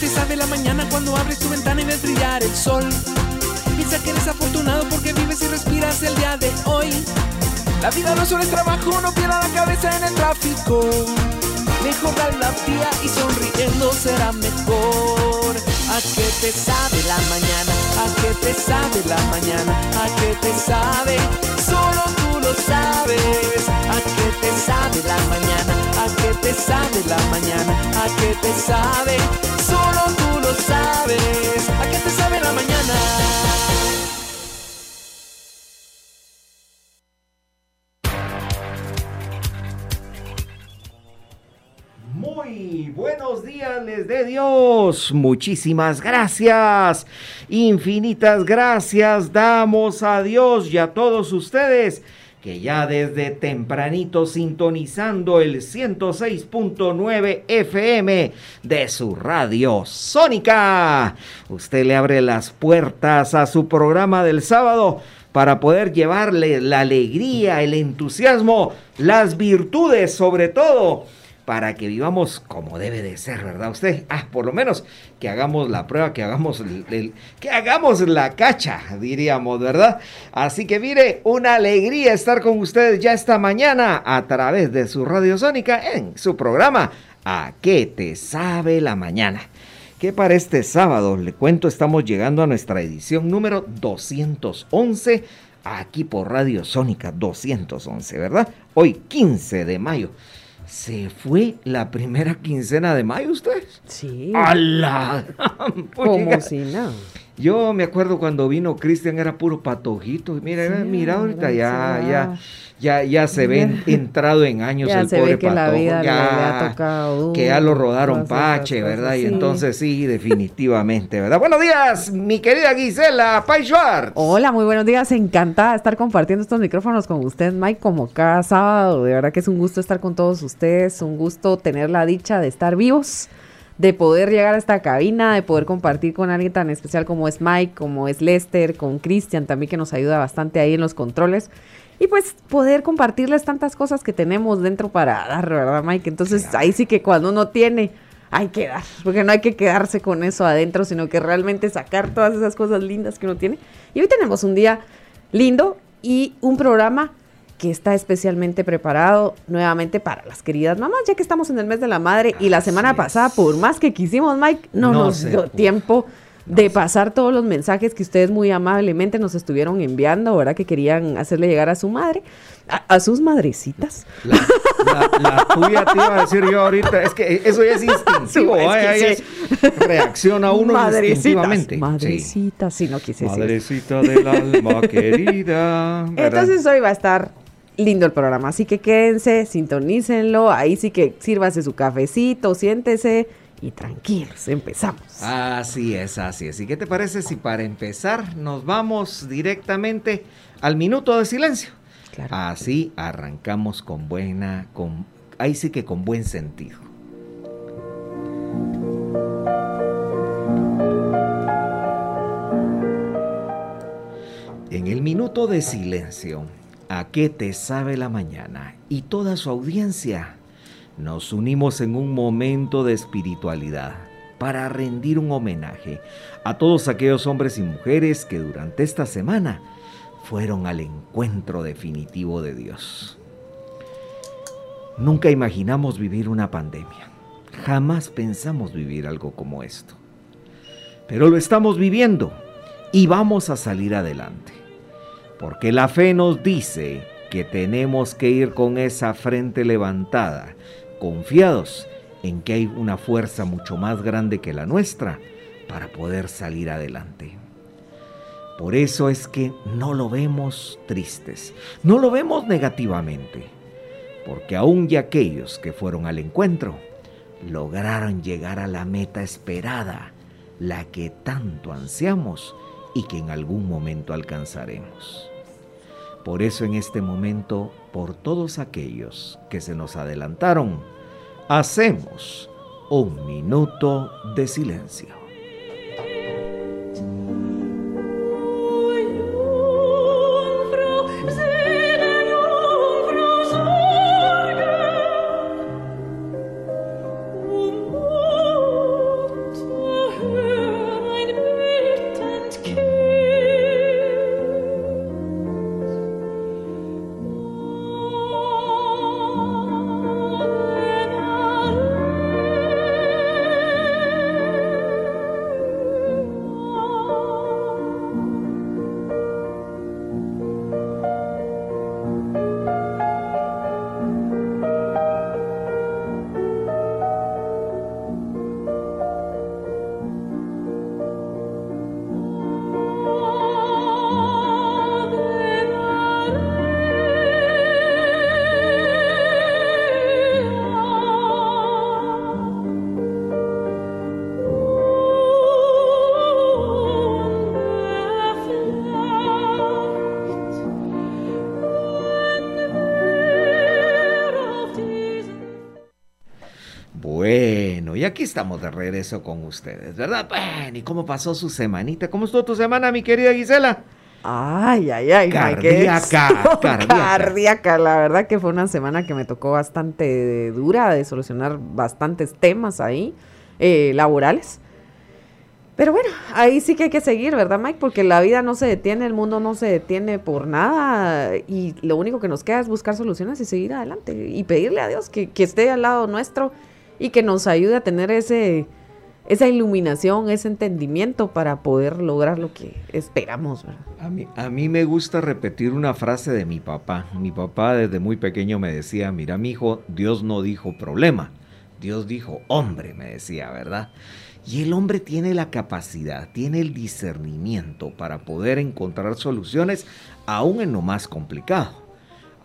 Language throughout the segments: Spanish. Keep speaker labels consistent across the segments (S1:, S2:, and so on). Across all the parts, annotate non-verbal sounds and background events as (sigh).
S1: te sabe la mañana cuando abres tu ventana y ves brillar el sol? Piensa que eres afortunado porque vives y respiras el día de hoy. La vida no solo es trabajo, no pierda la cabeza en el tráfico. Mejorar la vida y sonriendo será mejor. ¿A qué te sabe la mañana? ¿A qué te sabe la mañana? ¿A qué te sabe? Solo tú lo sabes. ¿A qué te sabe la mañana? ¿A qué te sabe la mañana? ¿A qué te sabe? Solo tú lo sabes. ¿A qué te sabe la mañana?
S2: Muy buenos días les de Dios. Muchísimas gracias. Infinitas gracias damos a Dios y a todos ustedes que ya desde tempranito sintonizando el 106.9 FM de su radio Sónica. Usted le abre las puertas a su programa del sábado para poder llevarle la alegría, el entusiasmo, las virtudes sobre todo para que vivamos como debe de ser, ¿verdad? Usted, ah, por lo menos que hagamos la prueba, que hagamos el, que hagamos la cacha, diríamos, ¿verdad? Así que mire, una alegría estar con ustedes ya esta mañana a través de su radio sónica en su programa ¿A qué te sabe la mañana? Que para este sábado, le cuento, estamos llegando a nuestra edición número 211 aquí por Radio Sónica 211, ¿verdad? Hoy 15 de mayo. ¿Se fue la primera quincena de mayo usted?
S3: Sí.
S2: ¡Hala!
S3: Como si nada.
S2: Yo me acuerdo cuando vino Cristian era puro patojito. Mira,
S3: Sí,
S2: mira ahorita ya, ya, ya, ya se ve (laughs) entrado en años
S3: Ya
S2: el
S3: se
S2: pobre
S3: ve que la
S2: patojo.
S3: vida
S2: ya,
S3: tocado
S2: que ya lo rodaron pache,
S3: cosas,
S2: ¿verdad? Y entonces sí, definitivamente, ¿verdad? Buenos días, mi querida Gisela Pai Schwartz.
S3: Hola, muy buenos días. Encantada de estar compartiendo estos micrófonos con usted, Mike, como cada sábado. De verdad que es un gusto estar con todos ustedes, un gusto tener la dicha de estar vivos, de poder llegar a esta cabina, de poder compartir con alguien tan especial como es Mike, como es Lester, con Cristian también que nos ayuda bastante ahí en los controles. Y pues poder compartirles tantas cosas que tenemos dentro para dar, ¿verdad, Mike? Entonces ahí sí que cuando uno tiene, hay que dar, porque no hay que quedarse con eso adentro, sino que realmente sacar todas esas cosas lindas que uno tiene. Y hoy tenemos un día lindo y un programa que está especialmente preparado nuevamente para las queridas mamás, ya que estamos en el mes de la madre y la semana
S2: es.
S3: pasada, por más que quisimos, Mike, no,
S2: No
S3: nos dio
S2: pudo.
S3: tiempo
S2: No
S3: de pasar todos los mensajes que ustedes muy amablemente nos estuvieron enviando, ¿verdad? Que querían hacerle llegar a su madre, a, a sus madrecitas.
S2: La, la- la tuya te iba a decir yo ahorita, es que eso ya es instintivo, (laughs)
S3: Sí, es
S2: ¿eh?
S3: que sí.
S2: reacciona uno
S3: Madrecitas,
S2: instintivamente. Sí.
S3: Madrecitas, sí, no quise decir.
S2: Madrecita del alma querida. ¿verdad?
S3: Entonces hoy va a estar lindo el programa, así que quédense, sintonícenlo, ahí sí que sírvase su cafecito, siéntese y tranquilos, empezamos.
S2: Así es, así es. ¿Y qué te parece si para empezar nos vamos directamente al minuto de silencio?
S3: Claro.
S2: Así arrancamos con buena, con, ahí sí que con buen sentido. En el minuto de silencio, ¿a qué te sabe la mañana? Y toda su audiencia, nos unimos en un momento de espiritualidad para rendir un homenaje a todos aquellos hombres y mujeres que durante esta semana fueron al encuentro definitivo de Dios. Nunca imaginamos vivir una pandemia. Jamás pensamos vivir algo como esto. Pero lo estamos viviendo y vamos a salir adelante. Porque la fe nos dice que tenemos que ir con esa frente levantada, confiados en que hay una fuerza mucho más grande que la nuestra para poder salir adelante. Por eso es que no lo vemos tristes, no lo vemos negativamente, porque aún y aquellos que fueron al encuentro lograron llegar a la meta esperada, la que tanto ansiamos y que en algún momento alcanzaremos. Por eso en este momento, por todos aquellos que se nos adelantaron, hacemos un minuto de silencio. Y aquí estamos de regreso con ustedes, ¿verdad? Bueno, ¿y cómo pasó su semanita? ¿Cómo estuvo tu semana, mi querida Gisela?
S3: Ay, ay, ay.
S2: Cardíaca, (laughs) cardíaca.
S3: Cardíaca, la verdad que fue una semana que me tocó bastante dura de solucionar bastantes temas ahí, eh, laborales. Pero bueno, ahí sí que hay que seguir, ¿verdad, Mike? Porque la vida no se detiene, el mundo no se detiene por nada y lo único que nos queda es buscar soluciones y seguir adelante y pedirle a Dios que, que esté al lado nuestro y que nos ayude a tener ese, esa iluminación, ese entendimiento para poder lograr lo que esperamos.
S2: A mí, a mí me gusta repetir una frase de mi papá. Mi papá desde muy pequeño me decía, mira, mi hijo, Dios no dijo problema, Dios dijo hombre, me decía, ¿verdad? Y el hombre tiene la capacidad, tiene el discernimiento para poder encontrar soluciones aún en lo más complicado.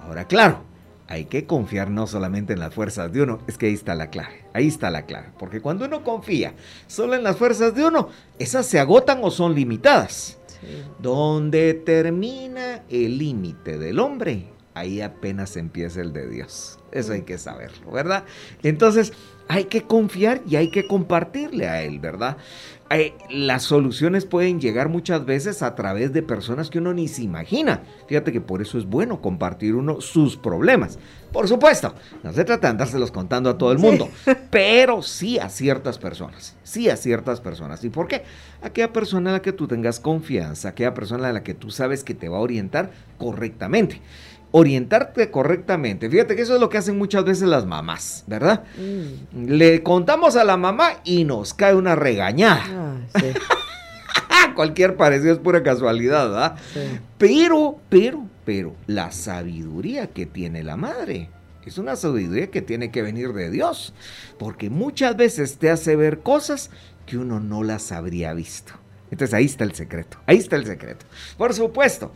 S2: Ahora, claro, hay que confiar no solamente en las fuerzas de uno, es que ahí está la clave, ahí está la clave, porque cuando uno confía solo en las fuerzas de uno, esas se agotan o son limitadas. Sí. Donde termina el límite del hombre, ahí apenas empieza el de Dios. Eso hay que saberlo, ¿verdad? Entonces, hay que confiar y hay que compartirle a él, ¿verdad? Eh, las soluciones pueden llegar muchas veces a través de personas que uno ni se imagina. Fíjate que por eso es bueno compartir uno sus problemas. Por supuesto, no se trata de andárselos contando a todo el mundo, sí. (laughs) pero sí a ciertas personas, sí a ciertas personas. ¿Y por qué? Aquella persona a la que tú tengas confianza, aquella persona a la que tú sabes que te va a orientar correctamente orientarte correctamente. Fíjate que eso es lo que hacen muchas veces las mamás, ¿verdad? Mm. Le contamos a la mamá y nos cae una regañada. Ah, sí. (laughs) Cualquier parecido es pura casualidad, ¿verdad? Sí. Pero, pero, pero, la sabiduría que tiene la madre es una sabiduría que tiene que venir de Dios, porque muchas veces te hace ver cosas que uno no las habría visto. Entonces ahí está el secreto, ahí está el secreto. Por supuesto,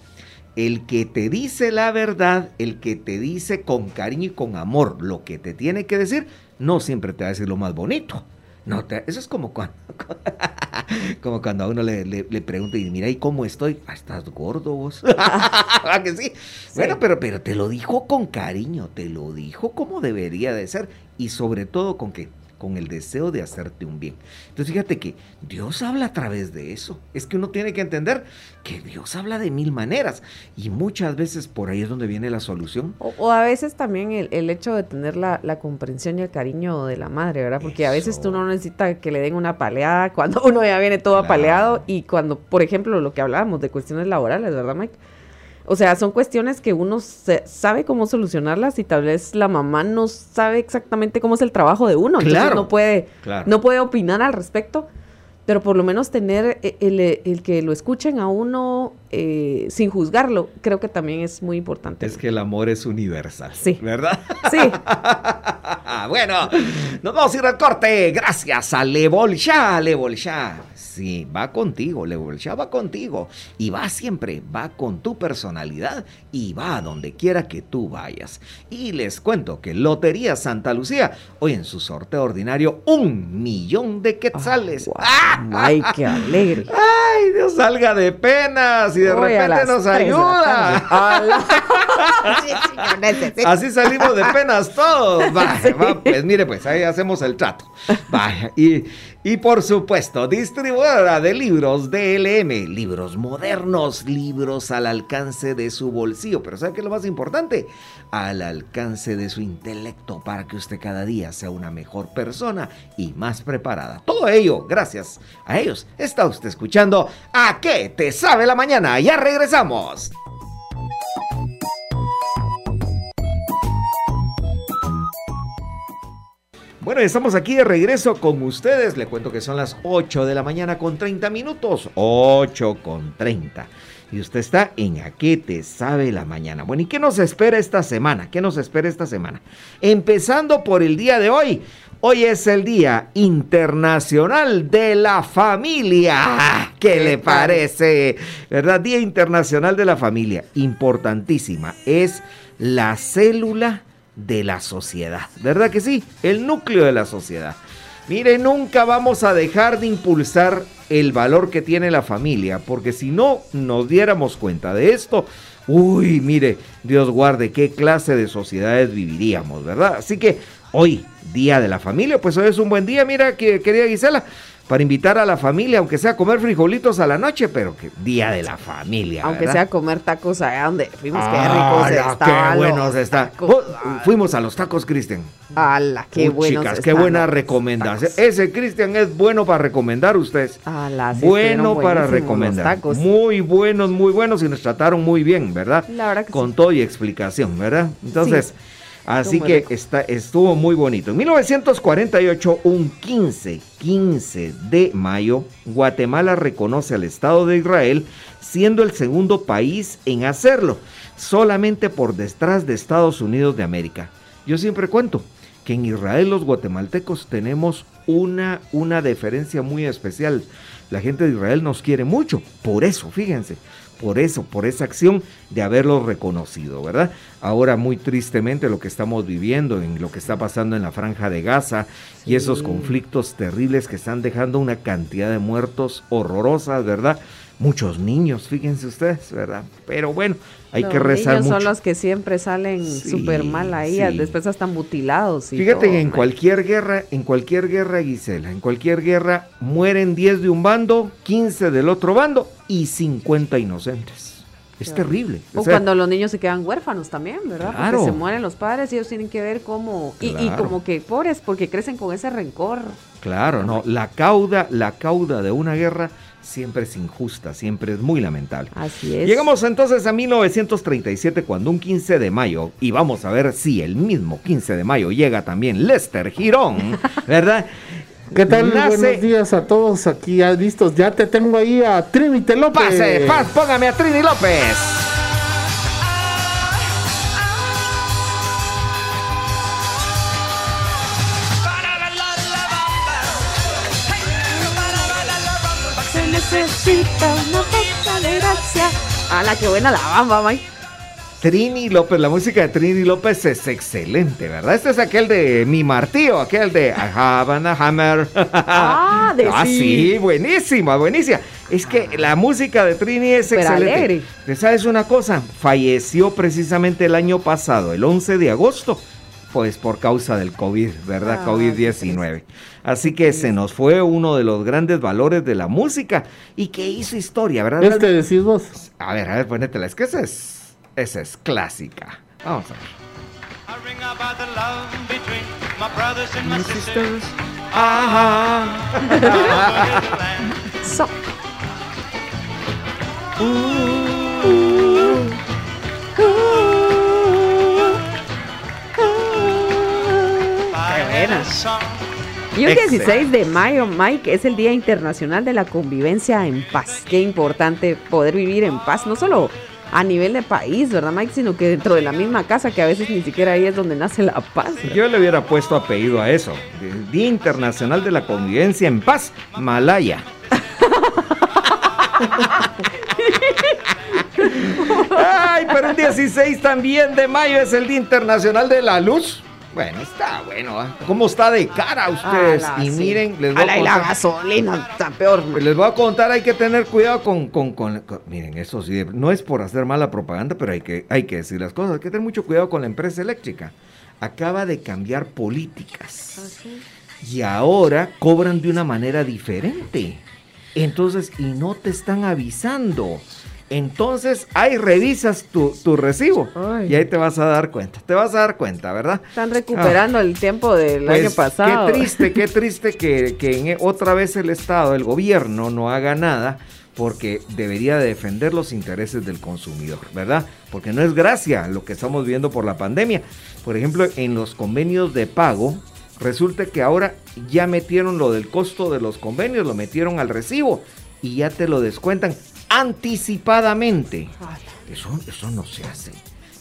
S2: el que te dice la verdad, el que te dice con cariño y con amor lo que te tiene que decir, no siempre te va a decir lo más bonito. No, te, eso es como cuando, (laughs) como cuando a uno le, le, le pregunta y mira, ¿y cómo estoy? Ah, estás gordo vos. (laughs) ¿A que sí? sí? Bueno, pero, pero te lo dijo con cariño, te lo dijo como debería de ser y sobre todo con que con el deseo de hacerte un bien. Entonces fíjate que Dios habla a través de eso. Es que uno tiene que entender que Dios habla de mil maneras y muchas veces por ahí es donde viene la solución.
S3: O, o a veces también el, el hecho de tener la, la, comprensión y el cariño de la madre, ¿verdad? Porque eso. a veces tú no necesitas que le den una paleada cuando (laughs) uno ya viene todo claro. apaleado y cuando, por ejemplo, lo que hablábamos de cuestiones laborales, ¿verdad, Mike? O sea, son cuestiones que uno se, sabe cómo solucionarlas y tal vez la mamá no sabe exactamente cómo es el trabajo de uno. Entonces claro, no puede, claro. no puede opinar al respecto. Pero por lo menos tener el, el, el que lo escuchen a uno eh, sin juzgarlo, creo que también es muy importante.
S2: Es que el amor es universal.
S3: Sí.
S2: ¿Verdad?
S3: Sí. (laughs)
S2: bueno, nos vamos a ir al corte. Gracias a Le Bolsha, Le Bolsha. Sí, va contigo, Le Bolsha va contigo. Y va siempre, va con tu personalidad y va a donde quiera que tú vayas. Y les cuento que Lotería Santa Lucía, hoy en su sorteo ordinario, un millón de quetzales.
S3: Oh, wow. ¡Ah! ¡Ay, qué alegre!
S2: ¡Ay, Dios salga de penas! Y de repente nos ayuda. (laughs) Así salimos de penas todos. Vaya, (laughs) sí. va, pues mire, pues ahí hacemos el trato. Vaya, y, y por supuesto, distribuidora de libros DLM, libros modernos, libros al alcance de su bolsillo. Pero ¿sabe qué es lo más importante? Al alcance de su intelecto para que usted cada día sea una mejor persona y más preparada. Todo ello, gracias a ellos, está usted escuchando ¿A qué te sabe la mañana? Ya regresamos. Bueno, estamos aquí de regreso con ustedes. Le cuento que son las 8 de la mañana con 30 minutos. 8 con 30. Y usted está en ¿A qué te sabe la mañana? Bueno, ¿y qué nos espera esta semana? ¿Qué nos espera esta semana? Empezando por el día de hoy. Hoy es el Día Internacional de la Familia. ¿Qué, ¿Qué le parece? ¿Verdad? Día Internacional de la Familia. Importantísima. Es la célula de la sociedad. ¿Verdad que sí? El núcleo de la sociedad. Mire, nunca vamos a dejar de impulsar el valor que tiene la familia, porque si no nos diéramos cuenta de esto, uy, mire, Dios guarde qué clase de sociedades viviríamos, ¿verdad? Así que hoy, Día de la Familia, pues hoy es un buen día, mira, que, querida Gisela, para invitar a la familia, aunque sea a comer frijolitos a la noche, pero que Día de la Familia.
S3: Aunque
S2: ¿verdad?
S3: sea comer tacos allá donde fuimos, qué
S2: Ah,
S3: ricos estaban
S2: qué buenos están. Fuimos a los tacos, Cristian.
S3: Ala, qué
S2: Uh,
S3: buenos
S2: Chicas, qué buena recomendación. Ese Cristian es bueno para recomendar ustedes.
S3: Ala, sí,
S2: bueno para
S3: los
S2: recomendar.
S3: tacos.
S2: Muy buenos, muy buenos y nos trataron muy bien, ¿verdad?
S3: La verdad que
S2: Con
S3: sí.
S2: todo y explicación, ¿verdad? Entonces, así que está, estuvo muy bonito. En 1948, un 15, 15 de mayo, Guatemala reconoce al Estado de Israel, siendo el segundo país en hacerlo, solamente por detrás de Estados Unidos de América. Yo siempre cuento que en Israel los guatemaltecos tenemos una, una deferencia muy especial. La gente de Israel nos quiere mucho, por eso, fíjense, por eso, por esa acción de haberlos reconocido, ¿verdad? Ahora muy tristemente lo que estamos viviendo, en lo que está pasando en la franja de Gaza y esos conflictos terribles que están dejando una cantidad de muertos horrorosas, ¿verdad? Muchos niños, fíjense ustedes, ¿verdad? Pero bueno, hay
S3: Los
S2: que rezar
S3: niños
S2: mucho.
S3: son los que siempre salen
S2: Sí,
S3: súper mal ahí,
S2: sí.
S3: después están mutilados. Y
S2: Fíjate
S3: todo,
S2: que en
S3: man.
S2: cualquier guerra, en cualquier guerra, Gisela, en cualquier guerra mueren 10 de un bando, 15 del otro bando y 50 inocentes. Es
S3: Claro.
S2: terrible.
S3: O
S2: O sea,
S3: cuando los niños se quedan huérfanos también, ¿verdad?
S2: Claro.
S3: Porque se mueren los padres y ellos tienen que ver cómo... Y, y como que pobres, porque crecen con ese rencor.
S2: Claro, no, la cauda, la cauda de una guerra siempre es injusta, siempre es muy lamentable.
S3: Así es.
S2: Llegamos entonces a 1937 cuando un 15 de mayo, y vamos a ver si el mismo 15 de mayo llega también Lester Girón, (laughs) ¿verdad?
S4: ¿Qué tal?
S2: Nace-
S4: Buenos días a todos aquí ya listos. Ya te tengo ahí a Trinity López.
S2: Pase, paz, póngame a Trini López.
S3: Necesita una poca de gracia. ¡Hala, qué buena la bamba, Mike!
S2: Trini López, la música de Trini López es excelente, ¿verdad? Este es aquel de Mi Martillo, aquel de I have a hammer.
S3: Ah, de (laughs)
S2: Ah,
S3: sí.
S2: sí, buenísima, buenísima. Es que la música de Trini es excelente.
S3: alegre.
S2: ¿Te sabes una cosa? Falleció precisamente el año pasado, el 11 de agosto, pues por causa del COVID, ¿verdad?
S3: Ah,
S2: COVID-19. Así que se nos fue uno de los grandes valores de la música y que hizo historia, ¿verdad?
S4: Este decís vos.
S2: A ver, a ver, ponétela. Es que esa es, esa es clásica. Vamos a ver.
S5: I ring about the (laughs)
S3: Y un
S2: Excelente.
S3: 16 de mayo, Mike, es el Día Internacional de la Convivencia en Paz. Qué importante poder vivir en paz, no solo a nivel de país, ¿verdad, Mike? Sino que dentro de la misma casa, que a veces ni siquiera ahí es donde nace la paz. ¿verdad?
S2: Yo le hubiera puesto apellido a eso. Día Internacional de la Convivencia en Paz, Malaya. (laughs) Ay, pero el 16 también de mayo es el Día Internacional de la Luz. Bueno, está bueno. ¿ah? ¿Cómo está de cara ustedes?
S3: Ala,
S2: y
S3: sí.
S2: miren, les voy, a
S3: y la
S2: contar,
S3: gasolina está peor.
S2: pues les voy a contar, hay que tener cuidado con, con, con- con- Miren, eso sí, no es por hacer mala propaganda, pero hay que, hay que decir las cosas. Hay que tener mucho cuidado con la empresa eléctrica. Acaba de cambiar políticas. Y ahora cobran de una manera diferente. Entonces, y no te están avisando. Entonces, ahí revisas tu, tu recibo.
S3: Ay.
S2: Y ahí te vas a dar cuenta. Te vas a dar cuenta, ¿verdad?
S3: Están recuperando el tiempo del
S2: Pues,
S3: año pasado.
S2: Qué triste, qué triste que, que en- e, otra vez el Estado, el gobierno, no haga nada porque debería de defender los intereses del consumidor, ¿verdad? Porque no es gracia lo que estamos viendo por la pandemia. Por ejemplo, en los convenios de pago, resulta que ahora ya metieron lo del costo de los convenios, lo metieron al recibo y ya te lo descuentan anticipadamente. Eso, eso no se hace.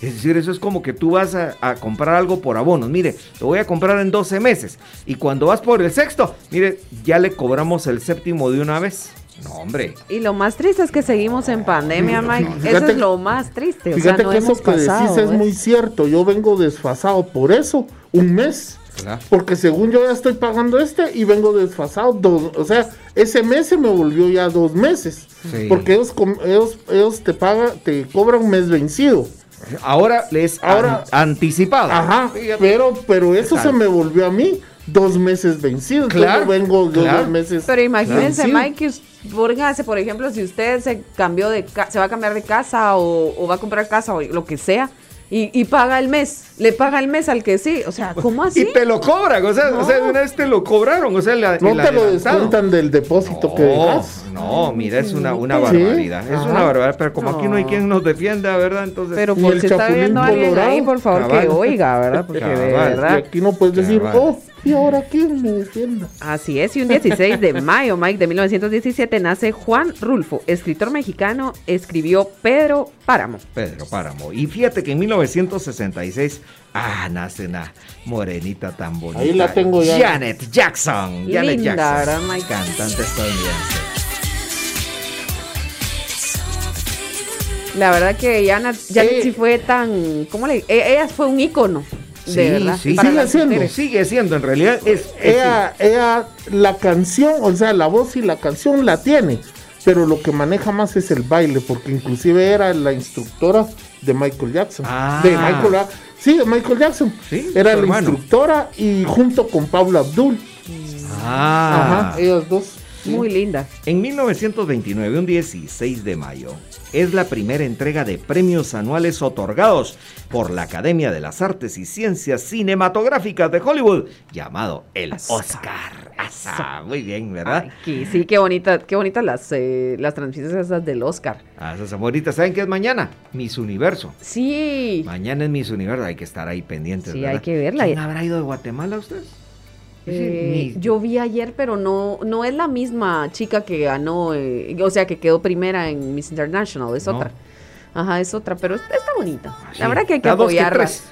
S2: Es decir, eso es como que tú vas a, a comprar algo por abonos. Mire, lo voy a comprar en 12 meses. Y cuando vas por el sexto, mire, ya le cobramos el séptimo de una vez. No, hombre.
S3: Y lo más triste es que seguimos en pandemia, Mike. Eso
S4: Fíjate-
S3: es lo más triste. O
S4: Fíjate
S3: sea, no
S4: que
S3: hemos
S4: eso que
S3: pasado,
S4: decís es
S3: ¿ves?
S4: muy cierto. Yo vengo desfasado por eso, un mes.
S2: ¿Verdad?
S4: Porque según yo ya estoy pagando este y vengo desfasado. dos- o sea, ese mes se me volvió ya dos meses.
S2: Sí.
S4: Porque ellos, com- ellos, ellos te pagan, te cobran un mes vencido.
S2: Ahora es
S4: Ahora-
S2: an- anticipado.
S4: Ajá, pero, pero eso
S2: ¿Qué
S4: se me volvió a mí dos meses vencidos.
S2: Claro,
S4: Claro, vengo dos,
S2: claro.
S4: dos meses.
S3: Pero imagínense,
S4: vencido.
S3: Mike, póngase, por ejemplo, si usted se cambió de ca- se va a cambiar de casa o, o va a comprar casa o lo que sea, y, y paga el mes, le paga el mes al que sí. O sea, ¿cómo así?
S2: Y te lo cobran, o sea, o sea, de una vez te lo cobraron, o sea, la-
S4: No te lo descuentan del depósito que
S2: No,
S4: dejas.
S2: no, mira, es una, una
S4: Sí,
S2: barbaridad. Es
S4: ajá.
S2: una barbaridad, pero como aquí no hay
S3: No.
S2: quien nos defienda, ¿verdad? Entonces,
S3: Pero por
S4: el
S3: si está
S4: Chapulín
S3: viendo alguien ahí, por favor, que oiga, ¿verdad? Porque de
S2: Cabal.
S4: Y
S3: verdad.
S4: aquí no puedes decir,
S2: Cabal.
S4: oh, ¿y ahora quién me defienda?
S3: Así es, y un 16 de mayo, Mike, de 1917, nace Juan Rulfo, escritor mexicano, escribió Pedro Páramo.
S2: Pedro Páramo. Y fíjate que en 1966, ah, nace una morenita tan bonita.
S4: Ahí la tengo ya.
S2: Janet Jackson. Janet
S3: Linda,
S2: Jackson.
S3: ¿verdad, Mike?
S2: Cantante estadounidense.
S3: La verdad que Janet, Janet
S4: Eh.
S3: sí fue tan, ¿cómo le? e- Ella fue un ícono, de
S2: Sí,
S3: verdad.
S2: sí.
S3: para
S4: Sigue siendo.
S3: mujeres.
S2: Sigue siendo, en realidad es. es-
S4: Ella, ella, la canción, o sea, la voz y la canción la tiene, pero lo que maneja más es el baile, porque inclusive era la instructora de Michael Jackson.
S2: Ah.
S4: De Michael, sí, de Michael Jackson.
S2: Sí,
S4: era la
S2: hermano.
S4: instructora y junto con Paula Abdul.
S2: Ah.
S4: Ajá, ellas dos. Sí.
S3: Muy linda.
S2: En 1929, un 16 de mayo, es la primera entrega de premios anuales otorgados por la Academia de las Artes y Ciencias Cinematográficas de Hollywood, llamado el
S3: Oscar.
S2: Oscar. Muy bien, ¿verdad?
S3: Ay, sí, qué bonita, qué bonitas las, eh, las transmisiones esas del Oscar.
S2: Ah, esas amoritas, ¿saben qué es mañana? Miss Universo.
S3: Sí.
S2: Mañana es Miss Universo, hay que estar ahí pendientes.
S3: Sí,
S2: ¿verdad?
S3: hay que verla.
S2: ¿Quién habrá ido de Guatemala usted?
S3: Eh, yo vi ayer, pero no, no es la misma chica que ganó, eh, o sea, que quedó primera en Miss International, es
S2: No.
S3: otra. Ajá, es otra, pero está bonita.
S2: Ah,
S3: La verdad que hay que
S2: Da dos
S3: apoyarla.
S2: tres.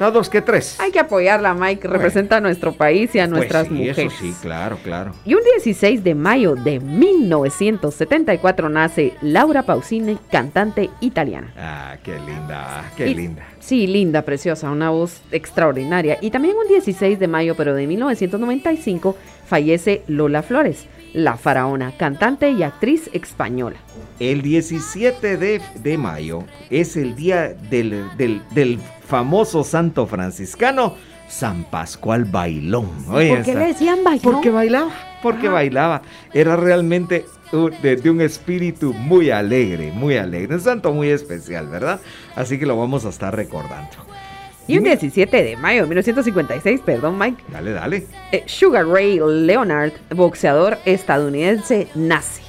S2: Da dos que tres. (laughs)
S3: Hay que apoyarla, Mike, representa a nuestro país y a
S2: Pues
S3: nuestras
S2: sí,
S3: mujeres.
S2: Eso sí, claro, claro.
S3: Y un 16 de mayo de 1974 nace Laura Pausini, cantante italiana.
S2: Ah, qué linda, qué
S3: Y-
S2: linda.
S3: Sí, linda, preciosa, una voz extraordinaria. Y también un 16 de mayo, pero de 1995, fallece Lola Flores, la faraona, cantante y actriz española.
S2: El 17 de, de mayo es el día del, del- del famoso santo franciscano San Pascual Bailón. Oye,
S3: ¿Por qué
S2: esa-
S3: le decían bailón?
S2: Porque bailaba, porque bailaba. Era realmente de, de un espíritu muy alegre, muy alegre. Un santo muy especial, ¿verdad? Así que lo vamos a estar recordando.
S3: Y un 17 de mayo de 1956, perdón Mike,
S2: Dale, dale.
S3: eh, Sugar Ray Leonard, boxeador estadounidense, nace.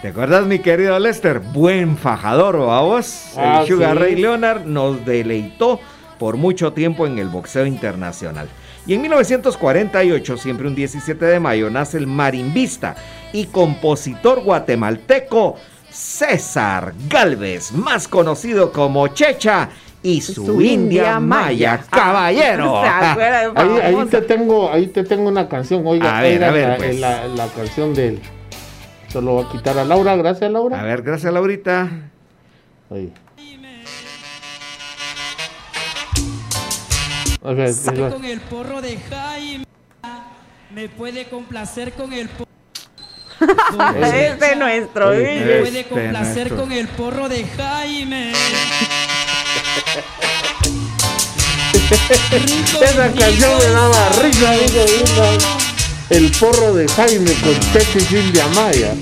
S2: ¿Te acuerdas, mi querido Lester? Buen fajador, ¿o a vos?
S4: Ah,
S2: el Sugar
S4: sí.
S2: Ray Leonard nos deleitó por mucho tiempo en el boxeo internacional. Y en 1948, siempre un 17 de mayo, nace el marimbista y compositor guatemalteco César Galvez, más conocido como Checha y su, india maya, caballero.
S3: ¿Se acuerda de
S4: Ahí, te tengo, ahí te tengo una canción, oiga,
S2: A ver, a ver,
S4: la,
S2: pues.
S4: la- la canción del. Se lo voy a quitar a Laura, gracias Laura.
S2: A ver, gracias Laurita.
S4: Ahí. Ahí va.
S6: con el porro de Jaime. Me puede complacer con el porro. (laughs)
S3: Este es nuestro.
S6: Me
S3: ¿eh?
S6: puede
S2: Este
S6: complacer
S2: nuestro.
S6: con el porro de Jaime. (laughs)
S4: Esa canción me daba risa, risa, risa. El porro de Jaime con y Silvia Maya.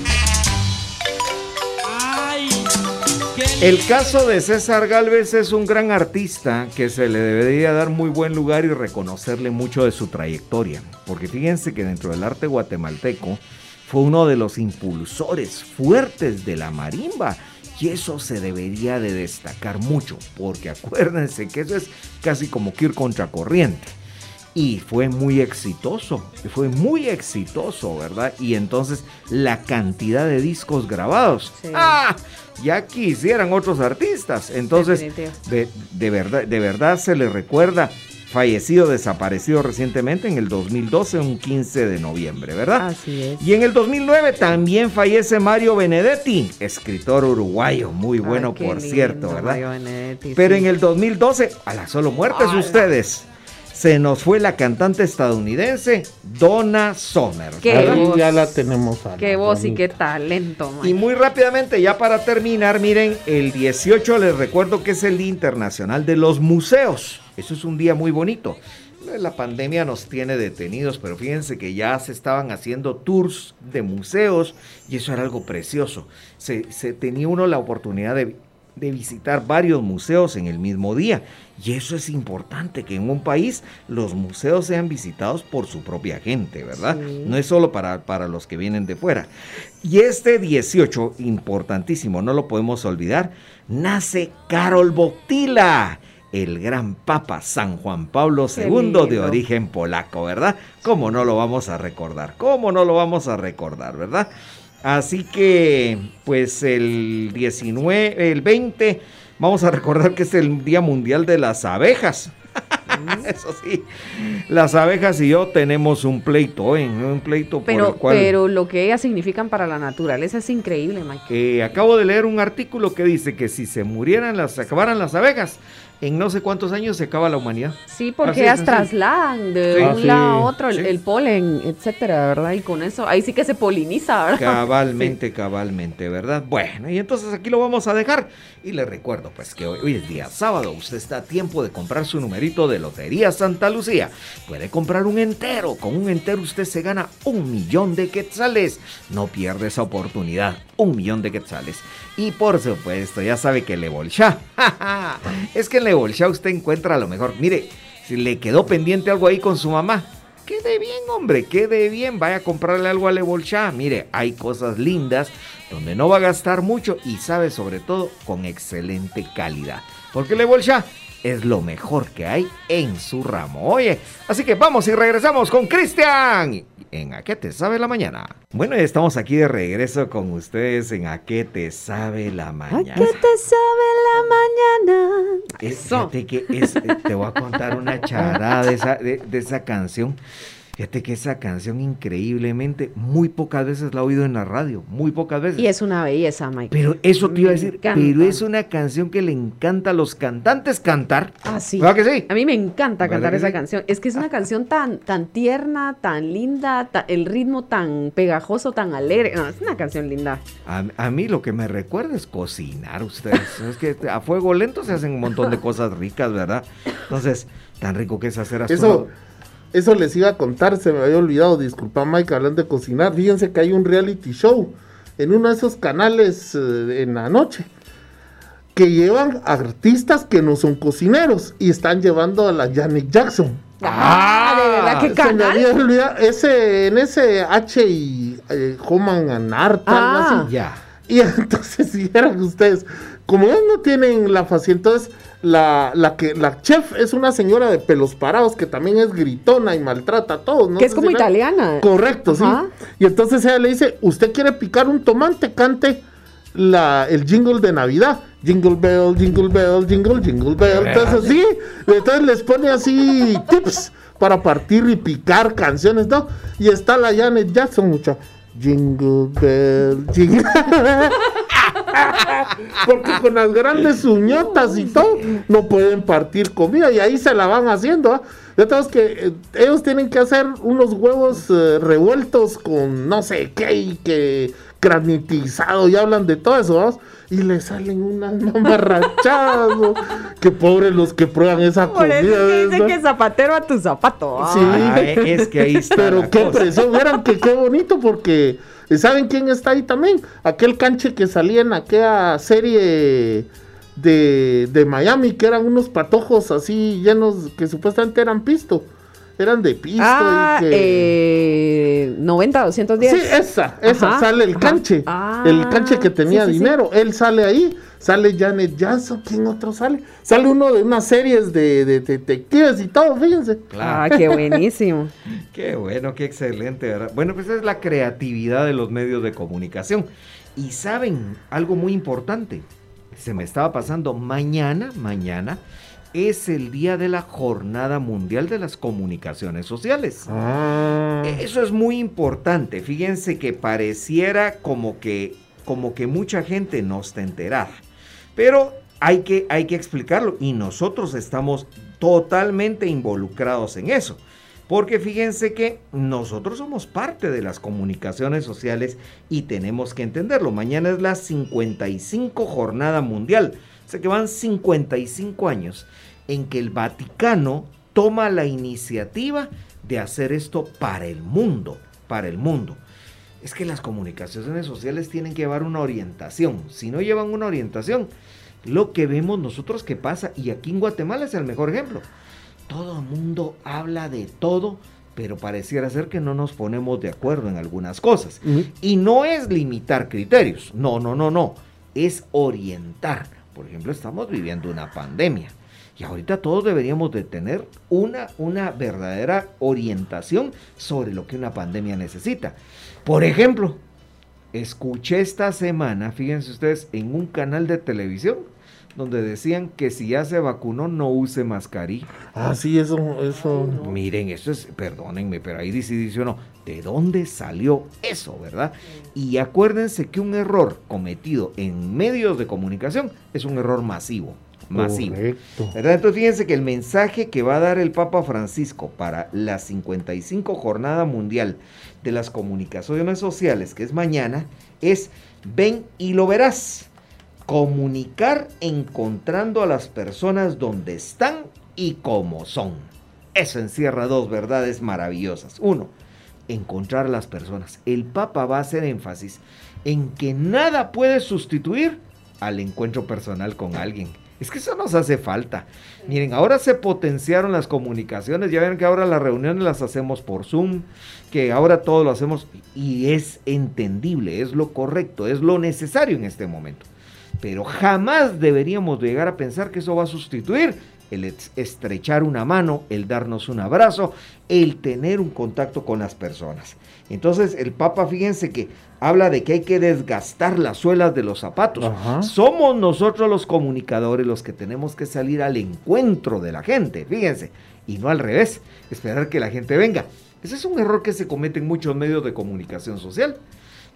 S2: El caso de César Galvez es un gran artista que se le debería dar muy buen lugar y reconocerle mucho de su trayectoria. Porque fíjense que dentro del arte guatemalteco fue uno de los impulsores fuertes de la marimba. Y eso se debería de destacar mucho, porque acuérdense que eso es casi como que ir contracorriente. Y fue muy exitoso, fue muy exitoso, ¿verdad? Y entonces la cantidad de discos grabados.
S3: Sí.
S2: ¡Ah! Ya quisieran otros artistas. Entonces, de, de verdad, de verdad se le recuerda fallecido, desaparecido recientemente en el 2012, un 15 de noviembre, ¿verdad?
S3: Así es.
S2: Y en el 2009 también fallece Mario Benedetti, escritor uruguayo, muy bueno
S3: Ay,
S2: por
S3: lindo,
S2: cierto, ¿verdad?
S3: Mario Benedetti,
S2: Pero
S3: sí.
S2: en el 2012, a las solo muertes ustedes, se nos fue la cantante estadounidense Donna Summer.
S3: Qué voz.
S4: ya la tenemos. a
S3: Qué
S4: la
S3: voz y qué talento, Mike.
S2: Y muy rápidamente, ya para terminar, miren, el 18 les recuerdo que es el Día Internacional de los Museos. Eso es un día muy bonito. La pandemia nos tiene detenidos, pero fíjense que ya se estaban haciendo tours de museos y eso era algo precioso. Se, se tenía uno la oportunidad de, de visitar varios museos en el mismo día. Y eso es importante, que en un país los museos sean visitados por su propia gente, ¿verdad?
S3: Sí.
S2: No es solo para, para los que vienen de fuera. Y este 18, importantísimo, no lo podemos olvidar, nace Carol Botila, el gran Papa San Juan Pablo II de origen polaco, ¿verdad? ¿Cómo no lo vamos a recordar? ¿Cómo no lo vamos a recordar, verdad? Así que, pues el 19, el 20, vamos a recordar que es el Día Mundial de las Abejas. (laughs) Eso sí, las abejas y yo tenemos un pleito, ¿eh? un pleito por
S3: Pero,
S2: el cual
S3: pero lo que ellas significan para la naturaleza es increíble, Mike.
S2: eh, acabo de leer un artículo que dice que si se murieran las, se acabaran las abejas, en no sé cuántos años se acaba la humanidad.
S3: Sí, porque ellas trasladan de
S2: Sí.
S3: un
S4: Ah, sí.
S3: lado a otro el,
S2: Sí.
S3: el polen, etcétera, ¿verdad? Y con eso, ahí sí que se poliniza, ¿verdad?
S2: Cabalmente, cabalmente, ¿verdad? Bueno, y entonces aquí lo vamos a dejar. Y le recuerdo, pues, que hoy, hoy es día sábado. Usted está a tiempo de comprar su numerito de Lotería Santa Lucía. Puede comprar un entero. Con un entero usted se gana un millón de quetzales. No pierde esa oportunidad. Un millón de quetzales. Y por supuesto, ya sabe que Le Bolsha. (laughs) es que en Le Bolsha usted encuentra lo mejor. Mire, si le quedó pendiente algo ahí con su mamá, Quede bien, hombre, quede bien. Vaya a comprarle algo a Le. Mire, hay cosas lindas donde no va a gastar mucho y sabe sobre todo con excelente calidad. Porque Le Bolsha es lo mejor que hay en su ramo. Oye, así que vamos y regresamos con Cristian en A qué te sabe la mañana. Bueno, estamos aquí de regreso con ustedes en A qué te sabe la
S3: ¿A
S2: mañana.
S3: qué te sabe la mañana?
S2: Es-
S3: Eso.
S2: Fíjate que es- te voy a contar una charada de esa, de, de esa canción. Fíjate que esa canción increíblemente muy pocas veces la he oído en la radio, muy pocas veces.
S3: Y es una belleza, Mike.
S2: Pero eso te iba a decir,
S3: encanta.
S2: pero es una canción que le encanta a los cantantes cantar.
S3: Ah, sí.
S2: ¿Verdad que sí?
S3: A mí me encanta
S2: ¿Verdad
S3: cantar esa
S2: sí?
S3: canción. Es que es una canción tan, tan tierna, tan linda, ta- el ritmo tan pegajoso, tan alegre. No, es una canción linda.
S2: A, a mí lo que me recuerda es cocinar ustedes. (laughs) es que a fuego lento se hacen un montón de cosas ricas, ¿verdad? Entonces, tan rico que es hacer
S4: Eso, eso les iba a contar, se me había olvidado, disculpa Mike, hablando de cocinar. Fíjense que hay un reality show en uno de esos canales eh, en la noche que llevan artistas que no son cocineros y están llevando a la Janet Jackson.
S3: Ah, de verdad, qué
S4: Se me
S3: canal.
S4: había olvidado, ese, en ese H y eh, Homan algo
S3: Ah.
S4: así.
S2: Ya.
S4: Y (laughs) entonces, si vieran ustedes, como ellos no tienen la facilidad, entonces la, la que la chef es una señora de pelos parados que también es gritona y maltrata a todos, ¿no?
S3: que es como
S4: si la-
S3: italiana.
S4: Correcto,
S3: Ajá.
S4: sí. Y entonces ella le dice, ¿usted quiere picar un tomate? Cante la, el jingle de Navidad. Jingle bell, jingle bell, jingle, jingle bell. Entonces sí, entonces les pone así tips para partir y picar canciones, ¿no? Y está la Janet Jackson, mucha. Jingle bell, jingle. (laughs) (laughs) Porque con las grandes uñotas y todo, no pueden partir comida y ahí se la van haciendo. ¿ah? Ya tenemos que eh, ellos tienen que hacer unos huevos eh, revueltos con no sé qué y que granitizado y hablan de todo eso, ¿ah? y le salen unas (laughs) mamarrachadas. Que pobres los que prueban esa
S3: Por
S4: comida.
S3: eso es que zapatero a tu zapato.
S4: Sí.
S3: Ah.
S2: Ah, es que ahí está.
S4: Pero
S2: la
S4: qué
S2: cosa.
S4: presión, vieran que qué bonito porque ¿saben quién está ahí también? Aquel canche que salía en aquella serie de, de Miami, que eran unos patojos así llenos, que supuestamente eran pisto, eran de pisto
S3: Ah,
S4: y que...
S3: eh, 90, 210.
S4: Sí, esa, esa,
S3: Ajá,
S4: sale el
S3: ajá.
S4: canche,
S3: Ah,
S4: el canche que tenía
S3: sí, sí, sí.
S4: dinero, él sale ahí, sale Janet Jackson, ¿quién otro sale? Sale uno de unas series de, de detectives y todo, fíjense.
S3: Ah, qué buenísimo. (laughs)
S2: Qué bueno, qué excelente, ¿verdad? Bueno, pues es la creatividad de los medios de comunicación. Y saben algo muy importante. Se me estaba pasando mañana, mañana es el día de la Jornada Mundial de las Comunicaciones Sociales.
S4: Ah.
S2: Eso es muy importante. Fíjense que pareciera como que, como que mucha gente no está enterada. Pero hay que, hay que explicarlo. Y nosotros estamos totalmente involucrados en eso. Porque fíjense que nosotros somos parte de las comunicaciones sociales y tenemos que entenderlo. Mañana es la 55 jornada mundial. O sea que van 55 años en que el Vaticano toma la iniciativa de hacer esto para el mundo, para el mundo. Es que las comunicaciones sociales tienen que llevar una orientación. Si no llevan una orientación, lo que vemos nosotros que pasa, y aquí en Guatemala es el mejor ejemplo, todo el mundo habla de todo, pero pareciera ser que no nos ponemos de acuerdo en algunas cosas. Y no es limitar criterios, no, no, no, no, es orientar. Por ejemplo, estamos viviendo una pandemia. Y ahorita todos deberíamos de tener una, una verdadera orientación sobre lo que una pandemia necesita. Por ejemplo, escuché esta semana, fíjense ustedes, en un canal de televisión donde decían que si ya se vacunó no use mascarilla.
S4: Ah, sí, eso, eso.
S2: Miren, eso es, perdónenme, pero ahí dice, dice uno, ¿de dónde salió eso, verdad? Y acuérdense que un error cometido en medios de comunicación es un error masivo masivo.
S4: Correcto.
S2: ¿verdad? Entonces fíjense que el mensaje que va a dar el Papa Francisco para la 55 Jornada Mundial de las Comunicaciones Sociales, que es mañana, es ven y lo verás. Comunicar encontrando a las personas donde están y cómo son. Eso encierra dos verdades maravillosas. Uno, encontrar a las personas. El Papa va a hacer énfasis en que nada puede sustituir al encuentro personal con alguien. Es que eso nos hace falta. Miren, ahora se potenciaron las comunicaciones, ya ven que ahora las reuniones las hacemos por Zoom, que ahora todo lo hacemos y es entendible, es lo correcto, es lo necesario en este momento. Pero jamás deberíamos llegar a pensar que eso va a sustituir el es- estrechar una mano, el darnos un abrazo, el tener un contacto con las personas. Entonces el Papa, fíjense que habla de que hay que desgastar las suelas de los zapatos.
S4: Ajá.
S2: Somos nosotros los comunicadores los que tenemos que salir al encuentro de la gente, fíjense, y no al revés, esperar que la gente venga. Ese es un error que se comete en muchos medios de comunicación social.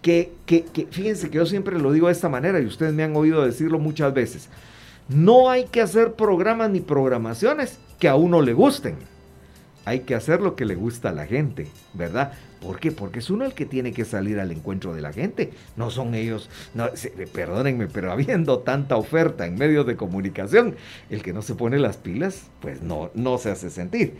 S2: Que, que, que fíjense que yo siempre lo digo de esta manera y ustedes me han oído decirlo muchas veces. No hay que hacer programas ni programaciones que a uno le gusten. Hay que hacer lo que le gusta a la gente, ¿verdad? ¿Por qué? Porque es uno el que tiene que salir al encuentro de la gente. No son ellos, no, perdónenme, pero (laughs) habiendo tanta oferta en medios de comunicación, el que no se pone las pilas, pues no, no se hace sentir.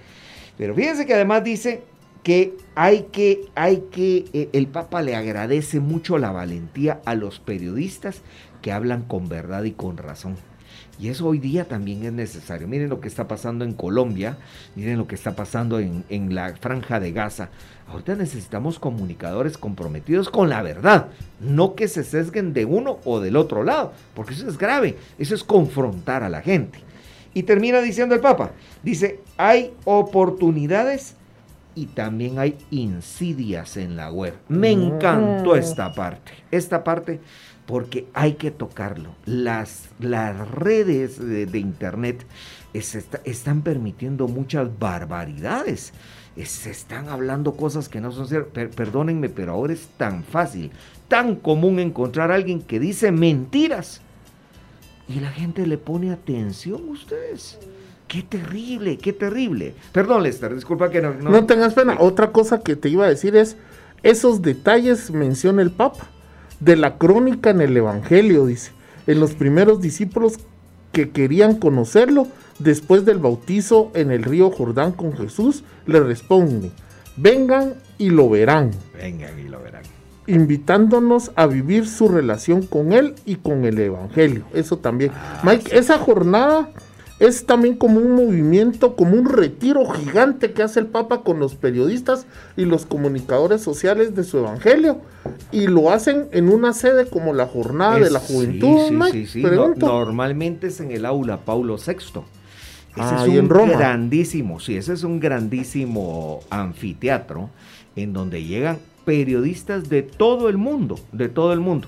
S2: Pero fíjense que además dice que hay que, hay que, eh, el Papa le agradece mucho la valentía a los periodistas que hablan con verdad y con razón. Y eso hoy día también es necesario. Miren lo que está pasando en Colombia, miren lo que está pasando en, en la franja de Gaza. Ahorita necesitamos comunicadores comprometidos con la verdad, no que se sesguen de uno o del otro lado, porque eso es grave, eso es confrontar a la gente. Y termina diciendo el Papa, dice, hay oportunidades y también hay insidias en la web. Me encantó esta parte, esta parte porque hay que tocarlo. Las, las redes de, internet es- está- están permitiendo muchas barbaridades. Es- Se están hablando cosas que no son ciertas. Per- perdónenme, pero ahora es tan fácil, tan común encontrar a alguien que dice mentiras. Y la gente le pone atención a ustedes. Qué terrible, qué terrible. Perdón, Lester, disculpa que no... no-
S4: No tengas pena. Otra cosa que te iba a decir es, esos detalles menciona el Papa, de la crónica en el Evangelio, dice, en los primeros discípulos que querían conocerlo, después del bautizo en el río Jordán con Jesús, le responden, vengan y lo verán,
S2: Vengan y lo verán.
S4: invitándonos a vivir su relación con él y con el Evangelio. Eso también. Mike, esa jornada es también como un movimiento, como un retiro gigante que hace el Papa con los periodistas y los comunicadores sociales de su Evangelio. Y lo hacen en una sede como la Jornada de la Juventud.
S2: Sí, sí,
S4: Mike,
S2: sí, sí. No-
S4: pregunto.
S2: normalmente es en el aula Paulo VI. Ese
S4: Ah,
S2: es un
S4: en Roma.
S2: grandísimo, sí, ese es un grandísimo anfiteatro en donde llegan periodistas de todo el mundo, de todo el mundo.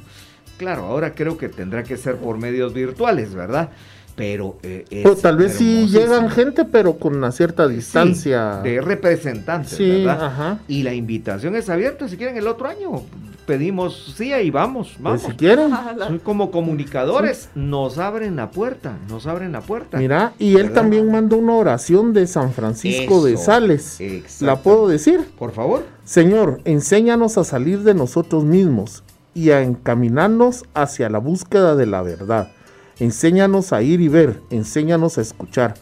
S2: Claro, ahora creo que tendrá que ser por medios virtuales, ¿verdad? Pero eh, es
S4: O tal vez sí llegan gente, pero con una cierta distancia.
S2: Sí, de representantes,
S4: Sí,
S2: ¿verdad?
S4: ajá.
S2: Y la invitación es abierta si quieren el otro año. pedimos, sí, ahí vamos,
S4: Pues
S2: vamos.
S4: si quieren.
S2: Son como comunicadores, nos abren la puerta, nos abren la puerta.
S4: Mira, y él
S2: ¿Verdad?
S4: también mandó una oración de San Francisco de Sales.
S2: exacto.
S4: ¿La puedo decir?
S2: Por favor.
S4: Señor, enséñanos a salir de nosotros mismos y a encaminarnos hacia la búsqueda de la verdad. Enséñanos a ir y ver, enséñanos a escuchar,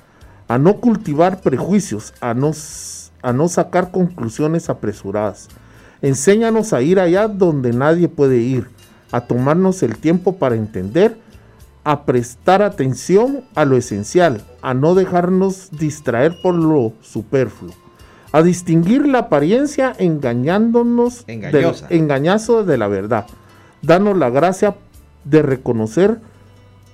S4: a no cultivar prejuicios, a no, a no sacar conclusiones apresuradas. Enséñanos a ir allá donde nadie puede ir, a tomarnos el tiempo para entender, a prestar atención a lo esencial, a no dejarnos distraer por lo superfluo, a distinguir la apariencia engañándonos
S2: Engañosa.
S4: del engañazo de la verdad. Danos la gracia de reconocer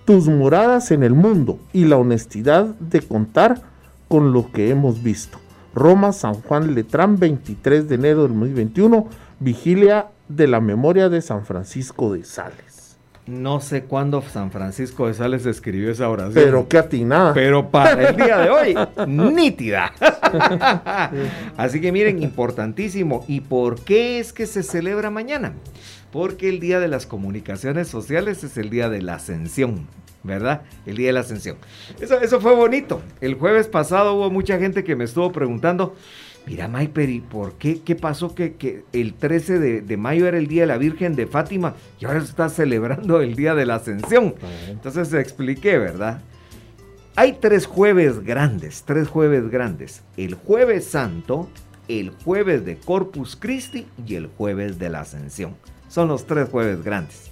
S4: tus moradas en el mundo y la honestidad de contar con lo que hemos visto. Roma, San Juan Letrán, 23 de enero del 2021, vigilia de la memoria de San Francisco de Sales.
S2: No sé cuándo San Francisco de Sales escribió esa oración.
S4: Pero qué atinada.
S2: Pero para el día de hoy, (laughs) nítida. Así que miren, importantísimo. ¿Y por qué es que se celebra mañana? Porque el Día de las Comunicaciones Sociales es el Día de la Ascensión, ¿verdad? El Día de la Ascensión. Eso, eso fue bonito. El jueves pasado hubo mucha gente que me estuvo preguntando, mira Maiper, ¿y por qué? ¿Qué pasó que, que el 13 de, de mayo era el Día de la Virgen de Fátima y ahora se está celebrando el Día de la Ascensión? Entonces expliqué, ¿verdad? Hay tres jueves grandes, tres jueves grandes. El jueves santo, el jueves de Corpus Christi y el jueves de la Ascensión. Son los tres jueves grandes.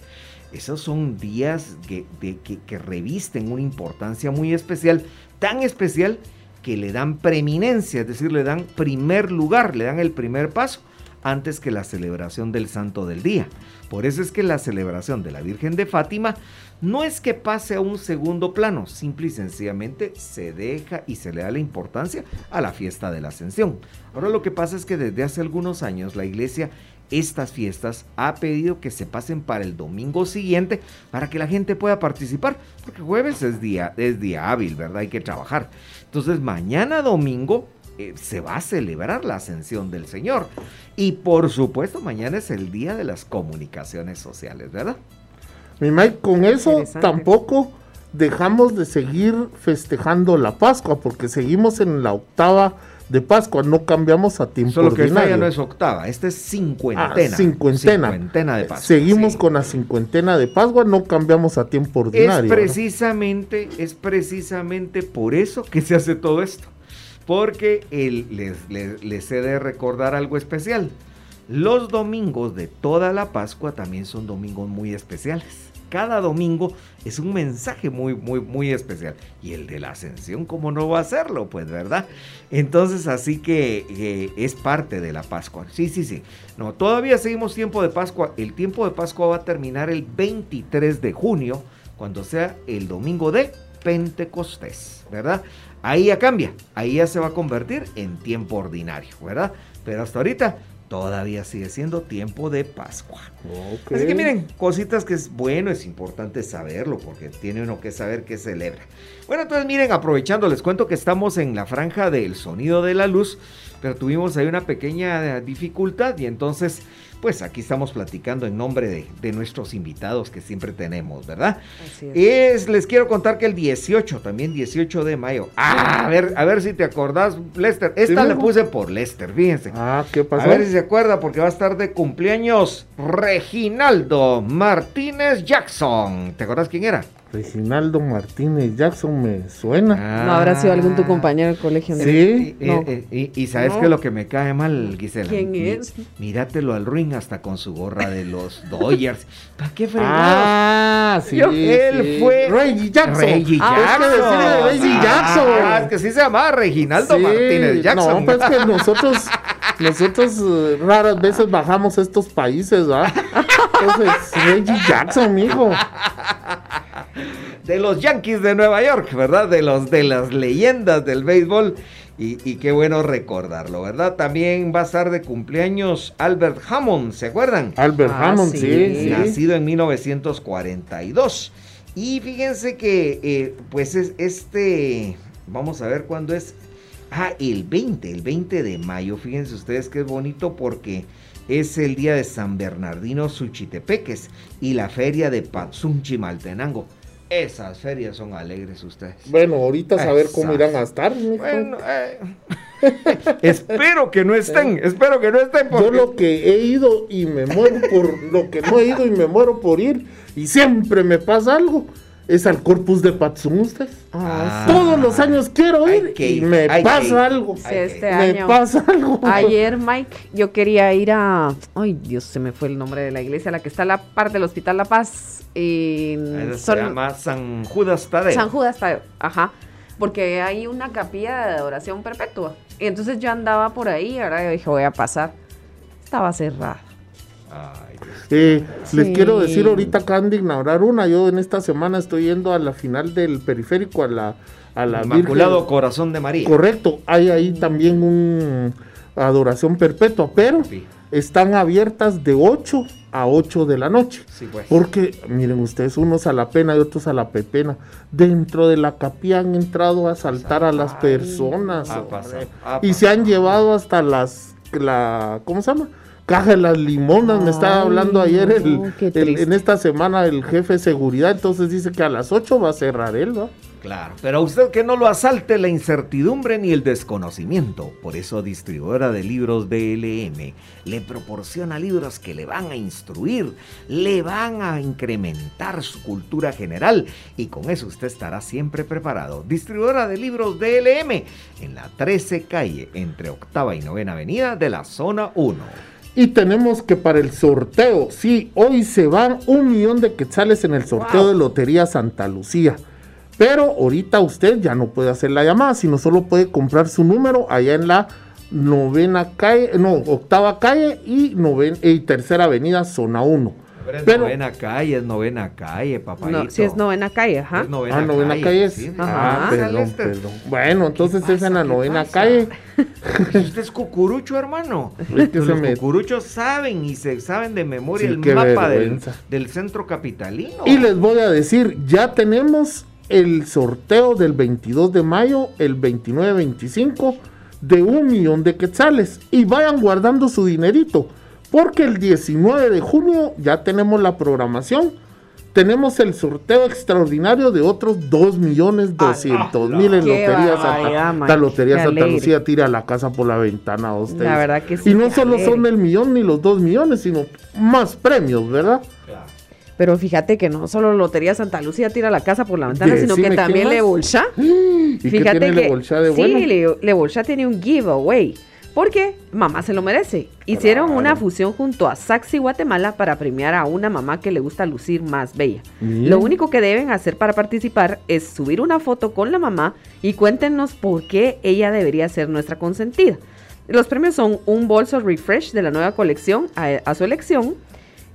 S2: Esos son días que, de- que- revisten una importancia muy especial, tan especial que le dan preeminencia, es decir, le dan primer lugar, le dan el primer paso antes que la celebración del Santo del Día. Por eso es que la celebración de la Virgen de Fátima no es que pase a un segundo plano, simple y sencillamente se deja y se le da la importancia a la fiesta de la Ascensión. Ahora lo que pasa es que desde hace algunos años la iglesia estas fiestas ha pedido que se pasen para el domingo siguiente para que la gente pueda participar, porque jueves es día, es día hábil, ¿verdad? Hay que trabajar. Entonces mañana domingo eh, se va a celebrar la ascensión del Señor. Y por supuesto mañana es el día de las comunicaciones sociales, ¿verdad?
S4: Mi Mike, con eso tampoco dejamos de seguir festejando la Pascua, porque seguimos en la octava de Pascua, no cambiamos a tiempo
S2: Solo que esta
S4: ordinario.
S2: ya no es octava, esta es cincuentena.
S4: Ah, cincuentena.
S2: Cincuentena de Pascua.
S4: Seguimos
S2: sí.
S4: con la cincuentena de Pascua, no cambiamos a tiempo
S2: Es
S4: ordinario. ¿verdad?
S2: precisamente, es precisamente por eso que se hace todo esto. Porque el- les, les- les he de recordar algo especial. Los domingos de toda la Pascua también son domingos muy especiales. Cada domingo es un mensaje muy, muy, muy especial. Y el de la ascensión, ¿cómo no va a serlo? Pues, ¿verdad? Entonces, así que eh, es parte de la Pascua. Sí, sí, sí. No, todavía seguimos tiempo de Pascua. El tiempo de Pascua va a terminar el 23 de junio, cuando sea el domingo de Pentecostés, ¿verdad? Ahí ya cambia, ahí ya se va a convertir en tiempo ordinario, ¿verdad? Pero hasta ahorita todavía sigue siendo tiempo de Pascua. Así que miren, cositas que es bueno, es importante saberlo, porque tiene uno que saber qué celebra. Bueno, entonces miren, aprovechando, les cuento que estamos en la franja del sonido de la luz, pero tuvimos ahí una pequeña dificultad y entonces, pues aquí estamos platicando en nombre de, de nuestros invitados que siempre tenemos, ¿verdad?
S3: Así es.
S2: Es, les quiero contar que el 18, también 18 de mayo. Ah, a ver, a ver si te acordás, Lester. Esta
S4: mijo.
S2: puse por Lester, fíjense.
S4: Ah, ¿qué pasó?
S2: A ver si se acuerda, porque va a estar de cumpleaños Reginaldo Martínez Jackson. ¿Te acuerdas quién era?
S4: Reginaldo Martínez Jackson me suena.
S3: No habrá sido algún tu compañero del colegio. ¿no?
S4: Sí.
S2: Y,
S3: No.
S2: y- y- y sabes
S3: No.
S2: que lo que me cae mal, Gisela.
S3: ¿Quién es?
S2: Míratelo al ring hasta con su gorra de los (laughs) Dodgers. ¿Para qué fregados?
S4: Ah, sí.
S2: Yo- él
S4: sí.
S2: fue
S4: Reggie Jackson.
S2: Reggie
S4: Ah, es que
S2: Jackson.
S4: decirle Reggie
S2: Ah,
S4: Jackson.
S2: es que sí se llamaba Reginaldo
S4: Sí,
S2: Martínez Jackson.
S4: No, pues que (laughs) nosotros, nosotros eh, raras veces bajamos a estos países, ¿verdad? Entonces, Reggie Jackson, mijo.
S2: de los Yankees de Nueva York, ¿verdad? De los de las leyendas del béisbol. Y, y qué bueno recordarlo, ¿verdad? También va a estar de cumpleaños Albert Hammond, ¿se acuerdan?
S4: Albert
S3: Ah,
S4: Hammond,
S3: sí.
S2: Nacido en 1942. Y fíjense que, eh, pues es este, vamos a ver cuándo es. Ah, el 20, el 20 de mayo. Fíjense ustedes que es bonito porque es el día de San Bernardino Suchitepeques y la feria de Patsunchimaltenango. Esas ferias son alegres ustedes.
S4: Bueno, ahorita saber cómo
S2: Exacto.
S4: irán a estar. mijo.
S2: Bueno, eh, (laughs) espero que no estén, espero que no estén.
S4: Yo
S2: porque-
S4: lo que he ido y me muero por lo que no he ido y me muero por ir y siempre me pasa algo es al Corpus de Patsum ustedes.
S3: Ah,
S4: Todos los años quiero ir
S2: que
S4: y me pasa algo.
S3: sí, este
S4: Me
S3: año.
S4: pasa algo.
S3: Ayer, Mike, yo quería ir a. Ay, Dios, se me fue el nombre de la iglesia, la que está a la parte del Hospital La Paz. En
S2: Esa se
S3: Sol-
S2: llama San Judas Tadeo.
S3: San Judas Tadeo, ajá. Porque hay una capilla de adoración perpetua. Y entonces yo andaba por ahí, ahora yo dije, voy a pasar. Estaba cerrada.
S2: Ay, Dios.
S4: Eh, Les quiero decir, ahorita acaban de inaugurar una. Yo en esta semana estoy yendo a la final del periférico, a la, a la
S2: Inmaculado
S4: Virgen.
S2: Corazón de María.
S4: Correcto, hay ahí también un adoración perpetua, pero
S2: Sí.
S4: están abiertas de 8 a 8 de la noche.
S2: Sí, pues.
S4: Porque, miren ustedes, unos a la pena y otros a la pepena. Dentro de la capilla han entrado a asaltar a las personas. Y se han llevado hasta las, la, ¿cómo se llama? Caja de las limonas. Me estaba hablando ayer
S3: no,
S4: el- en esta semana el jefe de seguridad. Entonces dice que a las 8 va a cerrar él, ¿no?
S2: Claro, pero a usted que no lo asalte la incertidumbre ni el desconocimiento. Por eso distribuidora de libros DLM le proporciona libros que le van a instruir, le van a incrementar su cultura general y con eso usted estará siempre preparado. Distribuidora de libros DLM en la 13 calle entre octava y novena avenida de la zona 1.
S4: Y tenemos que para el sorteo, sí, hoy se van un millón de quetzales en el sorteo
S3: Wow.
S4: de Lotería Santa Lucía. Pero ahorita usted ya no puede hacer la llamada, sino solo puede comprar su número allá en la novena calle, no, octava calle y, noven, y tercera avenida, zona 1.
S2: Pero es
S4: Pero-
S2: novena calle, es novena calle, papayito.
S3: No, si es novena calle, ajá.
S2: Es novena
S4: Ah, novena calle es.
S2: sí,
S4: Ah,
S3: Ajá.
S4: perdón,
S2: Celeste.
S4: perdón. Bueno, entonces
S2: ¿Qué
S4: es en la
S2: pasa? ¿Qué
S4: novena
S2: pasa?
S4: calle.
S2: Usted es cucurucho, hermano. (laughs)
S4: Es que
S2: Los
S4: me-
S2: cucuruchos saben y se saben de memoria
S4: Sí,
S2: el mapa del centro capitalino.
S4: Y les voy a decir, ya tenemos el sorteo del 22 de mayo, el 29-25, de un millón de quetzales. Y vayan guardando su dinerito, porque el 19 de junio ya tenemos la programación. Tenemos el sorteo extraordinario de otros 2 millones 200 mil en Lotería Santa, la Lotería Santa. Lucía tira la casa por la ventana a ustedes.
S3: La verdad que sí,
S4: Y no solo son el millón ni los 2 millones, sino más premios, ¿verdad?
S3: Pero fíjate que no solo Lotería Santa Lucía tira la casa por la ventana, sino que
S4: ¿quién
S3: también? Le Bolsha. (gasps)
S4: ¿Y qué
S3: Fíjate
S4: tiene
S3: que
S4: Le Bolsha de
S3: sí,
S4: bueno?
S3: Le, Le Bolsha tiene un giveaway. Porque mamá se lo merece. Hicieron
S4: Claro.
S3: una fusión junto a Saxi Guatemala para premiar a una mamá que le gusta lucir más bella. Lo único que deben hacer para participar es subir una foto con la mamá y cuéntenos por qué ella debería ser nuestra consentida. Los premios son un bolso refresh de la nueva colección a, a su elección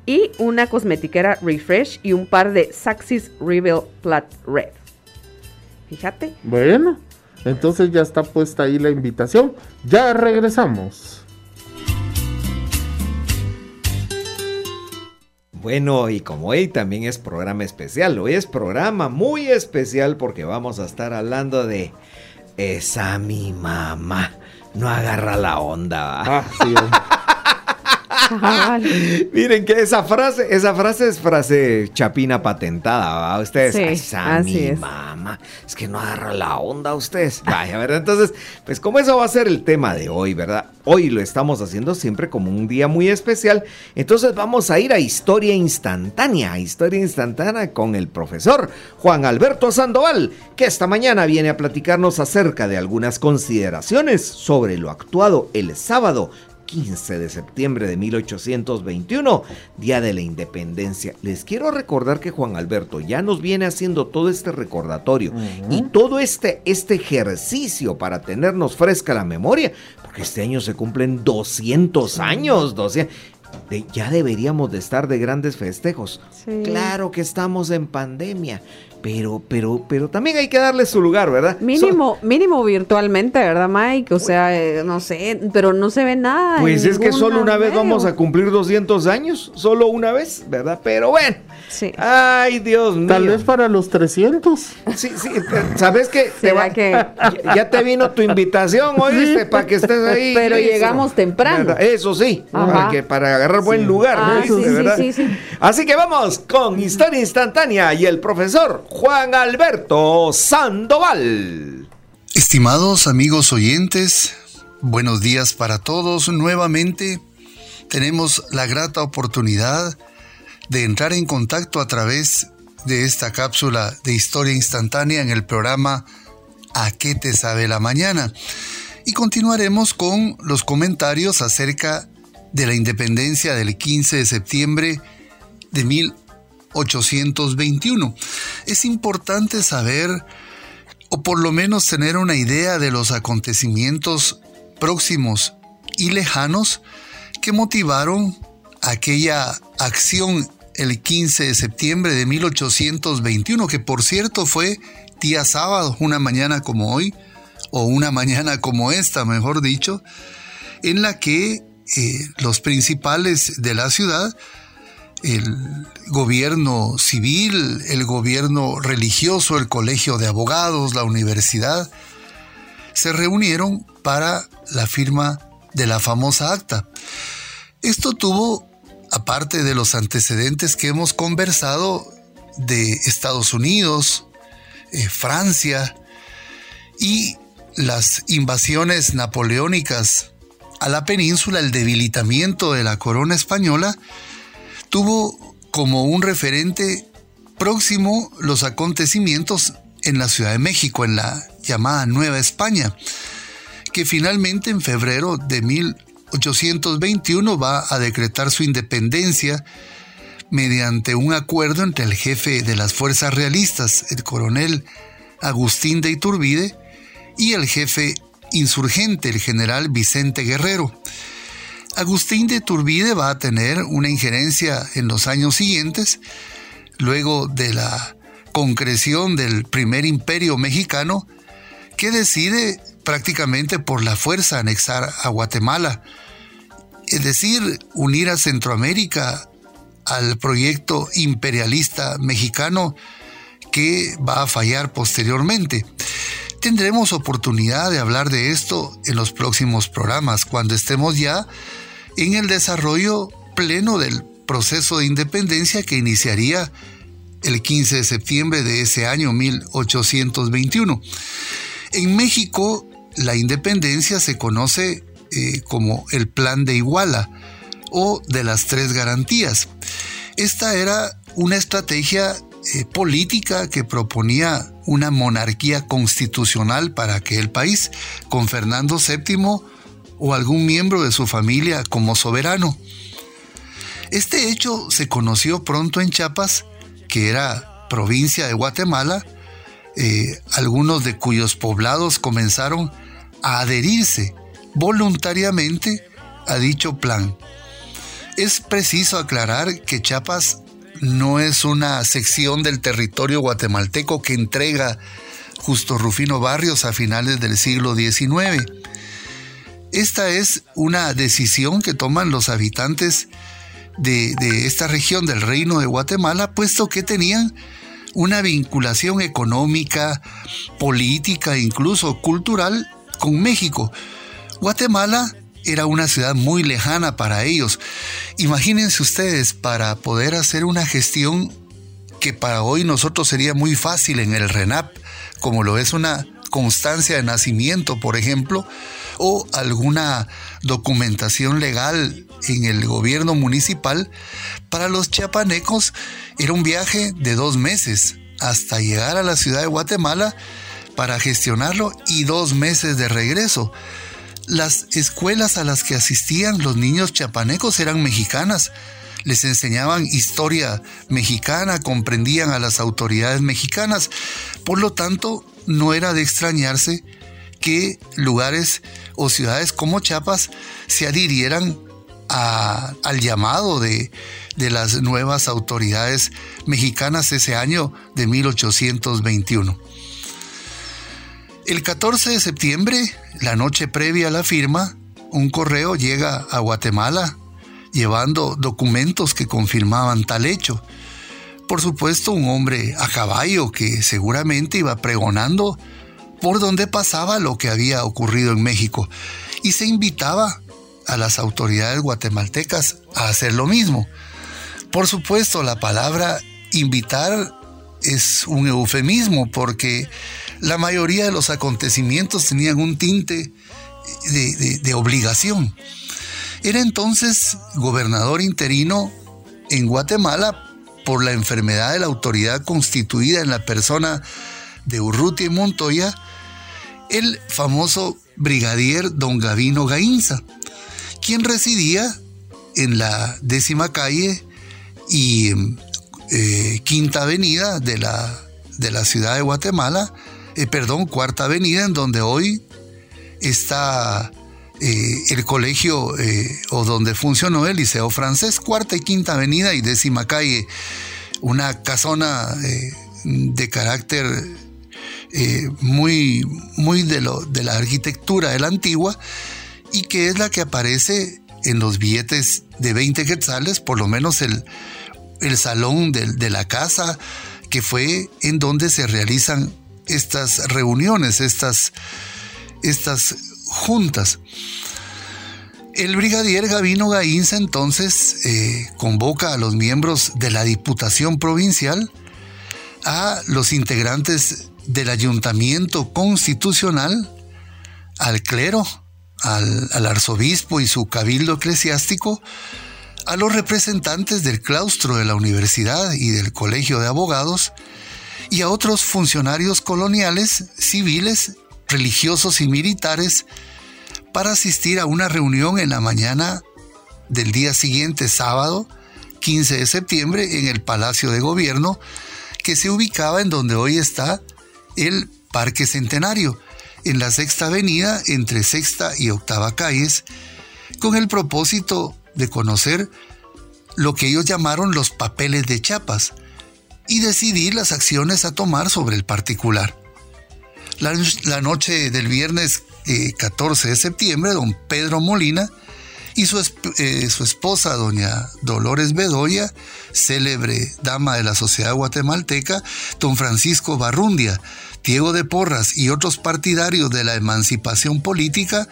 S3: y una cosmetiquera refresh y un par de Saxis Rebel Plat Red. Fíjate.
S4: Bueno, entonces ya está puesta ahí la invitación. Ya regresamos.
S2: Bueno, y como hoy también es programa especial, hoy es programa muy especial porque vamos a estar hablando de esa mi mamá. No agarra la onda.
S4: Ah, sí, hombre. (laughs)
S2: Miren que esa frase, esa frase es frase chapina patentada, ¿va? Ustedes,
S3: Sí,
S2: esa
S3: así
S2: mi
S3: es.
S2: mamá, es que no agarra la onda ustedes. (laughs) Vaya, ¿verdad? Entonces, pues como eso va a ser el tema de hoy, ¿verdad? Hoy lo estamos haciendo siempre como un día muy especial. Entonces vamos a ir a historia instantánea, historia instantánea con el profesor Juan Alberto Sandoval, que esta mañana viene a platicarnos acerca de algunas consideraciones sobre lo actuado el sábado 15 de septiembre de 1821, Día de la Independencia. Les quiero recordar que Juan Alberto ya nos viene haciendo todo este recordatorio y todo este, este ejercicio para tenernos fresca la memoria, porque este año se cumplen 200 años, 200. de ya deberíamos de estar de grandes festejos.
S3: Sí.
S2: Claro que estamos en pandemia, pero, pero, pero también hay que darle su lugar, ¿verdad?
S3: Mínimo, mínimo virtualmente, ¿verdad, Mike? O sea, eh, no sé, pero no se ve nada.
S2: Pues es que solo una vez
S3: medio.
S2: vamos a cumplir 200 años, solo una vez, ¿verdad? Pero bueno.
S3: Sí.
S2: Ay, Dios mío.
S4: Tal vez para los 300.
S2: Sí, sí, te- ¿sabes qué? Te
S3: ¿Será que- (laughs)
S2: Ya, te vino tu invitación, ¿oíste? Para que estés ahí. (laughs)
S3: Pero llegamos temprano.
S2: ¿Verdad? Eso sí,
S3: Ajá.
S2: para, que, para agarrar buen lugar,
S3: Ah, sí, sí,
S2: ¿verdad?
S3: sí, sí.
S2: Así que vamos con Historia Instantánea y el profesor Juan Alberto Sandoval.
S7: Estimados amigos oyentes, buenos días para todos. Nuevamente tenemos la grata oportunidad de entrar en contacto a través de esta cápsula de historia instantánea en el programa ¿A qué te sabe la mañana? Y continuaremos con los comentarios acerca de la independencia del 15 de septiembre de 1821. Es importante saber o por lo menos tener una idea de los acontecimientos próximos y lejanos que motivaron aquella acción el 15 de septiembre de 1821, que por cierto fue día sábado, una mañana como hoy, o una mañana como esta, mejor dicho, en la que eh, los principales de la ciudad el gobierno civil, el gobierno religioso, el colegio de abogados, la universidad, se reunieron para la firma de la famosa acta. Esto tuvo, aparte de los antecedentes que hemos conversado de Estados Unidos, eh, Francia y las invasiones napoleónicas a la península, el debilitamiento de la corona española, tuvo como un referente próximo los acontecimientos en la Ciudad de México, en la llamada Nueva España, que finalmente en febrero de 1821 va a decretar su independencia mediante un acuerdo entre el jefe de las fuerzas realistas, el coronel Agustín de Iturbide, y el jefe insurgente, el general Vicente Guerrero. Agustín de Iturbide va a tener una injerencia en los años siguientes, luego de la concreción del primer imperio mexicano, que decide prácticamente por la fuerza anexar a Guatemala, es decir, unir a Centroamérica al proyecto imperialista mexicano que va a fallar posteriormente. Tendremos oportunidad de hablar de esto en los próximos programas, cuando estemos ya en el desarrollo pleno del proceso de independencia que iniciaría el 15 de septiembre de ese año 1821. En México, la independencia se conoce eh, como el Plan de Iguala o de las tres garantías. Esta era una estrategia eh, política que proponía una monarquía constitucional para aquel país, con Fernando VII o algún miembro de su familia como soberano. Este hecho se conoció pronto en Chiapas, que era provincia de Guatemala, eh, algunos de cuyos poblados comenzaron a adherirse voluntariamente a dicho plan. Es preciso aclarar que Chiapas no es una sección del territorio guatemalteco que entrega Justo Rufino Barrios a finales del siglo XIX. Esta es una decisión que toman los habitantes de, esta región del reino de Guatemala, puesto que tenían una vinculación económica, política incluso cultural con México. Guatemala era una ciudad muy lejana para ellos. Imagínense ustedes, para poder hacer una gestión que para hoy nosotros sería muy fácil en el RENAP, como lo es una constancia de nacimiento, por ejemplo, o alguna documentación legal en el gobierno municipal, para los chiapanecos era un viaje de dos meses hasta llegar a la ciudad de Guatemala para gestionarlo y dos meses de regreso. Las escuelas a las que asistían los niños chiapanecos eran mexicanas, les enseñaban historia mexicana, comprendían a las autoridades mexicanas, por lo tanto no era de extrañarse que lugares o ciudades como Chiapas se adhirieran al llamado de, de las nuevas autoridades mexicanas ese año de 1821. El 14 de septiembre, la noche previa a la firma, un correo llega a Guatemala llevando documentos que confirmaban tal hecho. Por supuesto, un hombre a caballo que seguramente iba pregonando por donde pasaba lo que había ocurrido en México y se invitaba a las autoridades guatemaltecas a hacer lo mismo. Por supuesto, la palabra invitar es un eufemismo porque la mayoría de los acontecimientos tenían un tinte de, de- obligación. Era entonces gobernador interino en Guatemala por la enfermedad de la autoridad constituida en la persona de Urrutia y Montoya, el famoso brigadier don Gavino Gainza, quien residía en la décima calle y eh, quinta avenida de la, de la ciudad de Guatemala, eh, perdón, cuarta avenida, en donde hoy está eh, el colegio eh, o donde funcionó el Liceo Francés, cuarta y quinta avenida y décima calle, una casona eh, de carácter eh, muy, muy de, lo, de la arquitectura de la antigua y que es la que aparece en los billetes de 20 quetzales, por lo menos el, el salón del- de, la casa, que fue en donde se realizan estas reuniones, estas, estas juntas. El brigadier Gavino Gainza entonces eh, convoca a los miembros de la Diputación Provincial, a los integrantes del Ayuntamiento Constitucional, al clero, al, arzobispo y su cabildo eclesiástico, a los representantes del claustro de la universidad y del colegio de abogados, y a otros funcionarios coloniales, civiles, religiosos y militares para asistir a una reunión en la mañana del día siguiente, sábado 15 de septiembre, en el Palacio de Gobierno, que se ubicaba en donde hoy está el Parque Centenario, en la Sexta Avenida entre Sexta y Octava Calles, con el propósito de conocer lo que ellos llamaron los papeles de Chiapas y decidir las acciones a tomar sobre el particular. La, noche del viernes eh, 14 de septiembre, don Pedro Molina y su, eh, su esposa, doña Dolores Bedoya, célebre dama de la sociedad guatemalteca, don Francisco Barrundia, Diego de Porras y otros partidarios de la emancipación política,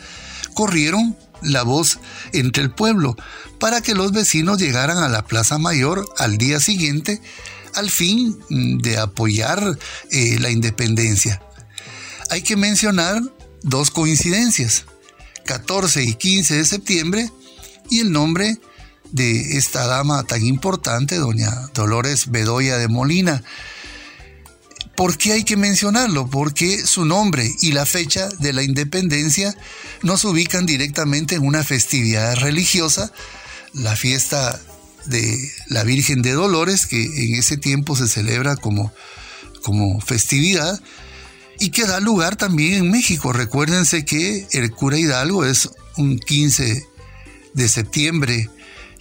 S7: corrieron la voz entre el pueblo para que los vecinos llegaran a la Plaza Mayor al día siguiente al fin de apoyar eh, la independencia. Hay que mencionar dos coincidencias, 14 y 15 de septiembre, y el nombre de esta dama tan importante, doña Dolores Bedoya de Molina. ¿Por qué hay que mencionarlo? Porque su nombre y la fecha de la independencia nos ubican directamente en una festividad religiosa, la fiesta de la Virgen de Dolores, que en ese tiempo se celebra como, como festividad, y que da lugar también en México. Recuérdense que el cura Hidalgo es un 15 de septiembre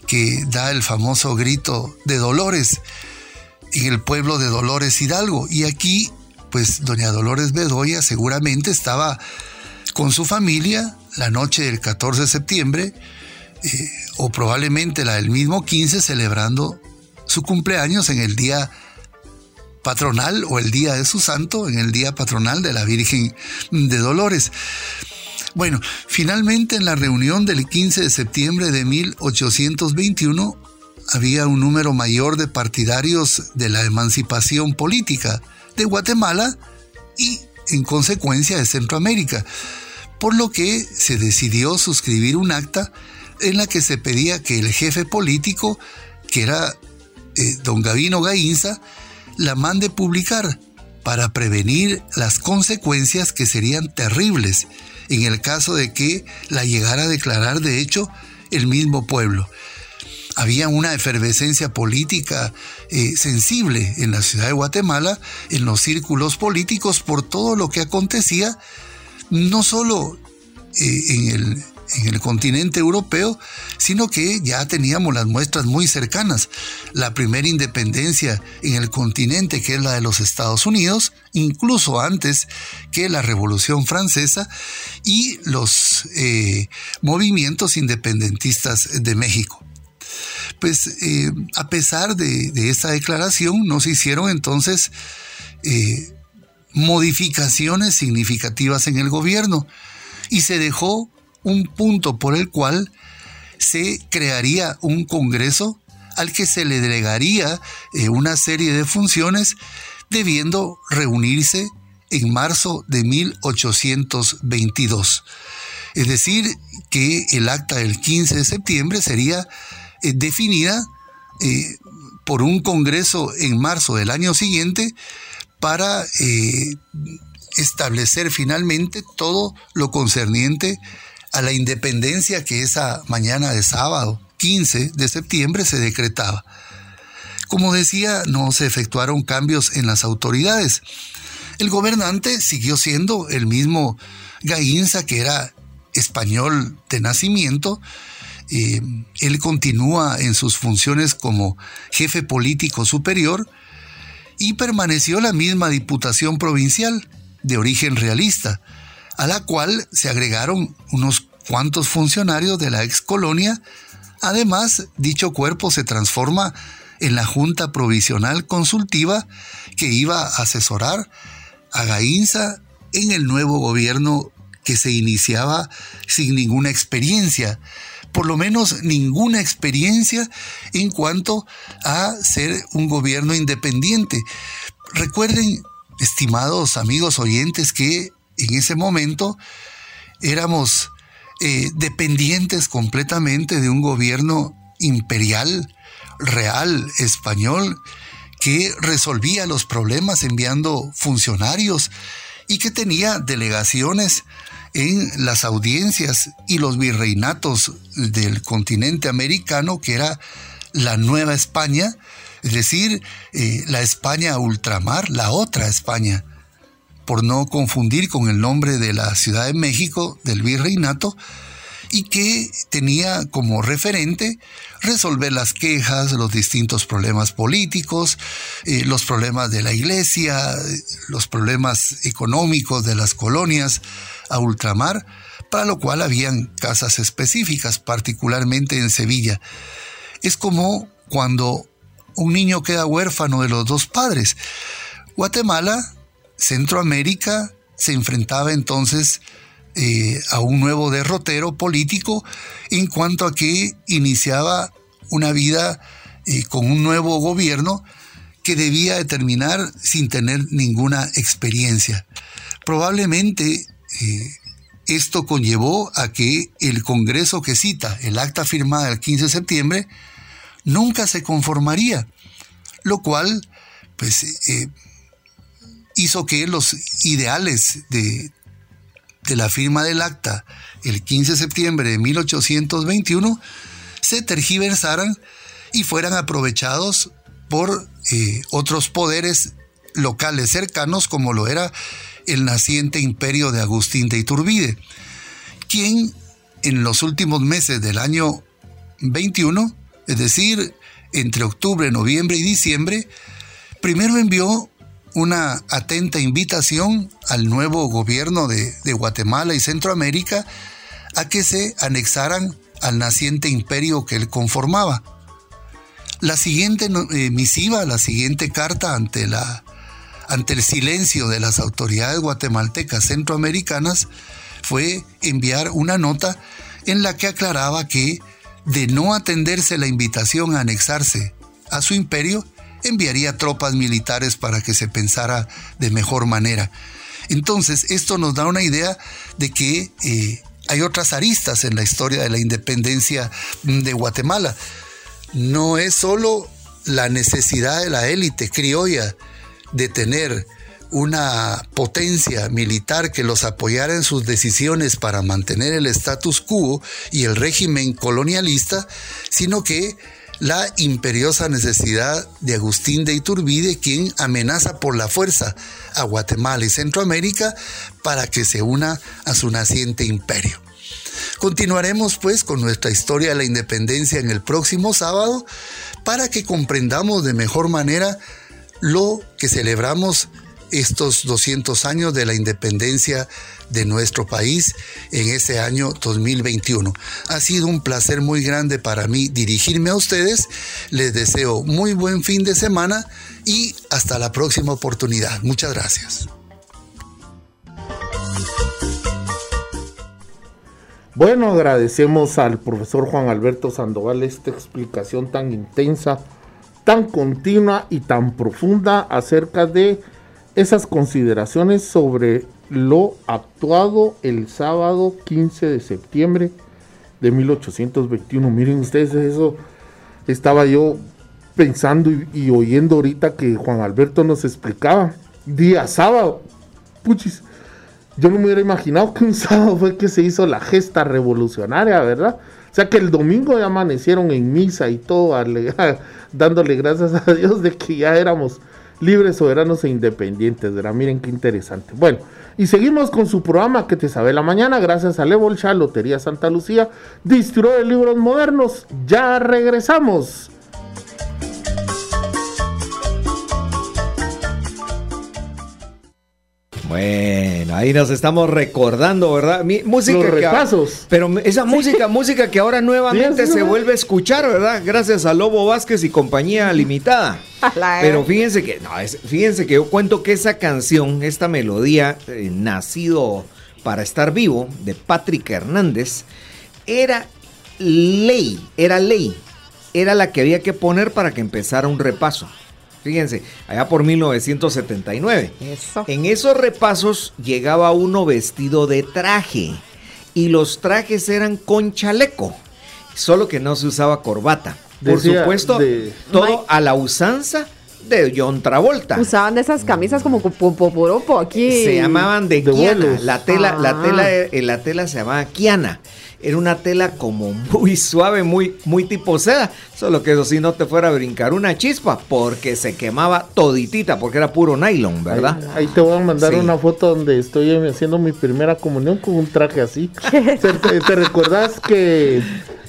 S7: que da el famoso grito de Dolores en el pueblo de Dolores Hidalgo. Y aquí, pues, doña Dolores Bedoya seguramente estaba con su familia la noche del 14 de septiembre, eh, o probablemente la del mismo 15, celebrando su cumpleaños en el día patronal o el día de su santo, en el día patronal de la Virgen de Dolores. Bueno, finalmente en la reunión del 15 de septiembre de 1821 había un número mayor de partidarios de la emancipación política de Guatemala y en consecuencia de Centroamérica, por lo que se decidió suscribir un acta en la que se pedía que el jefe político, que era eh, don Gavino Gainza, la mande publicar para prevenir las consecuencias que serían terribles en el caso de que la llegara a declarar de hecho el mismo pueblo. Había una efervescencia política eh, sensible en la ciudad de Guatemala, en los círculos políticos, por todo lo que acontecía, no solo eh, en, el, en el continente europeo, sino que ya teníamos las muestras muy cercanas. La primera independencia en el continente, que es la de los Estados Unidos, incluso antes que la Revolución Francesa, y los eh, movimientos independentistas de México. Pues eh, a pesar de, esta declaración, no se hicieron entonces eh, modificaciones significativas en el gobierno y se dejó un punto por el cual se crearía un Congreso al que se le delegaría eh, una serie de funciones debiendo reunirse en marzo de 1822. Es decir, que el acta del 15 de septiembre sería definida eh, por un Congreso en marzo del año siguiente para establecer finalmente todo lo concerniente a la independencia que esa mañana de sábado 15 de septiembre se decretaba. Como decía, no se efectuaron cambios en las autoridades. El gobernante siguió siendo el mismo Gainza, que era español de nacimiento. Él continúa en sus funciones como jefe político superior y permaneció la misma diputación provincial de origen realista a la cual se agregaron unos cuantos funcionarios de la ex colonia. Además, dicho cuerpo se transforma en la Junta Provisional Consultiva que iba a asesorar a Gainza en el nuevo gobierno que se iniciaba sin ninguna experiencia, por lo menos ninguna experiencia en cuanto a ser un gobierno independiente. Recuerden, estimados amigos oyentes, que en ese momento éramos eh, dependientes completamente de un gobierno imperial, real, español, que resolvía los problemas enviando funcionarios y que tenía delegaciones en las audiencias y los virreinatos del continente americano, que era la Nueva España, es decir, eh, la España ultramar, la otra España por no confundir con el nombre de la Ciudad de México del virreinato, y que tenía como referente resolver las quejas, los distintos problemas políticos, eh, los problemas de la iglesia, los problemas económicos de las colonias a ultramar, para lo cual habían casas específicas, particularmente en Sevilla. Es como cuando un niño queda huérfano de los dos padres. Guatemala Centroamérica se enfrentaba entonces eh, a un nuevo derrotero político en cuanto a que iniciaba una vida eh, con un nuevo gobierno que debía determinar sin tener ninguna experiencia. Probablemente eh, esto conllevó a que el Congreso que cita el acta firmada el 15 de septiembre nunca se conformaría, lo cual pues hizo que los ideales de, la firma del acta el 15 de septiembre de 1821 se tergiversaran y fueran aprovechados por eh, otros poderes locales cercanos como lo era el naciente imperio de Agustín de Iturbide, quien en los últimos meses del año 21, es decir, entre octubre, noviembre y diciembre, primero envió una atenta invitación al nuevo gobierno de, Guatemala y Centroamérica a que se anexaran al naciente imperio que él conformaba. La siguiente eh, misiva, la siguiente carta ante, la, ante el silencio de las autoridades guatemaltecas centroamericanas fue enviar una nota en la que aclaraba que de no atenderse la invitación a anexarse a su imperio, enviaría tropas militares para que se pensara de mejor manera. Entonces, esto nos da una idea de que eh, hay otras aristas en la historia de la independencia de Guatemala. No es solo la necesidad de la élite criolla de tener una potencia militar que los apoyara en sus decisiones para mantener el status quo y el régimen colonialista, sino que la imperiosa necesidad de Agustín de Iturbide, quien amenaza por la fuerza a Guatemala y Centroamérica para que se una a su naciente imperio. Continuaremos pues con nuestra historia de la independencia en el próximo sábado para que comprendamos de mejor manera lo que celebramos estos 200 años de la independencia de nuestro país en este año 2021. Ha sido un placer muy grande para mí dirigirme a ustedes. Les deseo muy buen fin de semana y hasta la próxima oportunidad. Muchas gracias.
S4: Bueno, agradecemos al profesor Juan Alberto Sandoval esta explicación tan intensa, tan continua y tan profunda acerca de esas consideraciones sobre lo actuado el sábado 15 de septiembre de 1821. Miren ustedes, eso estaba yo pensando y, oyendo ahorita que Juan Alberto nos explicaba. Día sábado. Puchis, yo no me hubiera imaginado que un (laughs) sábado fue que se hizo la gesta revolucionaria, ¿verdad? O sea que el domingo ya amanecieron en misa y todo, (laughs) dándole gracias a Dios de que ya éramos libres, soberanos e independientes, ¿verdad? Miren qué interesante. Bueno, y seguimos con su programa que te sabe la mañana, gracias a Levolcha, Lotería Santa Lucía, distribuidor de libros modernos. Ya regresamos.
S2: Bueno, ahí nos estamos recordando, ¿verdad? Mi, música
S4: Los
S2: que-
S4: repasos.
S2: pero esa música, música que ahora nuevamente
S4: Sí,
S2: se
S4: ¿no?
S2: vuelve a escuchar, ¿verdad? Gracias a Lobo Vázquez y compañía limitada. (laughs) Pero fíjense que, no, es- fíjense que yo cuento que esa canción, esta melodía, eh, nacido para estar vivo, de Patrick Hernández, era ley, era ley, era la que había que poner para que empezara un repaso. Fíjense, allá por 1979.
S3: Eso.
S2: En esos repasos llegaba uno vestido de traje y los trajes eran con chaleco, solo que no se usaba corbata. Por
S4: Decía
S2: supuesto,
S4: de-
S2: todo
S3: Mike-
S2: a la usanza de John Travolta.
S3: Usaban de esas camisas como poporopo aquí.
S2: Se llamaban de,
S4: De
S2: Kiana. La tela, la
S3: Ah.
S2: tela, eh, la tela se llamaba Kiana. Era una tela como muy suave, muy, muy tipo seda. Solo que eso sí no te fuera a brincar una chispa porque se quemaba toditita porque era puro nylon, ¿verdad?
S4: Ahí, ahí te voy a mandar
S2: Sí.
S4: una foto donde estoy haciendo mi primera comunión con un traje así. (laughs) ¿Te, te- te recuerdas que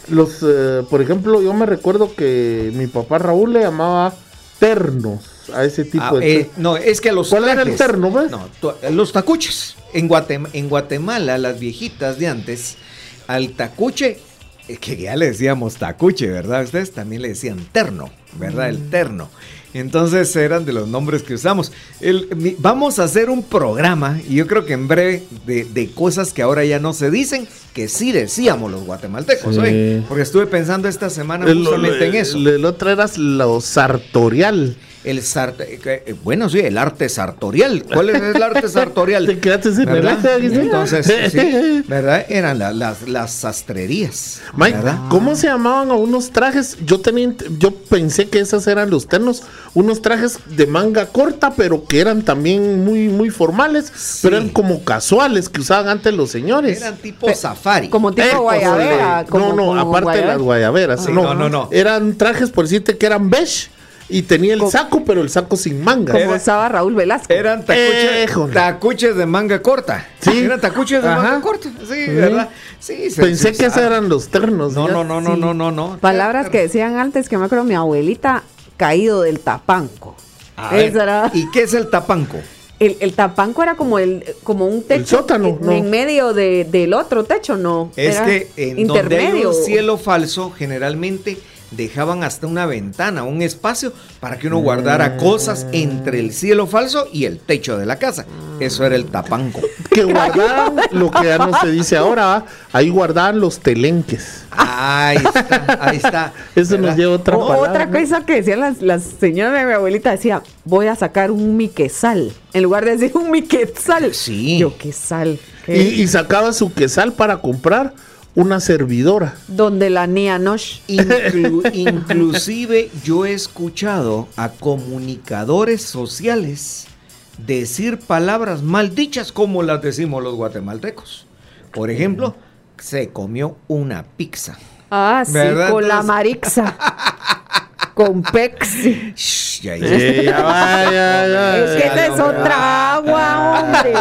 S4: los, eh, por ejemplo, yo me recuerdo que mi papá Raúl le llamaba ternos a ese tipo
S2: Ah,
S4: de
S2: eh, no, es que a los
S4: ¿Cuál era el terno, pues?
S2: No, los tacuches. En, Guatem- en Guatemala, las viejitas de antes, al tacuche, que ya le decíamos tacuche, ¿verdad? Ustedes también le decían terno, ¿verdad?
S4: Mm.
S2: El terno. Entonces eran de los nombres que usamos. El- vamos a hacer un programa, y yo creo que en breve, de, de cosas que ahora ya no se dicen, que sí decíamos los guatemaltecos,
S4: Sí.
S2: oye, Porque estuve pensando esta semana
S4: El,
S2: justamente en eso.
S4: el otro era lo sartorial.
S2: El sart- eh, eh, bueno, sí, el arte sartorial. ¿Cuál es el arte sartorial? (laughs)
S4: Te quedaste sin
S2: ¿Verdad?
S4: el arte, ¿sí?
S2: Entonces, sí, (laughs) ¿verdad? Eran la- las, las sastrerías.
S4: Mike,
S2: ¿verdad?
S4: ¿cómo se llamaban a unos trajes? Yo tenía, yo pensé que esos eran los ternos, unos trajes de manga corta, pero que eran también muy, muy formales, pero eran como casuales que usaban antes los señores.
S2: Eran tipo safari.
S3: Como tipo
S4: Eh,
S3: guayabera.
S4: no,
S3: como-
S4: no,
S3: como
S4: aparte de las guayaberas.
S2: Sí,
S4: no,
S2: no, no, no.
S4: Eran trajes, por decirte, que eran beige y tenía el saco, pero el saco sin manga.
S3: Como
S2: Era-
S3: usaba Raúl Velasco.
S2: Eran tacuches, tacuches de manga corta.
S4: Sí.
S2: Eran tacuches de
S4: Ajá.
S2: manga corta. Sí, ¿verdad? Sí, se-
S4: Pensé
S2: se
S4: que esos eran los ternos.
S2: No, no, no, no,
S3: Sí.
S2: no, no, no.
S3: Palabras que decían antes, que me acuerdo mi abuelita, caído del tapanco.
S2: A ver,
S3: Eso era-
S2: ¿Y qué es el tapanco?
S3: El, el tapanco era como el como un techo
S4: sótano,
S3: en,
S4: no.
S3: en medio de- del otro techo, no.
S2: Es
S3: Era
S2: que en donde hay
S3: intermedio.
S2: un cielo falso, generalmente dejaban hasta una ventana, un espacio para que uno guardara cosas entre el cielo falso y el techo de la casa. Eso era el tapanco.
S4: Que guardaban lo que ya no se dice ahora, ahí guardaban los telenques.
S2: Ahí está, ahí está.
S4: Eso nos lleva a otra
S3: O-
S4: palabra.
S3: otra
S4: ¿no?
S3: cosa que decían las, las señoras de mi abuelita, decía, voy a sacar un miquesal. En lugar de decir un miquesal.
S2: Sí.
S3: Yo, ¿qué sal?
S4: Y,
S3: ¿Qué?
S4: y sacaba su quesal para comprar una servidora.
S3: Donde la Nia Nosh.
S2: Inclu- (laughs) inclusive yo he escuchado a comunicadores sociales decir palabras maldichas como las decimos los guatemaltecos. Por ejemplo, se comió una pizza.
S3: Ah, sí,
S2: ¿Verdad?
S3: con la marixa. (laughs) con Pexi.
S2: Shh, ya
S4: Sí, ya va, ya, ya,
S3: Es que
S4: ya,
S3: esta es otra agua, hombre.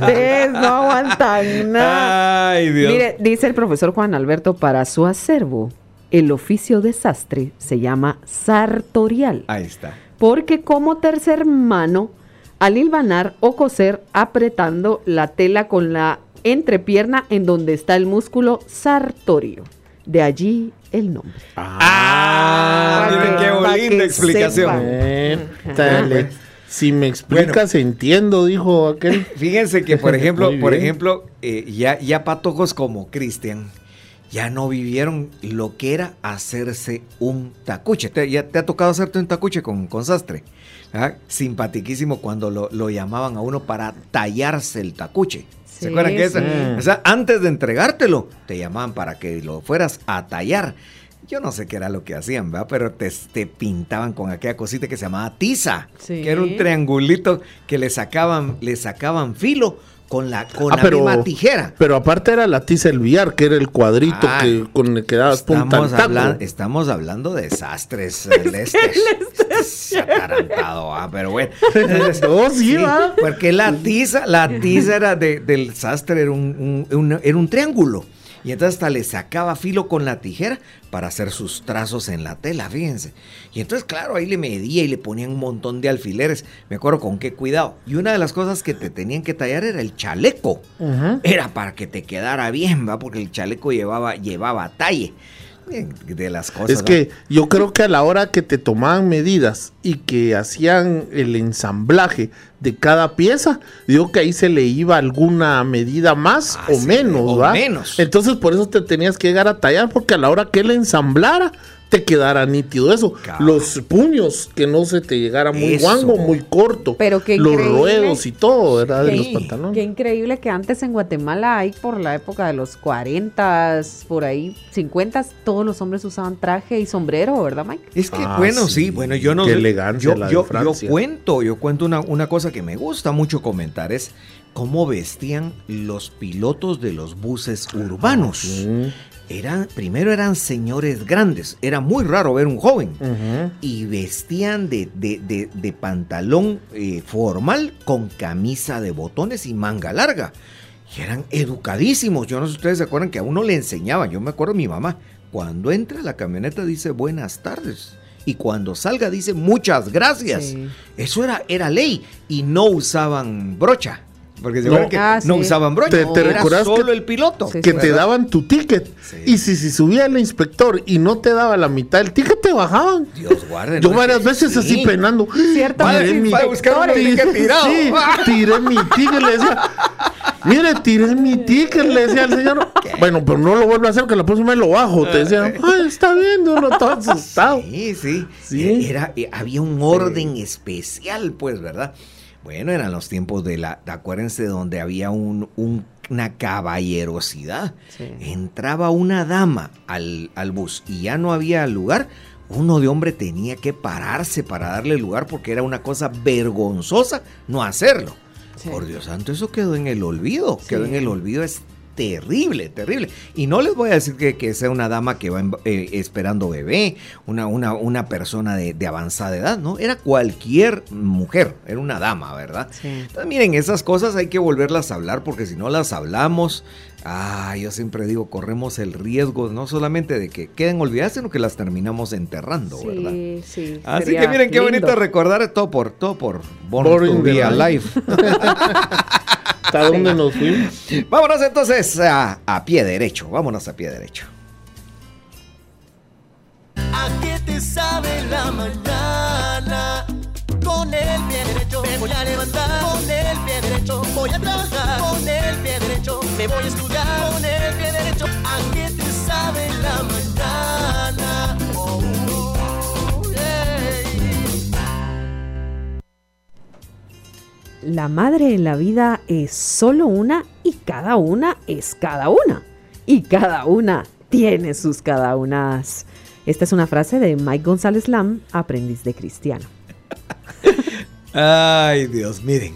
S3: Ustedes no aguantan nada.
S2: Ay, Dios.
S3: Mire, dice el profesor Juan Alberto, para su acervo, el oficio de sastre se llama sartorial,
S2: Ahí está.
S3: porque como tercer mano, al hilvanar o coser apretando la tela con la entrepierna en donde está el músculo sartorio. De allí el nombre.
S2: Ah,
S3: Pa'
S2: miren qué
S3: que
S2: explicación.
S4: Si me explicas, entiendo, dijo aquel. (laughs)
S2: Fíjense que, por (laughs) ejemplo, por ejemplo, eh, ya, ya patojos como Cristian ya no vivieron lo que era hacerse un tacuche. ¿Te, ya te ha tocado hacerte un tacuche con, con sastre? ¿Ah? Simpatiquísimo cuando lo, lo llamaban a uno para tallarse el tacuche. ¿Se acuerdan que esa-. O sea, antes de entregártelo, te llamaban para que lo fueras a tallar. Yo no sé qué era lo que hacían, ¿verdad? Pero te, te pintaban con aquella cosita que se llamaba tiza,
S3: Sí.
S2: que era un triangulito que le sacaban, le sacaban filo con la, con
S4: Ah,
S2: la
S4: pero-
S2: misma tijera.
S4: Pero aparte era la tiza el billar, que era el cuadrito
S2: Ah,
S4: que, con el que dabas punta
S2: Estamos,
S4: al taco.
S2: hablan- estamos hablando de desastres, (laughs) el este. es atarantado, ah, pero bueno. (laughs) Entonces,
S4: sí, va.
S2: Porque la tiza, la tiza era de- del sastre, era un, un- un- era un triángulo. Y entonces hasta le sacaba filo con la tijera para hacer sus trazos en la tela, fíjense. Y entonces, claro, ahí le medía y le ponían un montón de alfileres. Me acuerdo con qué cuidado. Y una de las cosas que te tenían que tallar era el chaleco. Era para que te quedara bien, ¿va? Porque el chaleco llevaba, llevaba talle. De las cosas.
S4: Es que yo creo que a la hora que te tomaban medidas y que hacían el ensamblaje de cada pieza, digo que ahí se le iba alguna medida más
S2: Ah,
S4: o
S2: sí,
S4: menos,
S2: o
S4: ¿va?
S2: menos.
S4: Entonces por eso te tenías que llegar a tallar porque a la hora que él ensamblara te quedara nítido eso. Los puños que no se te llegara muy
S2: Eso.
S4: guango, muy corto.
S3: Pero qué
S4: los ruedos y todo, ¿verdad? De los pantalones.
S3: Qué increíble que antes en Guatemala, hay por la época de los 40, por ahí, 50, todos los hombres usaban traje y sombrero, ¿verdad, Mike?
S2: Es que,
S4: Ah,
S2: bueno, sí,
S4: sí,
S2: bueno, yo no
S4: qué elegancia
S2: yo,
S4: la de
S2: yo- yo
S4: Francia.
S2: cuento, yo cuento una, una cosa que me gusta mucho comentar, es cómo vestían los pilotos de los buses urbanos.
S4: Mm,
S2: Eran, primero eran señores grandes, era muy raro ver un joven. Y vestían de, de- de- de pantalón eh, formal con camisa de botones y manga larga. Y eran educadísimos. Yo no sé si ustedes se acuerdan que a uno le enseñaban. Yo me acuerdo mi mamá. Cuando entra a la camioneta dice buenas tardes. Y cuando salga dice muchas gracias.
S3: Sí.
S2: Eso era, era ley. Y no usaban brocha. Porque se
S4: No.
S2: que
S3: Ah,
S2: no
S3: sí.
S2: usaban brocha.
S4: ¿Te- te
S2: era
S4: recuerdas
S2: solo
S4: que-
S2: el piloto.
S3: Sí,
S4: que te
S2: ¿verdad?
S4: daban tu ticket.
S2: Sí.
S4: Y si, si subía el inspector y no te daba la mitad del ticket, te bajaban.
S2: Dios guarde.
S4: Yo
S2: ¿no?
S4: varias veces así
S2: Sí.
S4: penando.
S3: Cierto,
S2: Madre,
S4: Tiré mi-
S2: para buscar un
S4: Ti-
S2: ticket tirado.
S4: Sí, tiré mi ticket, le decía. Mire, tiré mi ticket, le decía al señor. Bueno, pero no lo vuelvo a hacer, que la próxima vez lo bajo. Te decía, ay, está bien, uno todo asustado.
S2: Sí, sí.
S4: Sí.
S2: Era, eh, había un orden especial, pues, ¿verdad? Bueno, eran los tiempos de la, de- acuérdense, donde había un, un- una caballerosidad.
S3: Sí.
S2: Entraba una dama al, al bus y ya no había lugar. Uno de hombre tenía que pararse para darle lugar porque era una cosa vergonzosa no hacerlo.
S3: Sí.
S2: Por Dios santo, eso quedó en el olvido. Quedó en el olvido. Es terrible, terrible. Y no les voy a decir que, que sea una dama que va en- eh, esperando bebé, una, una, una persona de, de avanzada edad, ¿no? Era cualquier mujer, era una dama, ¿verdad?
S3: Sí.
S2: Entonces, miren, esas cosas hay que volverlas a hablar porque si no las hablamos, ah, yo siempre digo, corremos el riesgo no solamente de que queden olvidadas, sino que las terminamos enterrando, ¿verdad?
S3: Sí, sí.
S2: Así que miren qué
S3: lindo.
S2: bonito recordar todo por todo por Born
S4: Born
S2: to be
S4: the
S2: Alive. (laughs)
S4: ¿Hasta (laughs) dónde nos fuimos?
S2: Vámonos entonces a, a pie derecho. Vámonos a pie derecho.
S8: ¿A qué te sabe la mañana? Con el pie derecho me voy a levantar. Con el pie derecho voy a trabajar. Con el pie derecho me voy a La
S3: madre en la vida es solo una y cada una es cada una. Y cada una tiene sus cada unas. Esta es una frase de Mike González Lam, aprendiz de cristiano. (laughs)
S2: Ay, Dios, miren.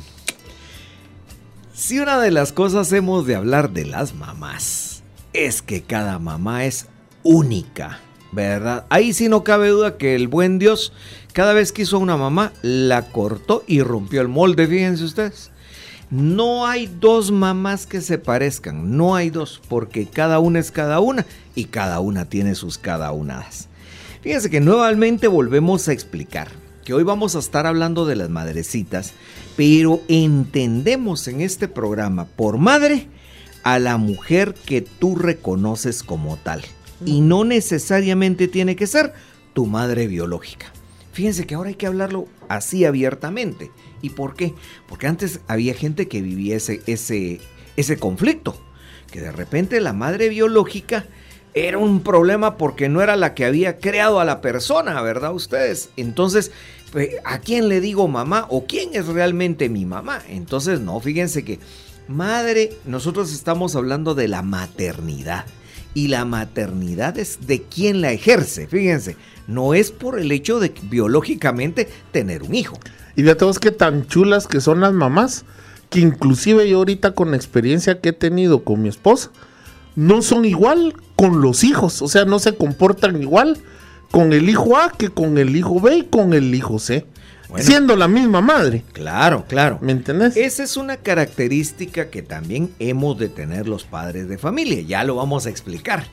S2: Si una de las cosas hemos de hablar de las mamás es que cada mamá es única, ¿verdad? Ahí sí no cabe duda que el buen Dios, cada vez que hizo a una mamá, la cortó y rompió el molde, fíjense ustedes. No hay dos mamás que se parezcan, no hay dos, porque cada una es cada una y cada una tiene sus cada unadas. Fíjense que nuevamente volvemos a explicar que hoy vamos a estar hablando de las madrecitas, pero entendemos en este programa por madre a la mujer que tú reconoces como tal. Y no necesariamente tiene que ser tu madre biológica. Fíjense que ahora hay que hablarlo así abiertamente. ¿Y por qué? Porque antes había gente que vivía ese, ese, ese conflicto. Que de repente la madre biológica era un problema porque no era la que había creado a la persona, ¿verdad ustedes? Entonces, ¿a quién le digo mamá o quién es realmente mi mamá? Entonces, no, fíjense que madre, nosotros estamos hablando de la maternidad. Y la maternidad es de quien la ejerce, fíjense, no es por el hecho de biológicamente tener un hijo.
S4: Y de todos qué tan chulas que son las mamás, que inclusive yo ahorita con la experiencia que he tenido con mi esposa, no son igual con los hijos, o sea, no se comportan igual con el hijo A que con el hijo B y con el hijo C.
S2: Bueno.
S4: siendo la misma madre.
S2: Claro, claro.
S4: ¿Me entendés?
S2: Esa es una característica que también hemos de tener los padres de familia. Ya lo vamos a explicar.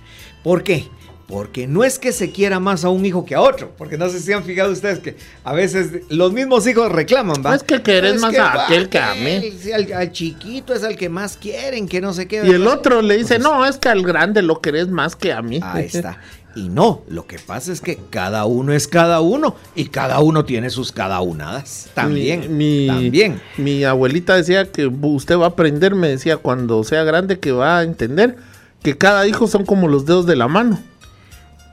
S2: ¿Por qué? Porque no es que se quiera más a un hijo que a otro. Porque no sé si han fijado ustedes que a veces los mismos hijos reclaman, ¿va?
S4: Es que querés más a aquel que a mí.
S2: Al, al chiquito es al que más quieren, que no sé qué.
S4: Y el otro le dice, no, es que al grande lo querés más que a mí.
S2: Ahí está. (laughs) Y no, lo que pasa es que cada uno es cada uno y cada uno tiene sus cada unadas. También,
S4: Mi, mi-
S2: también.
S4: Mi abuelita decía que usted va a aprender, me decía, cuando sea grande que va a entender que cada hijo son como los dedos de la mano.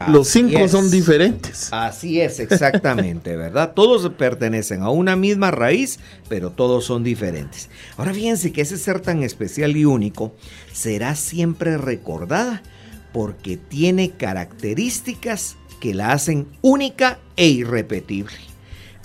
S4: Los cinco
S2: es.
S4: son diferentes.
S2: Así es, exactamente, ¿verdad? (laughs) Todos pertenecen a una misma raíz, pero todos son diferentes. Ahora fíjense que ese ser tan especial y único será siempre recordada porque tiene características que la hacen única e irrepetible.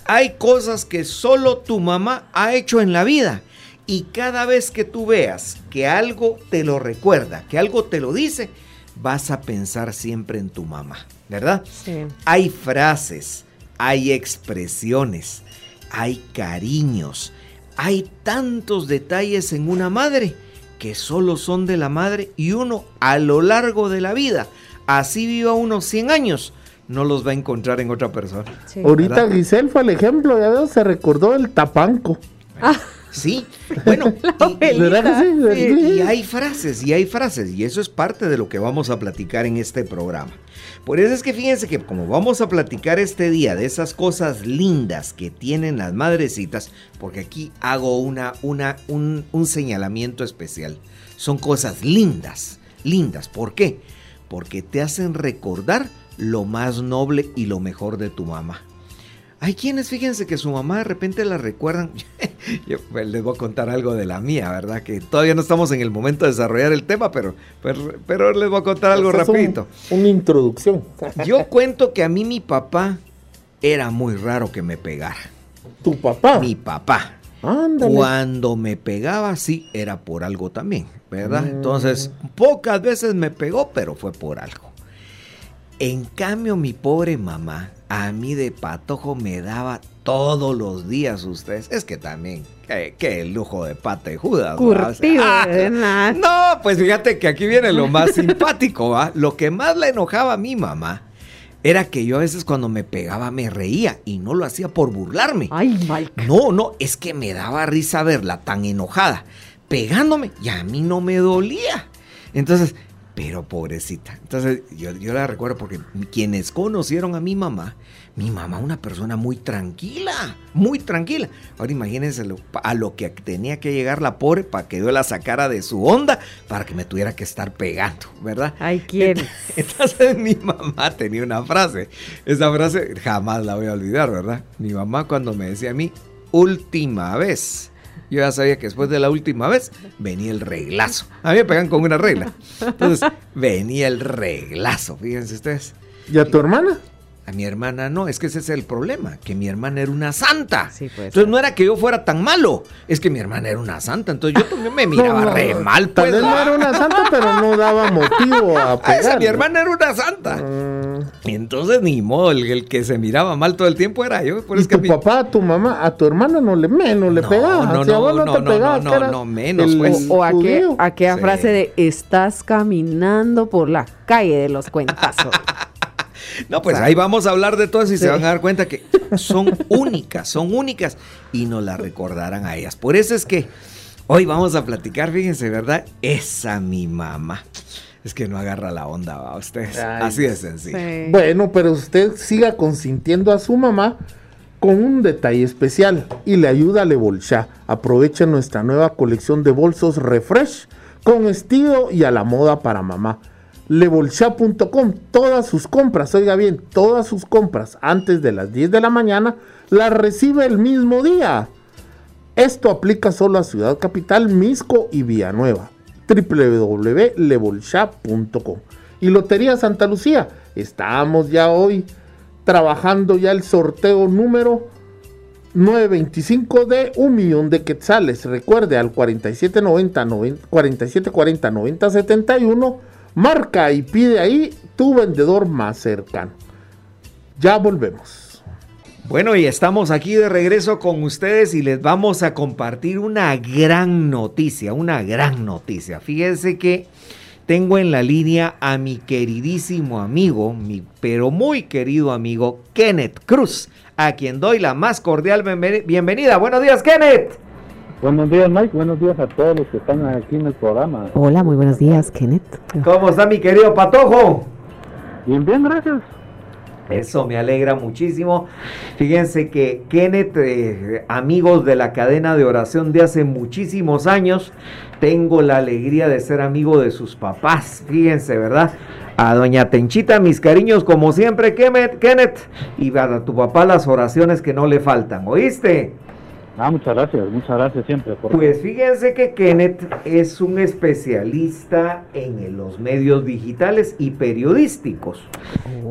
S2: Hay cosas que solo tu mamá ha hecho en la vida y cada vez que tú veas que algo te lo recuerda, que algo te lo dice, vas a pensar siempre en tu mamá, ¿verdad?
S3: Sí.
S2: Hay frases, hay expresiones, hay cariños, hay tantos detalles en una madre que solo son de la madre y uno a lo largo de la vida, así viva unos 100 años, no los va a encontrar en otra persona.
S3: Sí.
S4: Ahorita
S2: ¿verdad?
S4: Giselle fue el ejemplo, ya veo, se recordó el tapanco.
S2: Sí, bueno, (laughs) y- hay frases, y hay frases, y eso es parte de lo que vamos a platicar en este programa. Por eso es que fíjense que como vamos a platicar este día de esas cosas lindas que tienen las madrecitas, porque aquí hago una, una, un, un señalamiento especial. Son cosas lindas, lindas. ¿Por qué? Porque te hacen recordar lo más noble y lo mejor de tu mamá. Hay quienes, fíjense que su mamá de repente la recuerdan. (laughs) Yo pues, les voy a contar algo de la mía, ¿verdad? Que todavía no estamos en el momento de desarrollar el tema, pero, pero, pero les voy a contar algo
S4: Esta es un-
S2: rapidito.
S4: una introducción. (laughs)
S2: Yo cuento que a mí mi papá era muy raro que me pegara.
S4: Tu papá.
S2: Mi papá.
S4: Ándale.
S2: Cuando me pegaba, sí, era por algo también, ¿verdad?
S4: Mm.
S2: Entonces, pocas veces me pegó, pero fue por algo. En cambio, mi pobre mamá, a mí de patojo me daba todos los días ustedes. Es que también, qué, qué lujo de pata y Judas. ¿va? O sea,
S3: Curtido,
S2: ah, no, pues fíjate que aquí viene lo más simpático, ¿va? Lo que más le enojaba a mi mamá era que yo a veces cuando me pegaba me reía y no lo hacía por burlarme.
S3: Ay, Mike.
S2: No, no, es que me daba risa verla tan enojada, pegándome, y a mí no me dolía. Entonces, pero pobrecita. Entonces, yo, yo la recuerdo porque quienes conocieron a mi mamá, mi mamá una persona muy tranquila, muy tranquila. Ahora imagínense lo- a lo que tenía que llegar la pobre para que yo la sacara de su onda para que me tuviera que estar pegando, ¿verdad?
S3: Ay, ¿quién? (laughs)
S2: Entonces mi mamá tenía una frase. Esa frase jamás la voy a olvidar, ¿verdad? Mi mamá cuando me decía a mí, última vez. Yo ya sabía que después de la última vez venía el reglazo. A mí me pegan con una regla. Entonces venía el reglazo, fíjense ustedes.
S4: ¿Y a tu hermana?
S2: A mi hermana no, es que ese es el problema, que mi hermana era una santa.
S3: Sí, puede
S2: entonces no era que yo fuera tan malo, es que mi hermana era una santa. Entonces yo también me (laughs) miraba
S4: No, no,
S2: re mal,
S4: Tal
S2: pues.
S4: vez no era una santa, pero no daba motivo a (laughs)
S2: Ah, esa,
S4: pegar.
S2: mi hermana era una santa.
S4: Mm.
S2: Y entonces ni modo, el, el que se miraba mal todo el tiempo era yo. Por
S4: Y
S2: es que
S4: tu
S2: mi-
S4: papá, a tu mamá, a tu hermana no le menos le
S2: No,
S4: pegaba.
S2: no,
S4: si a
S2: no,
S4: no,
S2: no,
S4: te
S2: no,
S4: pegabas,
S2: no,
S4: que eras
S2: no, menos,
S4: el
S2: pues.
S3: O aquella,
S4: judío.
S3: aquella
S2: Sí.
S3: frase de estás caminando por la calle de los cuentazos. (laughs)
S2: No, pues ahí vamos a hablar de todas y se van a dar cuenta que son únicas, son únicas y nos la recordarán a ellas. Por eso es que hoy vamos a platicar, fíjense, ¿verdad? Esa mi mamá. Es que no agarra la onda, va ustedes.
S4: Ay.
S2: Así de sencillo.
S3: Sí.
S4: Bueno, pero usted siga consintiendo a su mamá con un detalle especial y le ayuda a Le Bolsha. Aproveche nuestra nueva colección de bolsos Refresh con estilo y a la moda para mamá. Lebolsha.com, todas sus compras, oiga bien, todas sus compras antes de las 10 de la mañana las recibe el mismo día. Esto aplica solo a Ciudad Capital, Misco y Villanueva. www.lebolsha.com. Y Lotería Santa Lucía. Estamos ya hoy trabajando ya el sorteo número 925 de un millón de quetzales. Recuerde al 4790 90 4740 9071. Marca y pide ahí tu vendedor más cercano. Ya volvemos.
S2: Bueno, y estamos aquí de regreso con ustedes y les vamos a compartir una gran noticia, una gran noticia. Fíjense que tengo en la línea a mi queridísimo amigo, mi pero muy querido amigo Kenneth Cruz, a quien doy la más cordial bienve- bienvenida. Buenos días, Kenneth.
S9: Buenos días, Mike. Buenos días a todos los que están aquí en el programa.
S3: Hola, muy buenos días, Kenneth.
S2: ¿Cómo está mi querido Patojo?
S9: Bien, bien, gracias.
S2: Eso me alegra muchísimo. Fíjense que Kenneth, eh, amigos de la cadena de oración de hace muchísimos años, tengo la alegría de ser amigo de sus papás. Fíjense, ¿verdad? A doña Tenchita, mis cariños como siempre, Kenneth, Kenneth. Y a tu papá las oraciones que no le faltan, ¿oíste?
S9: Ah, muchas gracias, muchas gracias siempre. Por...
S2: Pues fíjense que Kenneth es un especialista en los medios digitales y periodísticos.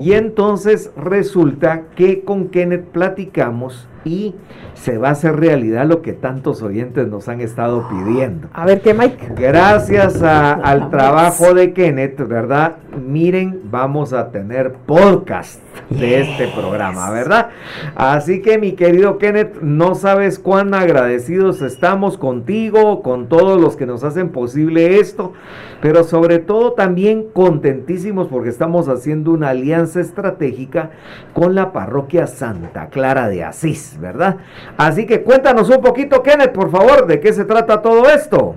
S2: Y entonces resulta que con Kenneth platicamos y se va a hacer realidad lo que tantos oyentes nos han estado pidiendo.
S3: A ver, ¿qué, Mike?
S2: Gracias a- al trabajo de Kenneth, ¿verdad? Miren, vamos a tener podcast de este programa, ¿verdad? Así que mi querido Kenneth, no sabes cuán agradecidos estamos contigo, con todos los que nos hacen posible esto, pero sobre todo también contentísimos porque estamos haciendo una alianza estratégica con la parroquia Santa Clara de Asís, ¿verdad? Así que cuéntanos un poquito, Kenneth, por favor, de qué se trata todo esto.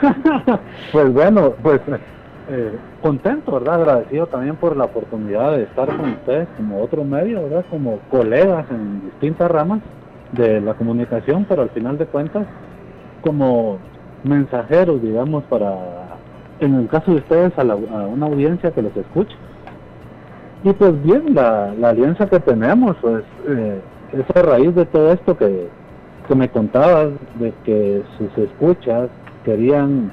S2: (laughs)
S9: Pues bueno, pues eh, contento, ¿verdad? Agradecido también por la oportunidad de estar con ustedes como otro medio, ¿verdad? Como colegas en distintas ramas de la comunicación, pero al final de cuentas como mensajeros, digamos, para, en el caso de ustedes, a, la- una audiencia que los escuche. Y pues bien, la, la alianza que tenemos, pues eh, es a raíz de todo esto que, que me contabas, de que sus escuchas querían,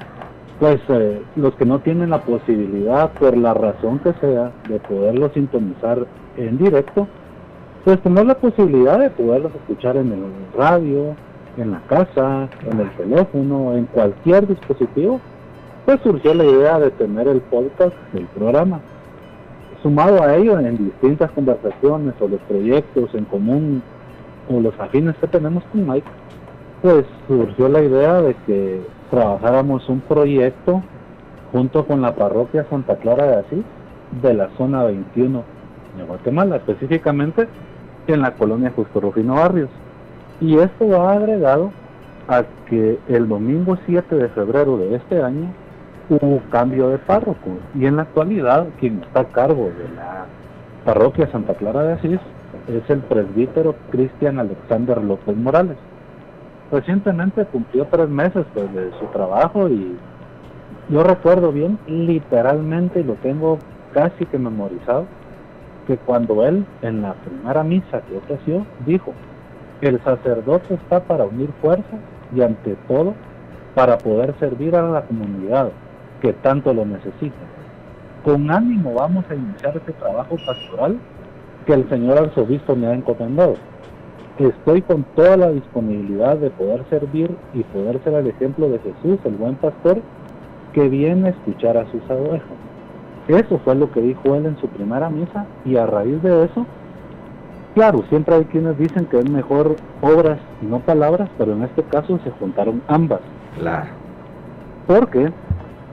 S9: pues eh, los que no tienen la posibilidad, por la razón que sea, de poderlo sintonizar en directo, pues tener la posibilidad de poderlos escuchar en el radio, en la casa, en el teléfono, en cualquier dispositivo, pues surgió la idea de tener el podcast del programa. Sumado a ello, en distintas conversaciones o los proyectos en común o los afines que tenemos con Mike, pues surgió la idea de que trabajáramos un proyecto junto con la parroquia Santa Clara de Asís de la zona 21 de Guatemala, específicamente en la colonia Justo Rufino Barrios. Y esto va agregado a que el domingo 7 de febrero de este año hubo cambio de párroco y en la actualidad quien está a cargo de la parroquia Santa Clara de Asís es el presbítero Cristian Alexander López Morales. Recientemente cumplió tres meses pues, de su trabajo y yo recuerdo bien, literalmente, lo tengo casi que memorizado, que cuando él en la primera misa que ofreció dijo, el sacerdote está para unir fuerzas y ante todo para poder servir a la comunidad que tanto lo necesita. Con ánimo vamos a iniciar este trabajo pastoral que el señor arzobispo me ha encomendado. Estoy con toda la disponibilidad de poder servir y poder ser el ejemplo de Jesús, el buen pastor, que viene a escuchar a sus ovejas. Eso fue lo que dijo él en su primera misa y a raíz de eso, claro, siempre hay quienes dicen que es mejor obras y no palabras, pero en este caso se juntaron ambas.
S2: Claro.
S9: Porque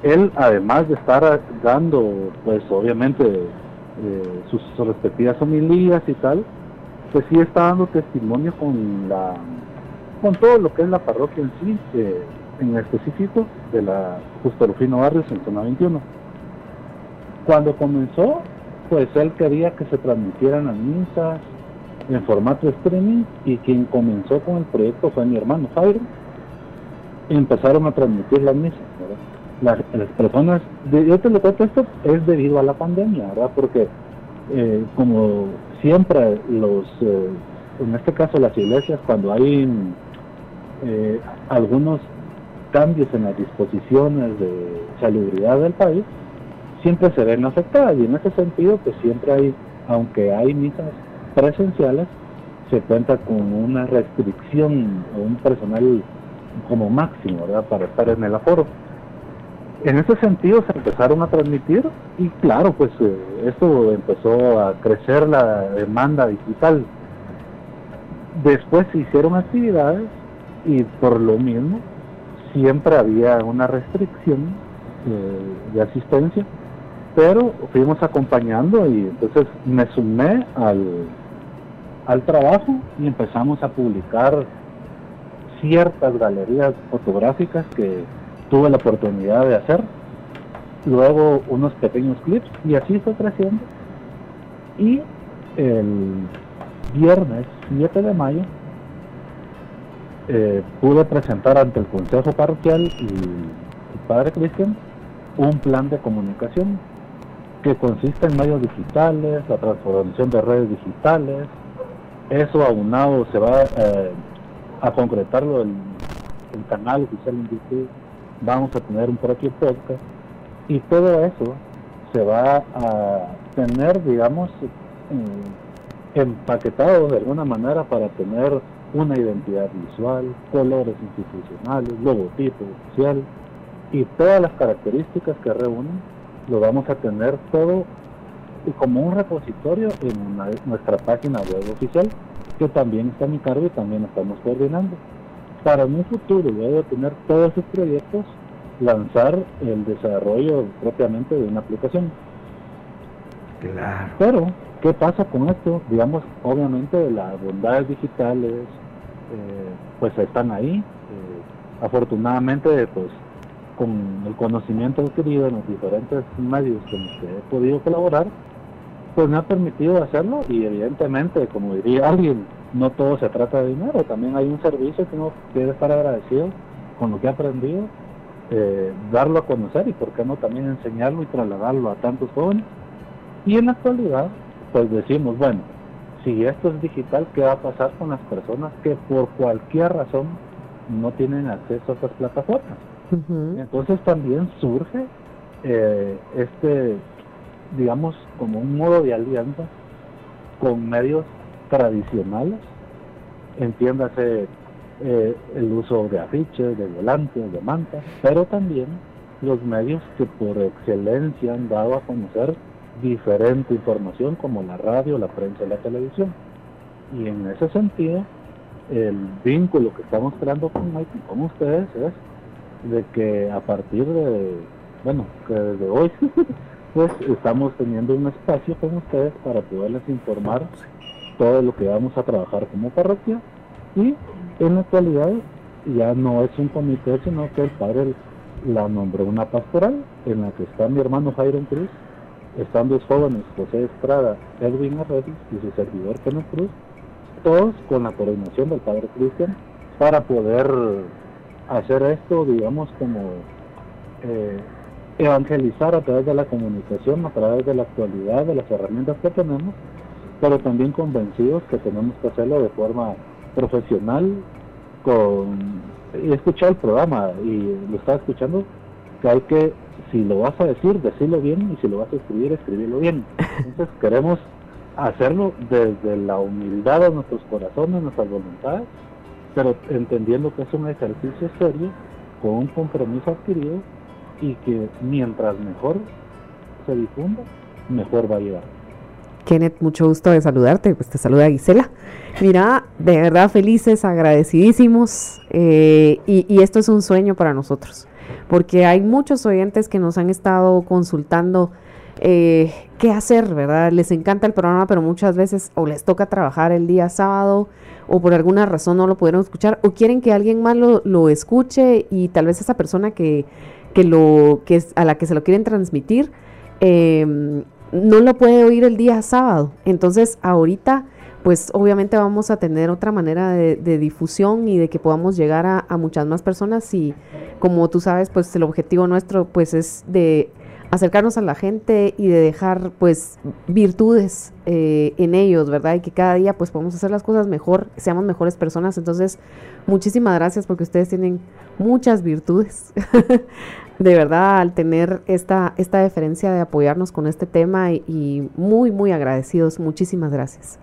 S9: él, además de estar dando, pues obviamente, eh, sus, respectivas homilías y tal, pues sí está dando testimonio con la con todo lo que es la parroquia en sí, eh, en específico de la Justo Rufino Barrios en zona 21. Cuando comenzó, pues él quería que se transmitieran las misas en formato streaming y quien comenzó con el proyecto fue mi hermano Jairo. Empezaron a transmitir las misas. Las, las personas, yo te lo cuento esto, es debido a la pandemia, ¿verdad? Porque eh, como siempre los, eh, en este caso las iglesias, cuando hay eh, algunos cambios en las disposiciones de salubridad del país, siempre se ven afectadas y en ese sentido pues siempre hay, aunque hay misas presenciales, se cuenta con una restricción o un personal como máximo ¿verdad? para estar en el aforo. En ese sentido se empezaron a transmitir y claro, pues eh, esto empezó a crecer la demanda digital. Después se hicieron actividades y por lo mismo siempre había una restricción eh, de asistencia, pero fuimos acompañando y entonces me sumé al, al trabajo y empezamos a publicar ciertas galerías fotográficas que tuve la oportunidad de hacer, luego unos pequeños clips y así fue creciendo. Y el viernes 7 de mayo eh, pude presentar ante el Consejo Parroquial y el Padre Cristian un plan de comunicación que consiste en medios digitales, la transformación de redes digitales, eso aunado se va eh, a concretarlo en el canal oficial en YouTube, vamos a tener un propio podcast y todo eso se va a tener, digamos, eh, empaquetado de alguna manera para tener una identidad visual, colores institucionales, logotipo oficial y todas las características que reúnen, lo vamos a tener todo como un repositorio en nuestra página web oficial, que también está a mi cargo y también estamos coordinando. Para en un futuro, luego de tener todos esos proyectos, lanzar el desarrollo propiamente de una aplicación.
S2: Claro.
S9: Pero, ¿qué pasa con esto? Digamos, obviamente las bondades digitales, eh, pues están ahí. Eh, afortunadamente, pues con el conocimiento adquirido en los diferentes medios con los que he podido colaborar, pues me ha permitido hacerlo y evidentemente, como diría alguien, no todo se trata de dinero, también hay un servicio que uno debe estar agradecido con lo que ha aprendido, eh, darlo a conocer y por qué no también enseñarlo y trasladarlo a tantos jóvenes. Y en la actualidad, pues decimos, bueno, si esto es digital, ¿qué va a pasar con las personas que por cualquier razón no tienen acceso a estas plataformas? Entonces también surge eh, este, digamos, como un modo de alianza con medios tradicionales, entiéndase eh, el uso de afiches, de volantes, de mantas, pero también los medios que por excelencia han dado a conocer diferente información como la radio, la prensa y la televisión. Y en ese sentido, el vínculo que estamos creando con con ustedes es de que a partir de, bueno, que desde hoy, (laughs) pues estamos teniendo un espacio con ustedes para poderles informar todo lo que vamos a trabajar como parroquia. Y en la actualidad ya no es un comité, sino que el padre la nombró una pastoral en la que está mi hermano Jairo Cruz, están dos jóvenes, José Estrada, Edwin Arregui y su servidor Kenneth Cruz, todos con la coordinación del padre Cristian para poder hacer esto, digamos, como eh, evangelizar a través de la comunicación, a través de la actualidad, de las herramientas que tenemos, pero también convencidos que tenemos que hacerlo de forma profesional, con he escuchado el programa y lo estaba escuchando, que hay que, si lo vas a decir, decirlo bien, y si lo vas a escribir, escribirlo bien. Entonces (laughs) queremos hacerlo desde la humildad de nuestros corazones, nuestras voluntades, pero entendiendo que es un ejercicio serio, con un compromiso adquirido y que mientras mejor se difunda, mejor va a llegar.
S3: Kenneth, mucho gusto de saludarte. Pues te saluda Gisela. Mira, de verdad felices, agradecidísimos. eh, y, esto es un sueño para nosotros. Porque hay muchos oyentes que nos han estado consultando eh, qué hacer, ¿verdad? Les encanta el programa, pero muchas veces o les toca trabajar el día sábado o por alguna razón no lo pudieron escuchar o quieren que alguien más lo, lo escuche y tal vez esa persona que, que lo, que es, a la que se lo quieren transmitir eh, no lo puede oír el día sábado. Entonces, ahorita, pues obviamente vamos a tener otra manera de, difusión y de que podamos llegar a, a muchas más personas y como tú sabes, pues el objetivo nuestro pues es de acercarnos a la gente y de dejar pues virtudes eh, en ellos, ¿verdad? Y que cada día pues podamos hacer las cosas mejor, seamos mejores personas. Entonces, muchísimas gracias porque ustedes tienen muchas virtudes. (laughs) de verdad, al tener esta, esta deferencia de apoyarnos con este tema y, muy, muy agradecidos. Muchísimas gracias.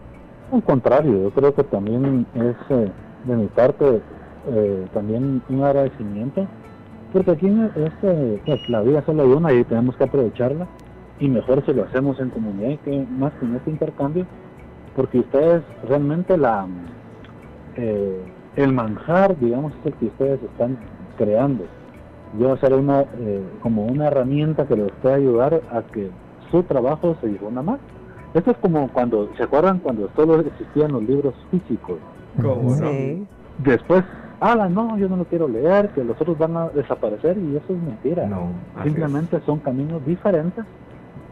S9: Al contrario, yo creo que también es eh, de mi parte eh, también un agradecimiento, porque aquí en este, pues, la vida solo hay una y tenemos que aprovecharla y mejor si lo hacemos en comunidad que más que en este intercambio, porque ustedes realmente la eh, el manjar, digamos, es el que ustedes están creando. Yo seré una eh, como una herramienta que les puede ayudar a que su trabajo se difunda más. Esto es como cuando, ¿se acuerdan cuando solo existían los libros físicos?
S2: ¿Cómo no?
S3: Sí.
S9: Después, ah, no, yo no lo quiero leer, que los otros van a desaparecer y eso es mentira.
S2: No,
S9: Simplemente son caminos diferentes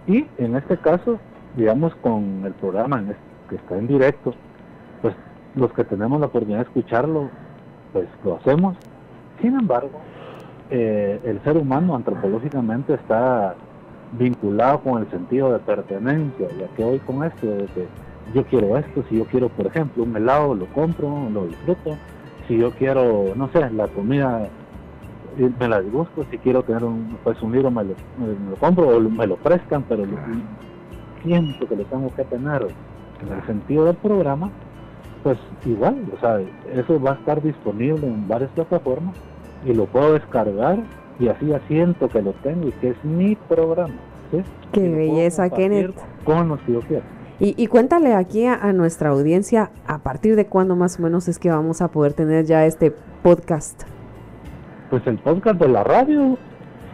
S9: y en este caso, digamos, con el programa en este- que está en directo, pues los que tenemos la oportunidad de escucharlo, pues lo hacemos. Sin embargo, eh, el ser humano antropológicamente está vinculado con el sentido de pertenencia, ya que hoy con esto, de que yo quiero esto, si yo quiero, por ejemplo, un helado, lo compro, lo disfruto, si yo quiero, no sé, la comida, eh, me la disgusto, si quiero tener un, pues un libro, me lo, me lo compro o me lo prestan, pero lo, siento que lo tengo que tener en el sentido del programa, pues igual, o sea, eso va a estar disponible en varias plataformas y lo puedo descargar y así ya siento que lo tengo y que es mi programa. ¿sí?
S3: Qué belleza, Kenneth.
S9: Con los que yo quiera.
S3: Y, y cuéntale aquí a, a nuestra audiencia a partir de cuándo más o menos es que vamos a poder tener ya este podcast.
S9: Pues el podcast de la radio,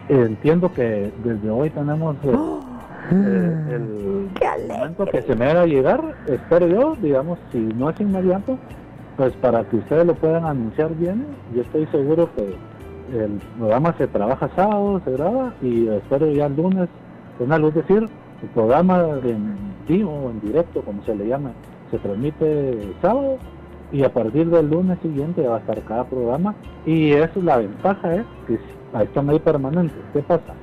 S9: eh, entiendo que desde hoy tenemos eh, eh, el momento que se me haga llegar, espero yo, digamos, si no es inmediato, pues para que ustedes lo puedan anunciar bien, yo estoy seguro que el programa se trabaja sábado, se graba y espero ya el lunes, una luz decir, el programa en vivo o en directo, como se le llama, se transmite sábado y a partir del lunes siguiente va a estar cada programa y eso la ventaja es que ahí están ahí permanentes. ¿Qué pasa?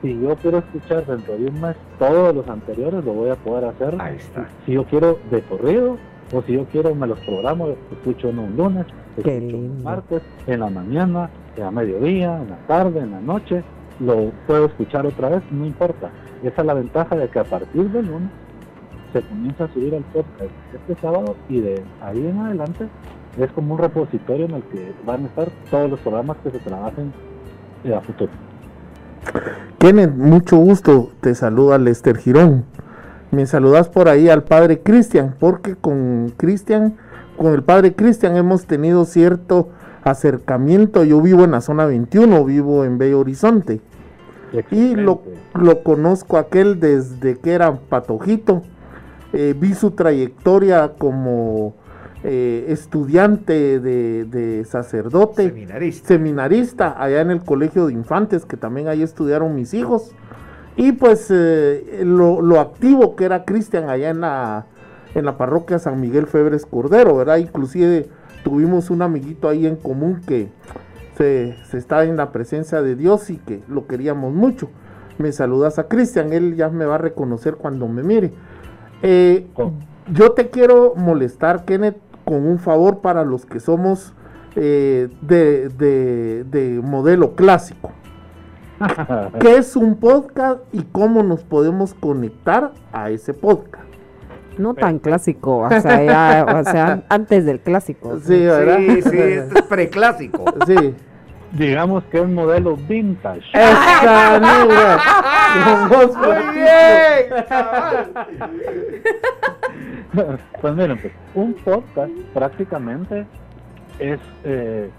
S9: Si yo quiero escuchar dentro de un mes todos los anteriores, lo voy a poder hacer.
S2: Ahí está.
S9: Si yo quiero de corrido o si yo quiero me los programo, escucho uno un lunes, escucho un martes, en la mañana, a mediodía, en la tarde, en la noche, lo puedo escuchar otra vez, no importa. Esa es la ventaja de que a partir del lunes se comienza a subir al podcast este sábado y de ahí en adelante es como un repositorio en el que van a estar todos los programas que se trabajen a futuro.
S4: Kenneth, mucho gusto. Te saluda Lester Girón. Me saludas por ahí al padre Cristian, porque con Cristian, con el padre Cristian hemos tenido cierto acercamiento. Yo vivo en la zona 21, vivo en Bello Horizonte. Y lo, lo conozco aquel desde que era patojito. Eh, vi su trayectoria como eh, estudiante de, de sacerdote
S2: Seminarista.
S4: seminarista allá en el colegio de infantes, que también ahí estudiaron mis hijos. Y pues eh, lo, lo activo que era Cristian allá en la, en la parroquia San Miguel Febres Cordero, ¿verdad? Inclusive tuvimos un amiguito ahí en común que se, se estaba en la presencia de Dios y que lo queríamos mucho. Me saludas a Cristian, él ya me va a reconocer cuando me mire. Eh, yo te quiero molestar, Kenneth, con un favor para los que somos eh, de, de- de modelo clásico. (laughs) ¿Qué es un podcast y cómo nos podemos conectar a ese podcast?
S3: No tan clásico, o sea, ya, o sea, (laughs) antes del clásico.
S4: Sí, ¿verdad?
S2: Sí, sí, este es (laughs) preclásico.
S4: Sí.
S9: Digamos que es un modelo vintage.
S4: Esa
S2: Muy bien, chaval.
S9: Pues miren, pues, un podcast prácticamente es, eh,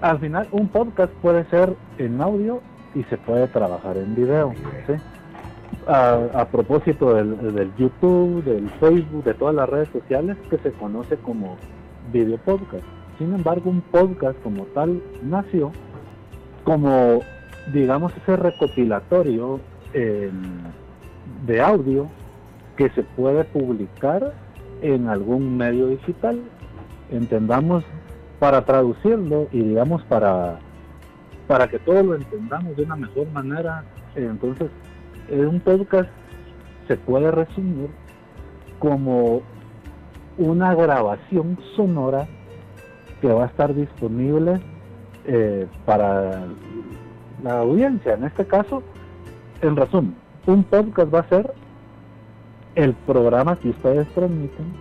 S9: al final, un podcast puede ser en audio y se puede trabajar en video. A, propósito del, del YouTube, del Facebook, de todas las redes sociales, que se conoce como video podcast. Sin embargo, un podcast como tal nació como, digamos, ese recopilatorio eh, de audio que se puede publicar en algún medio digital. Entendamos, para traducirlo y digamos para, para que todos lo entendamos de una mejor manera, entonces eh, un podcast se puede resumir como una grabación sonora que va a estar disponible eh, para la audiencia. En este caso, en resumen, un podcast va a ser el programa que ustedes transmiten,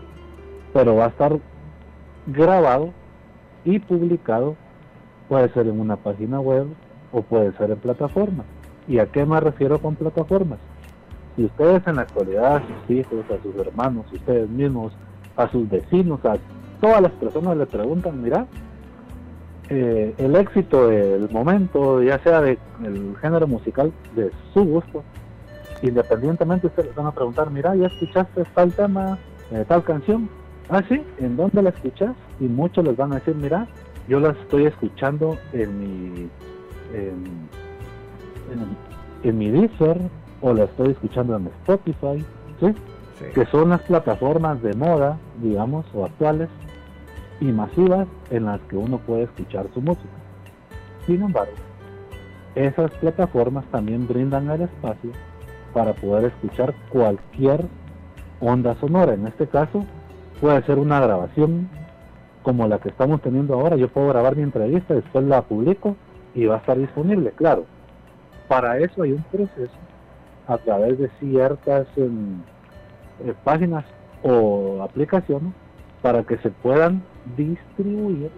S9: pero va a estar grabado y publicado, puede ser en una página web o puede ser en plataformas. ¿Y a qué me refiero con plataformas? Si ustedes en la actualidad a sus hijos, a sus hermanos, a ustedes mismos, a sus vecinos, a todas las personas le preguntan, mira, eh, el éxito del momento, ya sea del género musical de su gusto, independientemente ustedes van a preguntar, mira, ¿ya escuchaste tal tema, eh, tal canción? Ah, sí, ¿en dónde la escuchas? Y muchos les van a decir, mira, yo la estoy escuchando en mi, en, en, en mi Deezer, o la estoy escuchando en Spotify, ¿sí?
S2: Sí.
S9: que son las plataformas de moda, digamos, o actuales y masivas en las que uno puede escuchar su música. Sin embargo, esas plataformas también brindan el espacio para poder escuchar cualquier onda sonora. En este caso, puede ser una grabación como la que estamos teniendo ahora. Yo puedo grabar mi entrevista, después la publico y va a estar disponible, claro. Para eso hay un proceso a través de ciertas em, eh, páginas o aplicaciones para que se puedan distribuir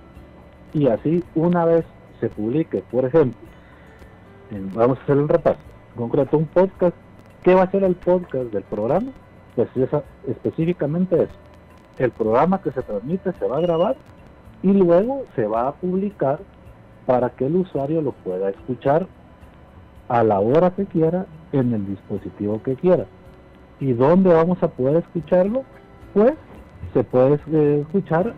S9: y así una vez se publique, por ejemplo, vamos a hacer un repaso, concreto un podcast, ¿qué va a ser el podcast del programa? Pues esa, específicamente eso, el programa que se transmite se va a grabar y luego se va a publicar para que el usuario lo pueda escuchar a la hora que quiera en el dispositivo que quiera. ¿Y dónde vamos a poder escucharlo? Pues se puede eh, escuchar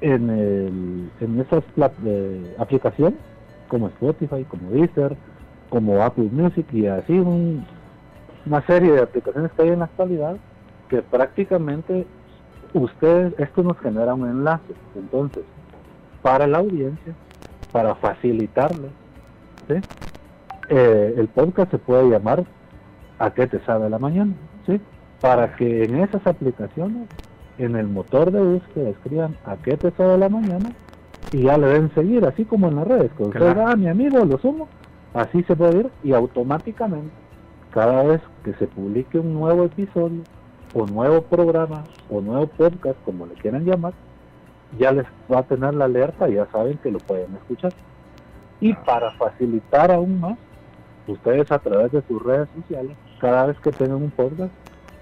S9: en, el, en esas eh, aplicaciones como Spotify, como Deezer, como Apple Music y así un- una serie de aplicaciones que hay en la actualidad que prácticamente ustedes, esto nos genera un enlace. Entonces, para la audiencia, para facilitarles, ¿sí? Eh, el podcast se puede llamar ¿A qué te sabe la mañana? ¿sí? Para que en esas aplicaciones, en el motor de búsqueda, escriban ¿A qué te sabe la mañana? Y ya le den seguir, así como en las redes. Que usted
S2: Claro.
S9: "Ah, mi amigo, lo sumo. Así se puede ir y automáticamente, cada vez que se publique un nuevo episodio, o nuevo programa, o nuevo podcast, como le quieran llamar, ya les va a tener la alerta y ya saben que lo pueden escuchar. Y para facilitar aún más, ustedes a través de sus redes sociales, cada vez que tengan un podcast,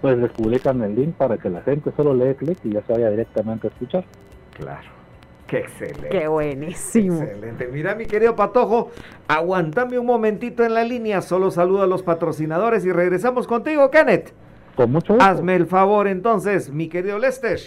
S9: pues les publican el link para que la gente solo le dé clic y ya se vaya directamente a escuchar.
S2: Claro. Qué excelente.
S3: Qué buenísimo.
S2: Excelente. Mira, mi querido Patojo, aguantame un momentito en la línea. Solo saludo a los patrocinadores y regresamos contigo, Kenneth.
S9: Con mucho gusto.
S2: Hazme el favor entonces, mi querido Lester.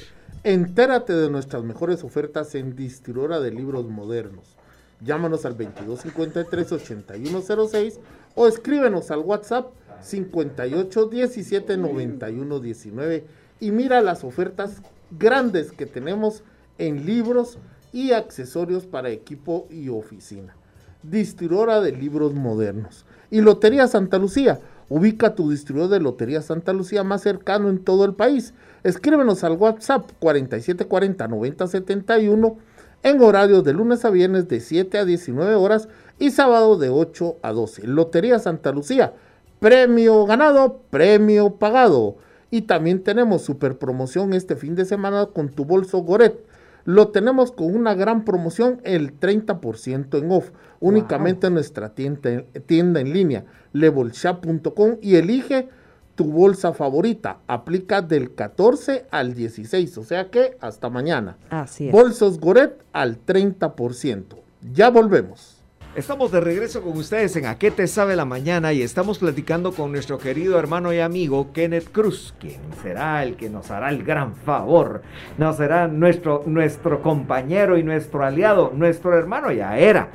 S4: Entérate de nuestras mejores ofertas en Distribuidora de Libros Modernos. Llámanos al 2253-8106 o escríbenos al WhatsApp 58179119 y mira las ofertas grandes que tenemos en libros y accesorios para equipo y oficina. Distribuidora de Libros Modernos. Y Lotería Santa Lucía. Ubica tu distribuidor de Lotería Santa Lucía más cercano en todo el país. Escríbenos al WhatsApp 4740-9071 en horarios de lunes a viernes de 7 a 19 horas y sábado de 8 a 12. Lotería Santa Lucía. Premio ganado, premio pagado. Y también tenemos super promoción este fin de semana con tu bolso Goret. Lo tenemos con una gran promoción, el 30% en off, únicamente en nuestra tienda, tienda en línea, levelshop.com y elige tu bolsa favorita. Aplica del 14 al 16, o sea que hasta mañana.
S3: Así es.
S4: Bolsos Goret al 30%. Ya volvemos.
S2: Estamos de regreso con ustedes en A qué te sabe la mañana y estamos platicando con nuestro querido hermano y amigo Kenneth Cruz, quien será el que nos hará el gran favor. No será nuestro, nuestro compañero y nuestro aliado, nuestro hermano ya era.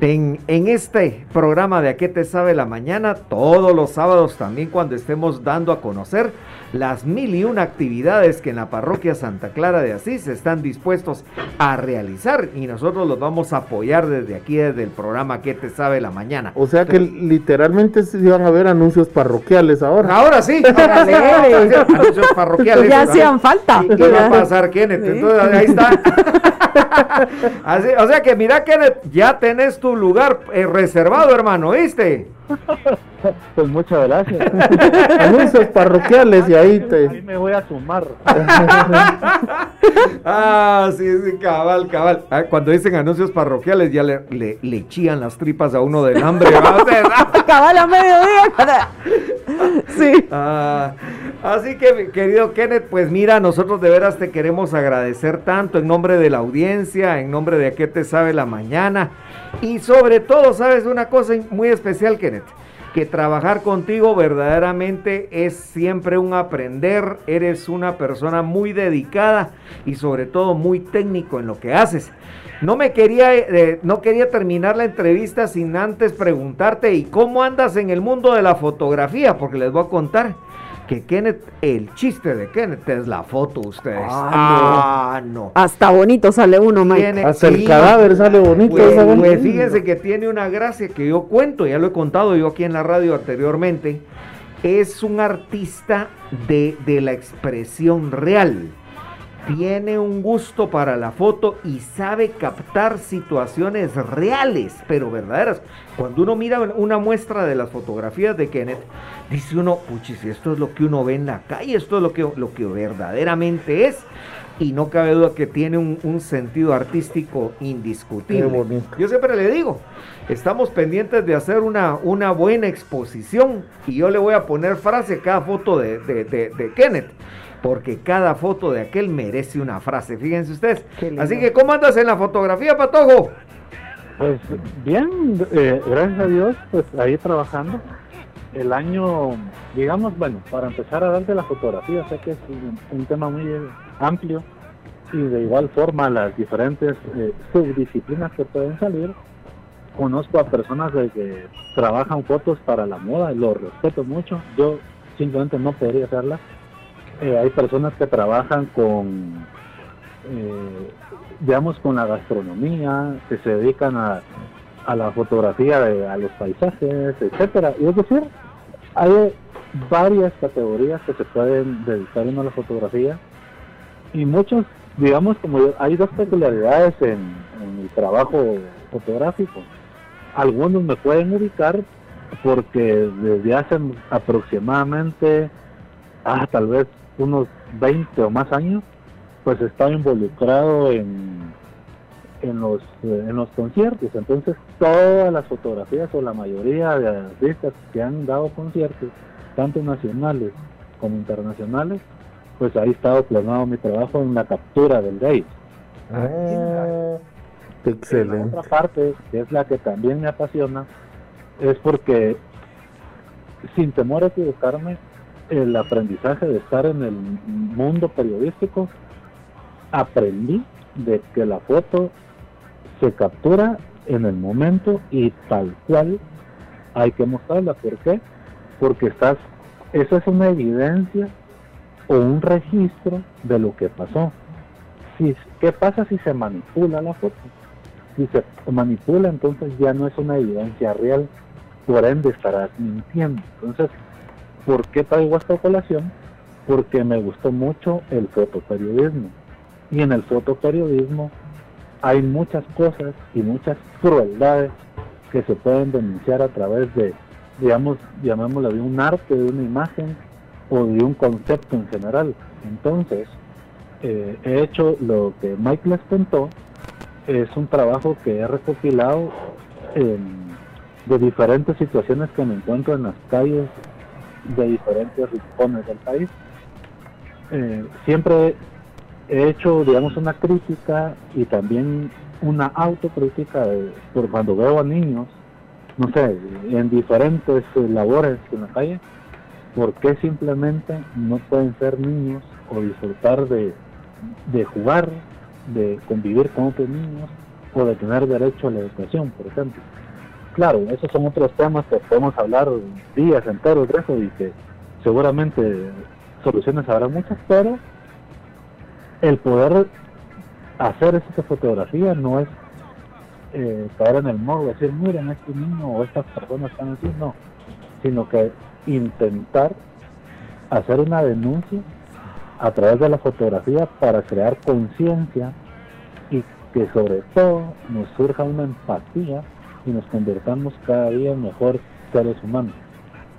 S2: En, en este programa de A qué te sabe la mañana, todos los sábados también cuando estemos dando a conocer las mil y una actividades que en la parroquia Santa Clara de Asís están dispuestos a realizar y nosotros los vamos a apoyar desde aquí, desde el programa que te sabe la mañana.
S4: O sea que literalmente se van a ver anuncios parroquiales ahora.
S2: Ahora sí, (laughs) ahora sí, anuncios parroquiales.
S3: Ya hacían falta.
S2: ¿Y qué va a pasar, Kenneth? Entonces ahí está. (laughs) Así, o sea que mira, Kenneth, ya tenés tu lugar eh, reservado, hermano, ¿viste? (laughs)
S9: Pues muchas (laughs) gracias.
S4: Anuncios parroquiales y ahí te...
S9: Ahí me voy a sumar. (laughs)
S2: ah, sí, sí, cabal, cabal. Ah, cuando dicen anuncios parroquiales ya le, le, le chían las tripas a uno del hambre. (laughs)
S3: Cabal a mediodía. Sí.
S2: Ah, así que, mi querido Kenneth, pues mira, nosotros de veras te queremos agradecer tanto en nombre de la audiencia, en nombre de a qué te sabe la mañana. Y sobre todo, sabes una cosa muy especial, Kenneth, que trabajar contigo verdaderamente es siempre un aprender. Eres una persona muy dedicada y sobre todo muy técnico en lo que haces. No me quería, eh, no quería terminar la entrevista sin antes preguntarte, ¿y cómo andas en el mundo de la fotografía? Porque les voy a contar que Kenneth, el chiste de Kenneth es la foto, ustedes.
S3: Ah,
S2: Ah, no.
S3: Hasta bonito sale uno, Mike.
S2: Tiene-
S4: Hasta el
S2: sí,
S4: cadáver sale bonito.
S2: Pues, pues fíjense que tiene una gracia que yo cuento, ya lo he contado yo aquí en la radio anteriormente. Es un artista de, de la expresión real. Tiene un gusto para la foto y sabe captar situaciones reales, pero verdaderas. Cuando uno mira una muestra de las fotografías de Kenneth, dice uno, puchis, esto es lo que uno ve en la calle, esto es lo que, lo que verdaderamente es. Y no cabe duda que tiene un, un sentido artístico indiscutible. Yo siempre le digo, estamos pendientes de hacer una, una buena exposición y yo le voy a poner frase a cada foto de, de- de- de Kenneth. Porque cada foto de aquel merece una frase, fíjense ustedes. Así que, ¿cómo andas en la fotografía, Patojo?
S9: Pues bien, eh, gracias a Dios, pues ahí trabajando. El año, digamos, bueno, para empezar a de la fotografía, sé que es un, un tema muy amplio y de igual forma las diferentes eh, subdisciplinas que pueden salir. Conozco a personas de que trabajan fotos para la moda y lo respeto mucho. Yo simplemente no podría hacerlas. Eh, hay personas que trabajan con eh, digamos, con la gastronomía, que se dedican a, a la fotografía, de, a los paisajes, etcétera. Y es decir, hay varias categorías que se pueden dedicar uno a la fotografía y muchos, digamos, como yo- hay dos peculiaridades en, en mi trabajo fotográfico. Algunos me pueden ubicar porque desde hace aproximadamente, ah, tal vez unos 20 o más años, pues estaba involucrado en, en los en los conciertos entonces todas las fotografías o la mayoría de artistas que han dado conciertos tanto nacionales como internacionales pues ahí estaba plasmado mi trabajo en la captura del gay
S4: Ah,
S9: la
S4: excelente.
S9: otra parte, que es la que también me apasiona, es porque, sin temor a equivocarme, el aprendizaje de estar en el mundo periodístico, aprendí de que la foto se captura en el momento y tal cual hay que mostrarla. ¿Por qué? Porque estás, eso es una evidencia o un registro de lo que pasó. Si, ¿Qué pasa si se manipula la foto? Si se manipula, entonces ya no es una evidencia real, por ende estarás mintiendo. Entonces, ¿por qué traigo esta colación? Porque me gustó mucho el fotoperiodismo. Y en el fotoperiodismo hay muchas cosas y muchas crueldades que se pueden denunciar a través de, digamos, llamémoslo de un arte, de una imagen o de un concepto en general. Entonces, eh, he hecho lo que Mike les contó, es un trabajo que he recopilado de diferentes situaciones que me encuentro en las calles de diferentes rincones del país. Eh, siempre he hecho, digamos, una crítica y también una autocrítica de, por cuando veo a niños, no sé, en diferentes eh, labores en la calle, ¿por qué simplemente no pueden ser niños o disfrutar de, de jugar, de convivir con otros niños o de tener derecho a la educación, por ejemplo? Claro, esos son otros temas que podemos hablar días enteros de eso y que seguramente soluciones habrá muchas, pero el poder hacer esta fotografía no es eh, caer en el de decir, miren, este niño o estas personas están así, no, sino que intentar hacer una denuncia a través de la fotografía para crear conciencia y que sobre todo nos surja una empatía y nos convirtamos cada día en mejor seres humanos.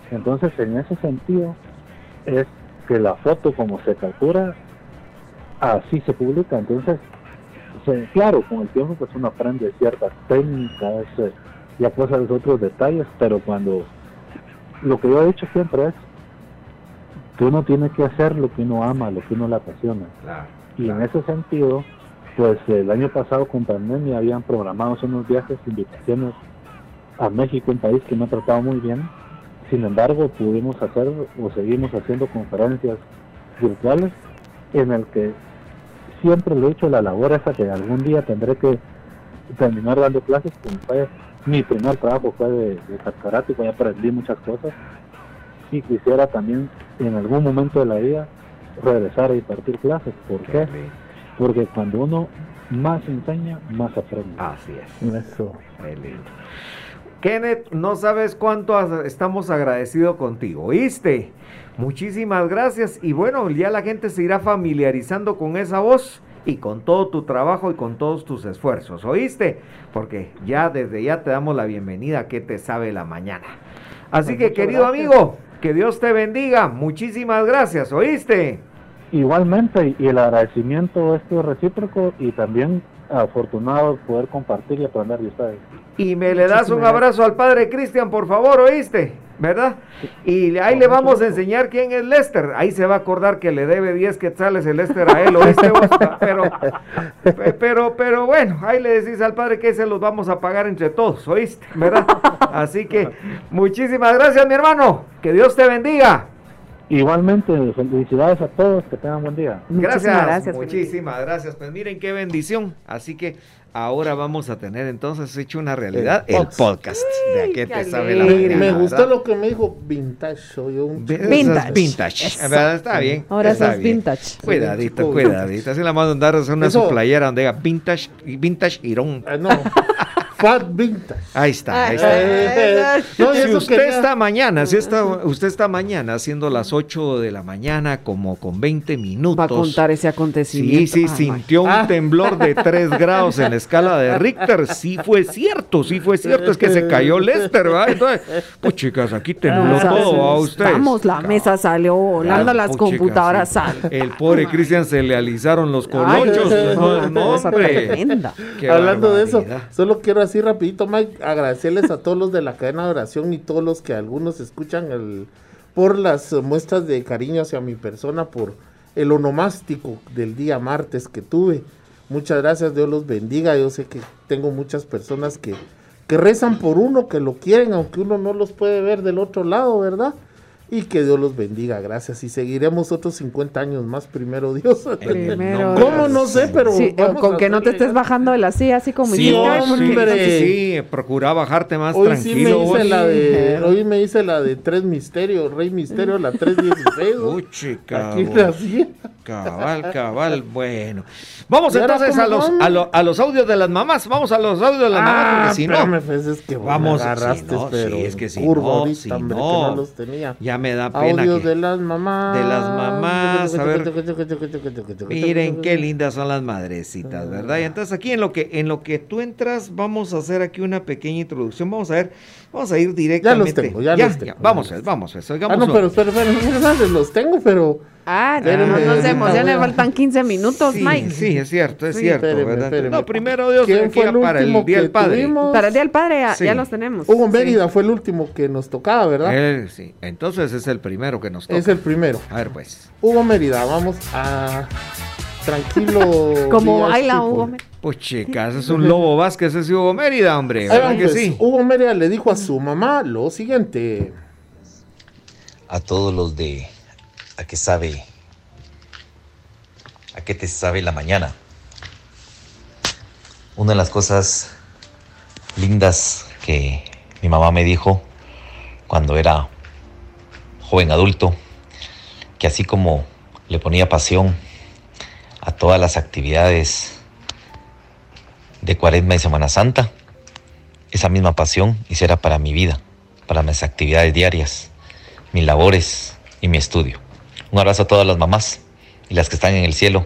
S9: Entonces, en ese sentido, es que la foto como se captura, así se publica. Entonces, se- claro, con el tiempo pues uno aprende ciertas técnicas, eh, ya cosas de otros detalles, pero cuando lo que yo he dicho siempre es que uno tiene que hacer lo que uno ama, lo que uno le apasiona. Y en ese sentido, pues el año pasado con pandemia habían programado unos viajes, invitaciones a México, un país que me ha tratado muy bien. Sin embargo, pudimos hacer o seguimos haciendo conferencias virtuales en el que siempre lo he hecho la labor esa que algún día tendré que terminar dando clases, como fue mi primer trabajo fue de, de ya aprendí muchas cosas y quisiera también en algún momento de la vida regresar a impartir clases. ¿Por qué? Porque cuando uno más enseña, más aprende.
S2: Así es.
S4: Eso.
S2: Kenneth, no sabes cuánto estamos agradecidos contigo, ¿oíste? Muchísimas gracias y bueno, ya la gente se irá familiarizando con esa voz y con todo tu trabajo y con todos tus esfuerzos, ¿oíste? Porque ya desde ya te damos la bienvenida a que te sabe la mañana. Así
S9: Pues
S2: que querido
S9: gracias.
S2: amigo, que Dios te bendiga, muchísimas gracias, ¿oíste?
S9: Igualmente, y el agradecimiento es recíproco y también afortunado de poder compartir y aprender de ustedes.
S2: Y me le das un abrazo al padre Cristian, por favor, ¿oíste? ¿Verdad? Y ahí le vamos a enseñar quién es Lester. Ahí se va a acordar que le debe 10 quetzales el Lester a él, ¿oíste vos? Pero, pe- pero, pero bueno, ahí le decís al padre que se los vamos a pagar entre todos, ¿oíste? ¿Verdad? Así que muchísimas gracias, mi hermano. Que Dios te bendiga.
S9: Igualmente, felicidades a todos, que tengan buen día.
S2: Gracias,
S3: Muchísimas gracias.
S2: muchísimas gracias. Pues miren qué bendición. Así que ahora vamos a tener entonces hecho una realidad el,
S4: El
S2: podcast de a qué
S3: qué
S2: te sabe la.
S4: Me,
S2: mañana,
S4: gustó
S2: ¿verdad?
S4: lo que me dijo vintage, soy un
S3: Vintage.
S2: Vintage. Está bien.
S3: Ahora
S2: está
S3: sos
S2: bien.
S3: vintage.
S2: Cuidadito, cuidadito. Así la mando a andar a hacer una
S4: Eso-
S2: su playera donde diga vintage, vintage Irón.
S4: Ah, no, (laughs) fat vintage.
S2: Ahí está, ahí está.
S4: No,
S2: Si usted
S4: quería-
S2: está mañana, si está, usted está mañana haciendo las 8 de la mañana como con 20 minutos.
S3: Va a contar ese acontecimiento.
S2: Sí, sí,
S3: Ah,
S2: sintió un
S4: Ah.
S2: temblor de (laughs) 3 grados en la escala de Richter. Sí fue cierto, sí fue cierto. Es que se cayó Lester, ¿verdad? Entonces, pues chicas, aquí tembló
S3: Nos
S2: todo a ustedes.
S3: asustamos, la mesa salió volando, las
S2: Puchica,
S3: computadoras
S2: sí.
S3: salen.
S2: El pobre Cristian se le alizaron los colochos.
S4: Ay,
S2: no, no, hombre. Qué
S4: Hablando de eso,
S2: barbaridad.
S4: solo quiero así rapidito, Mike, agradecerles a todos los de la cadena de oración y todos los que algunos escuchan el, por las muestras de cariño hacia mi persona, por el onomástico del día martes que tuve. Muchas gracias, Dios los bendiga. Yo sé que tengo muchas personas que, que rezan por uno, que lo quieren, aunque uno no los puede ver del otro lado, ¿verdad? Y que Dios los bendiga, gracias. Y seguiremos otros 50 años más, primero Dios. (laughs)
S3: Primero
S4: ¿Cómo? No sé, pero
S3: Sí,
S4: vamos
S3: con
S4: a
S3: que no te estés bajando de la silla así como
S2: Sí,
S3: porque-
S4: hombre.
S2: sí, procura bajarte más
S4: Hoy sí me
S2: tranquilo.
S4: hice la de, hoy me hice la de tres misterios, Rey Misterio, la 316. ¿no?
S2: Puchica,
S4: Aquí
S2: vos.
S4: nací.
S2: Cabal, cabal, bueno. Vamos
S4: ¿Y ahora
S2: entonces a los, a, lo- a los audios de las mamás. Vamos a los audios de las mamás,
S4: Ah,
S2: porque si no.
S4: espérame, pues, es que
S2: Vamos,
S4: me agarraste,
S2: si no,
S4: pero
S2: sí, es que si
S4: curvo
S2: no,
S4: ahorita,
S2: si
S4: hombre,
S2: no.
S4: que no los tenía.
S2: Ya ya me da pena.
S4: Audios
S2: que-
S4: de las mamás.
S2: de las mamás, a ver. Miren qué lindas son las madrecitas, ¿verdad? Y entonces aquí en lo que en lo que tú entras vamos a hacer aquí una pequeña introducción. Vamos a ver, vamos a ir directamente.
S4: tengo, ya los tengo,
S2: vamos,
S4: ya los
S2: vamos, pues,
S4: Ah, no, pero espera, espera, los tengo, pero.
S3: Ah,
S4: Espéreme,
S3: no, no se emocione, faltan 15 minutos,
S2: Sí,
S3: Mike.
S2: sí, es cierto, es
S3: Sí,
S2: cierto,
S4: espéreme,
S2: ¿verdad?
S4: espéreme.
S2: No, primero Dios
S4: ¿Quién fue el
S2: para el Día
S4: que
S2: del Padre.
S4: tuvimos?
S3: Para el Día del Padre ya,
S2: Sí.
S3: ya los tenemos.
S4: Hugo Mérida fue el último que nos tocaba, ¿verdad?
S2: Eh, sí, entonces es el primero que nos toca.
S4: Es el primero.
S2: A ver, pues.
S4: Hugo Mérida, vamos a. Tranquilo. (laughs)
S3: Como baila. Hugo Mérida.
S2: Pues chicas, es un Lobo Vázquez, ese Hugo Mérida, hombre.
S4: Ahí
S2: ¿Verdad
S4: vamos,
S2: que
S4: pues.
S2: sí?
S4: Hugo Mérida le dijo a su mamá lo siguiente.
S10: a todos los de a qué sabe a qué te sabe la mañana. Una de las cosas lindas que mi mamá me dijo cuando era joven adulto, que así como le ponía pasión a todas las actividades de Cuaresma y Semana Santa, esa misma pasión hiciera para mi vida, para mis actividades diarias, mis labores y mi estudio. Un abrazo a todas las mamás y las que están en el cielo,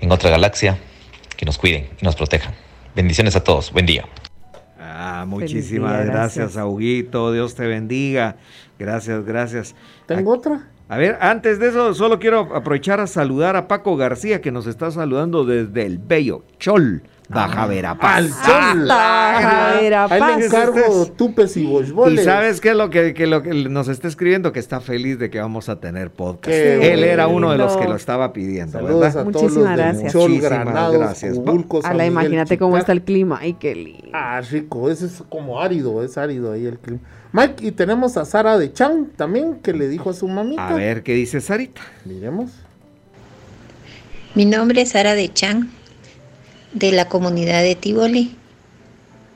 S10: en otra galaxia, que nos cuiden y nos protejan. Bendiciones a todos. Buen día.
S2: Ah, muchísimas
S3: día,
S2: gracias,
S3: gracias.
S2: a Huguito. Dios te bendiga. Gracias, gracias.
S4: ¿Tengo otra?
S2: A ver, antes de eso, solo quiero aprovechar a saludar a Paco García, que nos está saludando desde el bello Chol, Baja Verapaz.
S4: Al Chol.
S3: Baja Verapaz.
S4: Ahí le encargo tupes y
S2: Y
S4: bochboles.
S2: sabes qué es lo que, que lo que nos está escribiendo, que está feliz de que vamos a tener podcast.
S4: Qué
S2: Él era uno de los que lo estaba pidiendo,
S4: Saludos
S2: ¿verdad?
S4: a todos
S3: Muchísimas gracias.
S4: Chol,
S2: Muchísimas
S4: Granados,
S2: gracias.
S4: Cubulco, San
S3: A la imagínate cómo está el clima. Ay, qué lindo.
S4: Ah, rico, ese es como árido, es árido ahí el clima. Mike, y tenemos a Sara de Chan también, que le dijo a su mamita.
S2: A ver, ¿qué dice Sarita?
S4: Miremos.
S11: Mi nombre es Sara de Chan, de la comunidad de Tivoli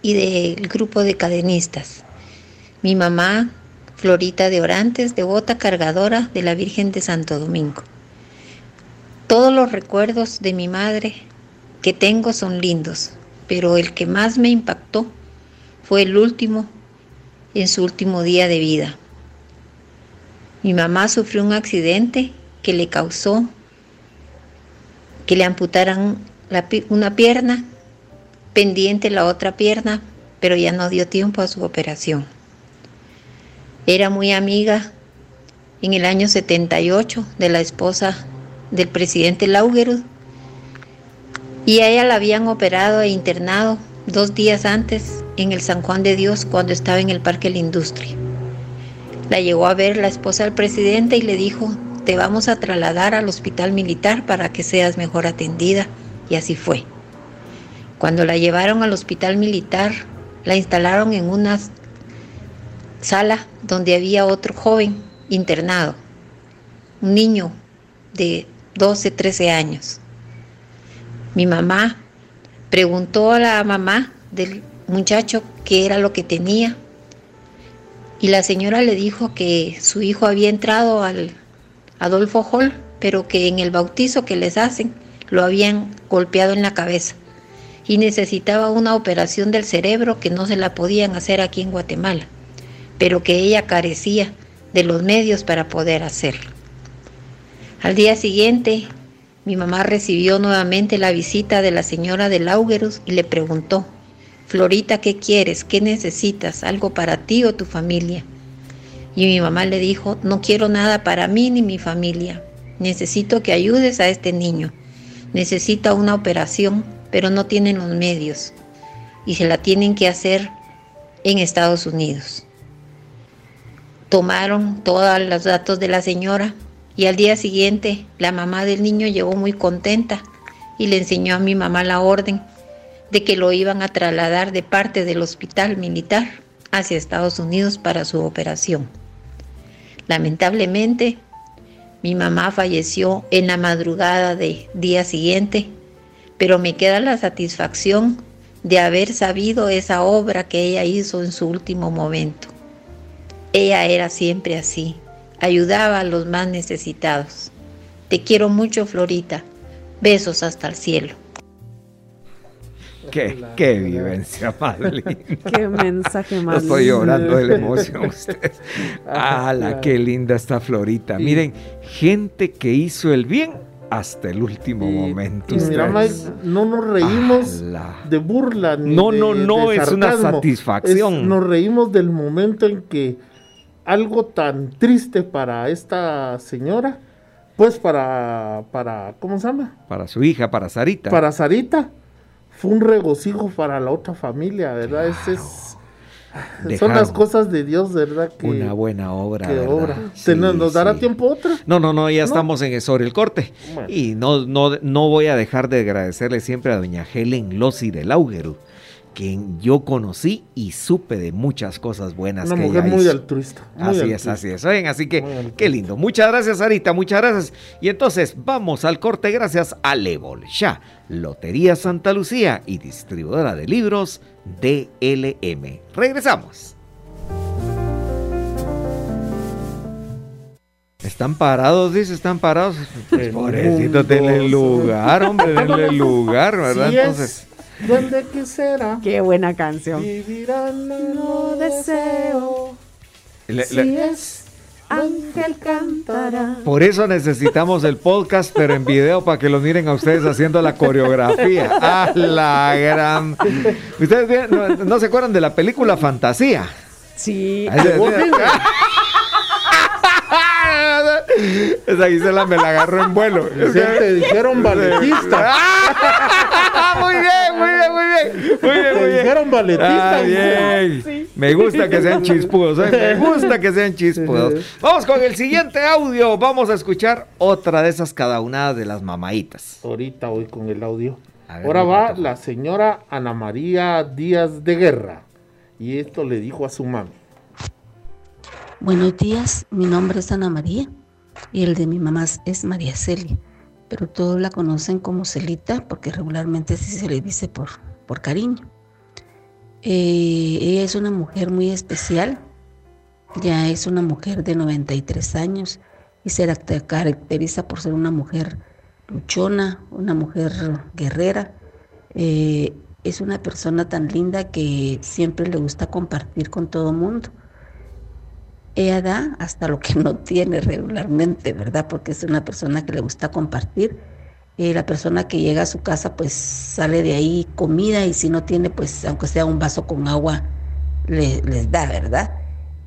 S11: y del grupo de cadenistas. Mi mamá, Florita de Orantes, devota cargadora de la Virgen de Santo Domingo. Todos los recuerdos de mi madre que tengo son lindos, pero el que más me impactó fue el último en su último día de vida. Mi mamá sufrió un accidente que le causó que le amputaran una pierna, pendiente la otra pierna, pero ya no dio tiempo a su operación. Era muy amiga en el año 78 de la esposa del presidente Laugerud y a ella la habían operado e internado dos días antes en el San Juan de Dios cuando estaba en el Parque La Industria. La llegó a ver la esposa del presidente y le dijo, te vamos a trasladar al hospital militar para que seas mejor atendida. Y así fue. Cuando la llevaron al hospital militar, la instalaron en una sala donde había otro joven internado, un niño de 12, 13 años. Mi mamá preguntó a la mamá del muchacho qué era lo que tenía y la señora le dijo que su hijo había entrado al Adolfo Hall, pero que en el bautizo que les hacen lo habían golpeado en la cabeza y necesitaba una operación del cerebro que no se la podían hacer aquí en Guatemala, pero que ella carecía de los medios para poder hacerlo. Al día siguiente, mi mamá recibió nuevamente la visita de la señora de Laugerus y le preguntó, Florita, ¿qué quieres? ¿Qué necesitas? ¿Algo para ti o tu familia? Y mi mamá le dijo, no quiero nada para mí ni mi familia. Necesito que ayudes a este niño. Necesita una operación, pero no tienen los medios. Y se la tienen que hacer en Estados Unidos. Tomaron todos los datos de la señora y al día siguiente la mamá del niño llegó muy contenta y le enseñó a mi mamá la orden de que lo iban a trasladar de parte del hospital militar hacia Estados Unidos para su operación. Lamentablemente, mi mamá falleció en la madrugada del día siguiente, pero me queda la satisfacción de haber sabido esa obra que ella hizo en su último momento. Ella era siempre así, ayudaba a los más necesitados. Te quiero mucho, Florita. Besos hasta el cielo.
S2: Qué, (laughs) qué vivencia más (laughs) linda.
S3: Qué mensaje más.
S2: estoy llorando de la (laughs) emoción ustedes. ¡Hala, qué linda esta florita! Miren, gente que hizo el bien hasta el último momento.
S4: Y mira. Mike, no nos reímos de burla ni
S2: No,
S4: de-
S2: no, no,
S4: de
S2: es una satisfacción.
S4: Es- nos reímos del momento en que algo tan triste para esta señora, pues para, para ¿cómo se llama?
S2: Para su hija, para Sarita.
S4: Para Sarita, fue un regocijo para la otra familia, ¿verdad? Es- es- son las cosas de Dios, ¿verdad? Que,
S2: Una buena obra.
S4: que obra.
S2: Sí,
S4: ¿Te- ¿Nos, nos dará
S2: sí.
S4: tiempo otra?
S2: No, no, no, ya
S4: ¿No?
S2: estamos en sobre el corte.
S4: Bueno.
S2: Y no, no, no voy a dejar de agradecerle siempre a doña Helen Lossi del Augeru, quien yo conocí y supe de muchas cosas buenas
S4: Una
S2: que
S4: mujer
S2: ella
S4: muy
S2: hizo.
S4: altruista. muy
S2: Así es, así es. Oigan, así que qué lindo. Muchas gracias, Sarita, muchas gracias. Y entonces vamos al corte gracias a Lebol Ya, Lotería Santa Lucía y distribuidora de libros DLM. Regresamos. Están parados, dice, están parados. Pues pobrecito, denle lugar, hombre, denle (laughs) lugar, ¿verdad?
S4: Es
S2: Entonces,
S4: que será,
S3: Qué buena canción.
S4: vivirán
S3: No deseo,
S2: le-
S3: si
S2: le-
S3: es ángel cantará.
S2: por eso necesitamos el podcast, pero en video para que lo miren a ustedes haciendo la coreografía. ¡A la gran! ¿Ustedes bien- no, no se acuerdan de la película Fantasía?
S3: Sí.
S2: Ahí se- (laughs) Esa Gisela me la agarró en vuelo.
S4: Sí, te dijeron balletista. (laughs)
S2: muy bien, muy bien, muy bien. Muy bien, muy bien.
S4: dijeron balletista.
S2: Ah, bien. Me gusta que sean chispudos, ¿eh? me gusta que sean chispudos. Vamos con el siguiente audio. Vamos a escuchar otra de esas cadaunadas de las mamaitas.
S4: Ahorita voy con el audio.
S2: Ver,
S4: Ahora va la señora Ana María Díaz de Guerra. Y esto le dijo a su mami.
S12: Buenos días, mi nombre es Ana María y el de mi mamá es María Celia, pero todos la conocen como Celita porque regularmente así se le dice por, por cariño. Eh, ella es una mujer muy especial, ya es una mujer de 93 años y se caracter- caracteriza por ser una mujer luchona, una mujer guerrera. Eh, es una persona tan linda que siempre le gusta compartir con todo mundo. Ella da hasta lo que no tiene regularmente, ¿verdad? Porque es una persona que le gusta compartir. La persona que llega a su casa pues sale de ahí comida y si no tiene pues aunque sea un vaso con agua le- les da, ¿verdad?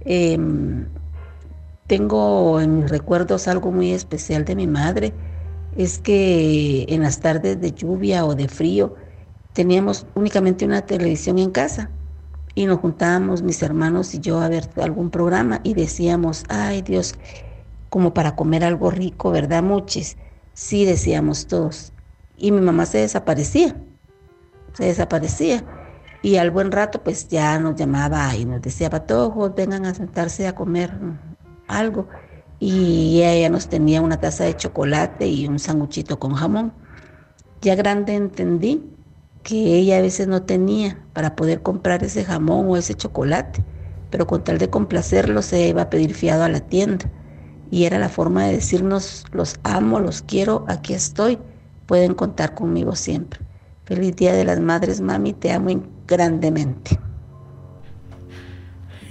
S12: Em, tengo en mis recuerdos algo muy especial de mi madre. Es que en las tardes de lluvia o de frío teníamos únicamente una televisión en casa y nos juntábamos mis hermanos y yo a ver algún programa y decíamos, ay Dios, como para comer algo rico, ¿verdad, Muchis? Sí, decíamos todos. Y mi mamá se desaparecía, se desaparecía. Y al buen rato, pues ya nos llamaba y nos decía, patojos, vengan a sentarse a comer algo. Y ella nos tenía una taza de chocolate y un sanguchito con jamón. Ya grande entendí que ella a veces no tenía para poder comprar ese jamón o ese chocolate, pero con tal de complacerlo se iba a pedir fiado a la tienda. Y era la forma de decirnos, los amo, los quiero, aquí estoy, pueden contar conmigo siempre. Feliz Día de las Madres, mami, te amo grandemente.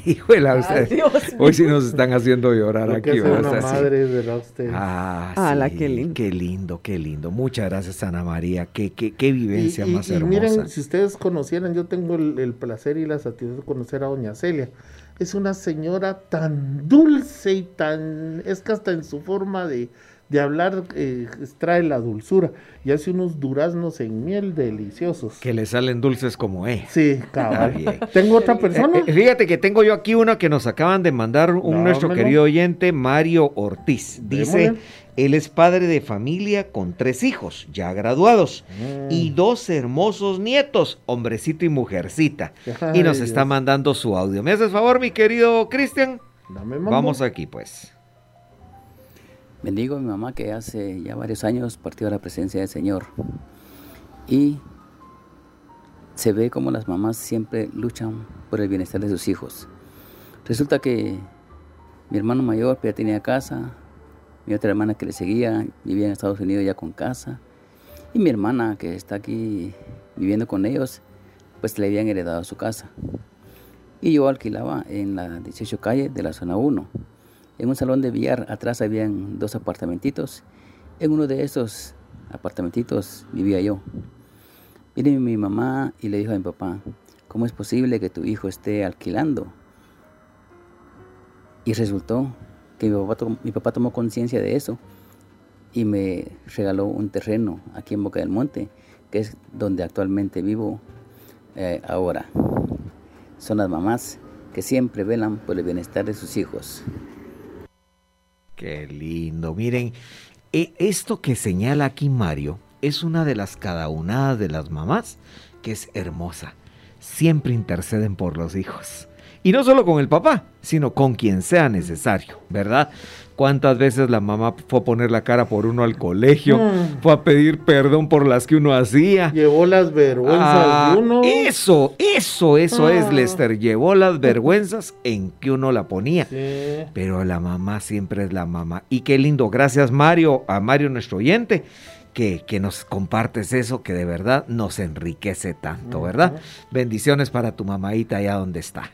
S12: (laughs)
S2: Híjole, ustedes. Hoy sí nos están haciendo llorar
S4: Lo que
S2: aquí,
S4: hace
S2: ¿verdad?
S4: una
S2: Sí.
S4: madre, ¿verdad? Usted.
S2: Ah,
S3: Ala,
S2: sí,
S3: qué lindo.
S2: Qué lindo, qué lindo. Muchas gracias, Ana María. Qué, qué, qué
S4: Y,
S2: vivencia
S4: y-
S2: más
S4: y
S2: hermosa.
S4: miren, si ustedes conocieran, yo tengo el, el placer y la satisfacción de conocer a doña Celia. Es una señora tan dulce y tan... Es que hasta en su forma de, de hablar eh, trae la dulzura. Y hace unos duraznos en miel deliciosos.
S2: Que le salen dulces como eh.
S4: Sí.
S2: Bien.
S4: Tengo otra persona.
S2: Eh, eh, fíjate que tengo yo aquí uno que nos acaban de mandar un nuestro querido oyente, Mario Ortiz. Dice,
S4: Démosle.
S2: él es padre de familia con tres hijos, ya graduados,
S4: Mm.
S2: y dos hermosos nietos, hombrecito y mujercita. y nos está mandando su audio. ¿Me haces favor, mi querido Cristian? Vamos aquí, pues.
S13: Bendigo a mi mamá que hace ya varios años partió a la presencia del Señor. Y se ve como las mamás siempre luchan por el bienestar de sus hijos. Resulta que mi hermano mayor ya tenía casa, mi otra hermana que le seguía vivía en Estados Unidos ya con casa, y mi hermana que está aquí viviendo con ellos, pues le habían heredado su casa. Y yo alquilaba en la 18 calle de la zona 1. En un salón de billar atrás habían dos apartamentitos. En uno de esos apartamentitos vivía yo. Vine mi mamá y le dijo a mi papá, ¿cómo es posible que tu hijo esté alquilando? Y resultó que mi papá, tomó conciencia de eso y me regaló un terreno aquí en Boca del Monte, que es donde actualmente vivo eh, ahora. Son las mamás que siempre velan por el bienestar de sus hijos.
S2: Qué lindo. Miren, e- esto que señala aquí Mario es una de las cadaunadas de las mamás que es hermosa. Siempre interceden por los hijos. Y no solo con el papá, sino con quien sea necesario, ¿verdad? ¿Cuántas veces la mamá fue a poner la cara por uno al colegio?
S4: Mm.
S2: Fue a pedir perdón por las que uno hacía.
S4: Llevó las vergüenzas
S2: Ah,
S4: de uno.
S2: Eso, eso, eso es,
S4: Ah.
S2: Lester. Llevó las vergüenzas en que uno la ponía.
S4: Sí.
S2: Pero la mamá siempre es la mamá. Y qué lindo. Gracias, Mario, a Mario, nuestro oyente, que, que nos compartes eso, que de verdad nos enriquece tanto, ¿verdad? Bendiciones para tu mamadita allá donde está.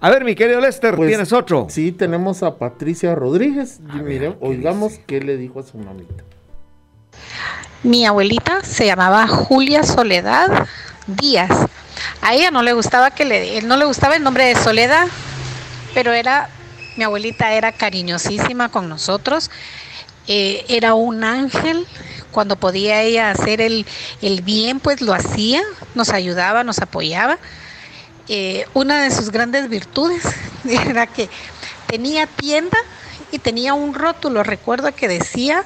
S2: A ver, mi querido Lester,
S4: Pues,
S2: ¿tienes otro?
S4: Sí, tenemos a Patricia Rodríguez. Y
S2: ver,
S4: mire,
S2: ¿qué
S4: oigamos qué le dijo a su mamita.
S14: Mi abuelita se llamaba Julia Soledad Díaz. A ella no le gustaba que le no le gustaba el nombre de Soledad, pero era mi abuelita era cariñosísima con nosotros. eh, era un ángel. Cuando podía ella hacer el, el bien, pues lo hacía, nos ayudaba, nos apoyaba. Eh, una de sus grandes virtudes (laughs) era que tenía tienda y tenía un rótulo, recuerdo que decía,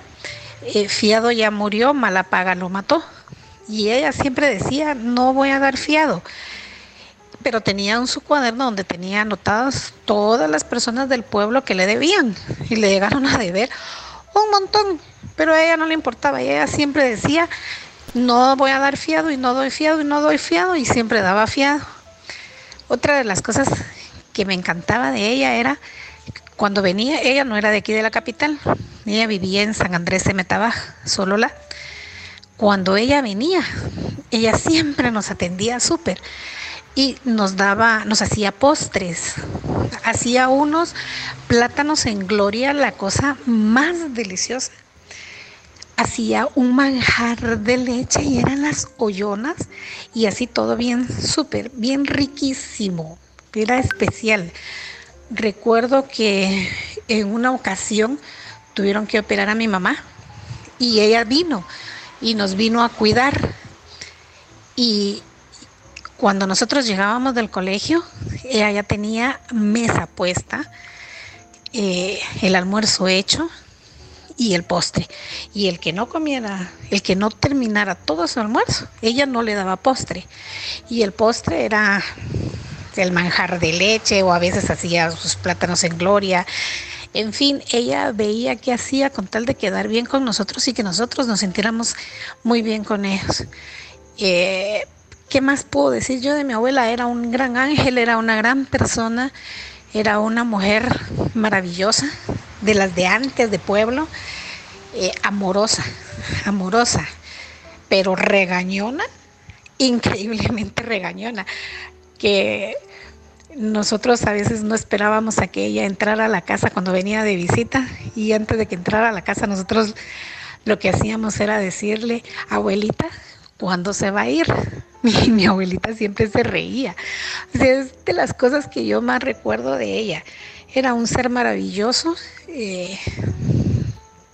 S14: eh, fiado ya murió, mala paga lo mató. Y ella siempre decía, no voy a dar fiado. Pero tenía en su cuaderno donde tenía anotadas todas las personas del pueblo que le debían y le llegaron a deber un montón, pero a ella no le importaba y ella siempre decía, no voy a dar fiado y no doy fiado y no doy fiado y siempre daba fiado. Otra de las cosas que me encantaba de ella era cuando venía, ella no era de aquí de la capital, ella vivía en San Andrés de Metabaj, Solola. Cuando ella venía, ella (laughs) siempre nos atendía súper y nos daba, nos hacía postres, hacía unos plátanos en gloria, la cosa más deliciosa. Hacía un manjar de leche y eran las ollonas y así todo bien súper, bien riquísimo, era especial. Recuerdo que en una ocasión tuvieron que operar a mi mamá y ella vino y nos vino a cuidar. Y cuando nosotros llegábamos del colegio, ella ya tenía mesa puesta, eh, el almuerzo hecho y el postre. Y el que no comiera, el que no terminara todo su almuerzo, ella no le daba postre. Y el postre era el manjar de leche o a veces hacía sus plátanos en gloria. En fin, ella veía qué hacía con tal de quedar bien con nosotros y que nosotros nos sintiéramos muy bien con ellos. Eh, ¿Qué más puedo decir yo de mi abuela? Era un gran ángel, era una gran persona, era una mujer maravillosa, de las de antes, de pueblo, eh, amorosa, amorosa, pero regañona, (laughs) increíblemente regañona, que nosotros a veces no esperábamos a que ella entrara a la casa cuando venía de visita y antes de que entrara a la casa nosotros lo que hacíamos era decirle, abuelita, ¿cuándo se va a ir? (laughs) Mi, abuelita siempre se reía. O sea, es de las cosas que yo más recuerdo de ella. Era un ser maravilloso. eh,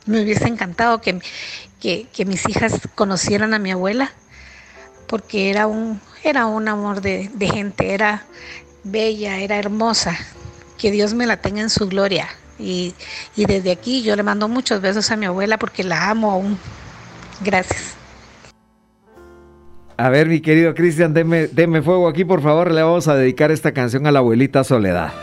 S14: me hubiese encantado que, que, que mis hijas conocieran a mi abuela, porque era un, era un amor de, de gente, era bella, era hermosa. Que Dios me la tenga en su gloria. Y, y desde aquí yo le mando muchos besos a mi abuela porque la amo aún. Gracias.
S2: A ver, mi querido Cristian, deme, deme fuego aquí, por favor. Le vamos a dedicar esta canción a la abuelita Soledad. (laughs)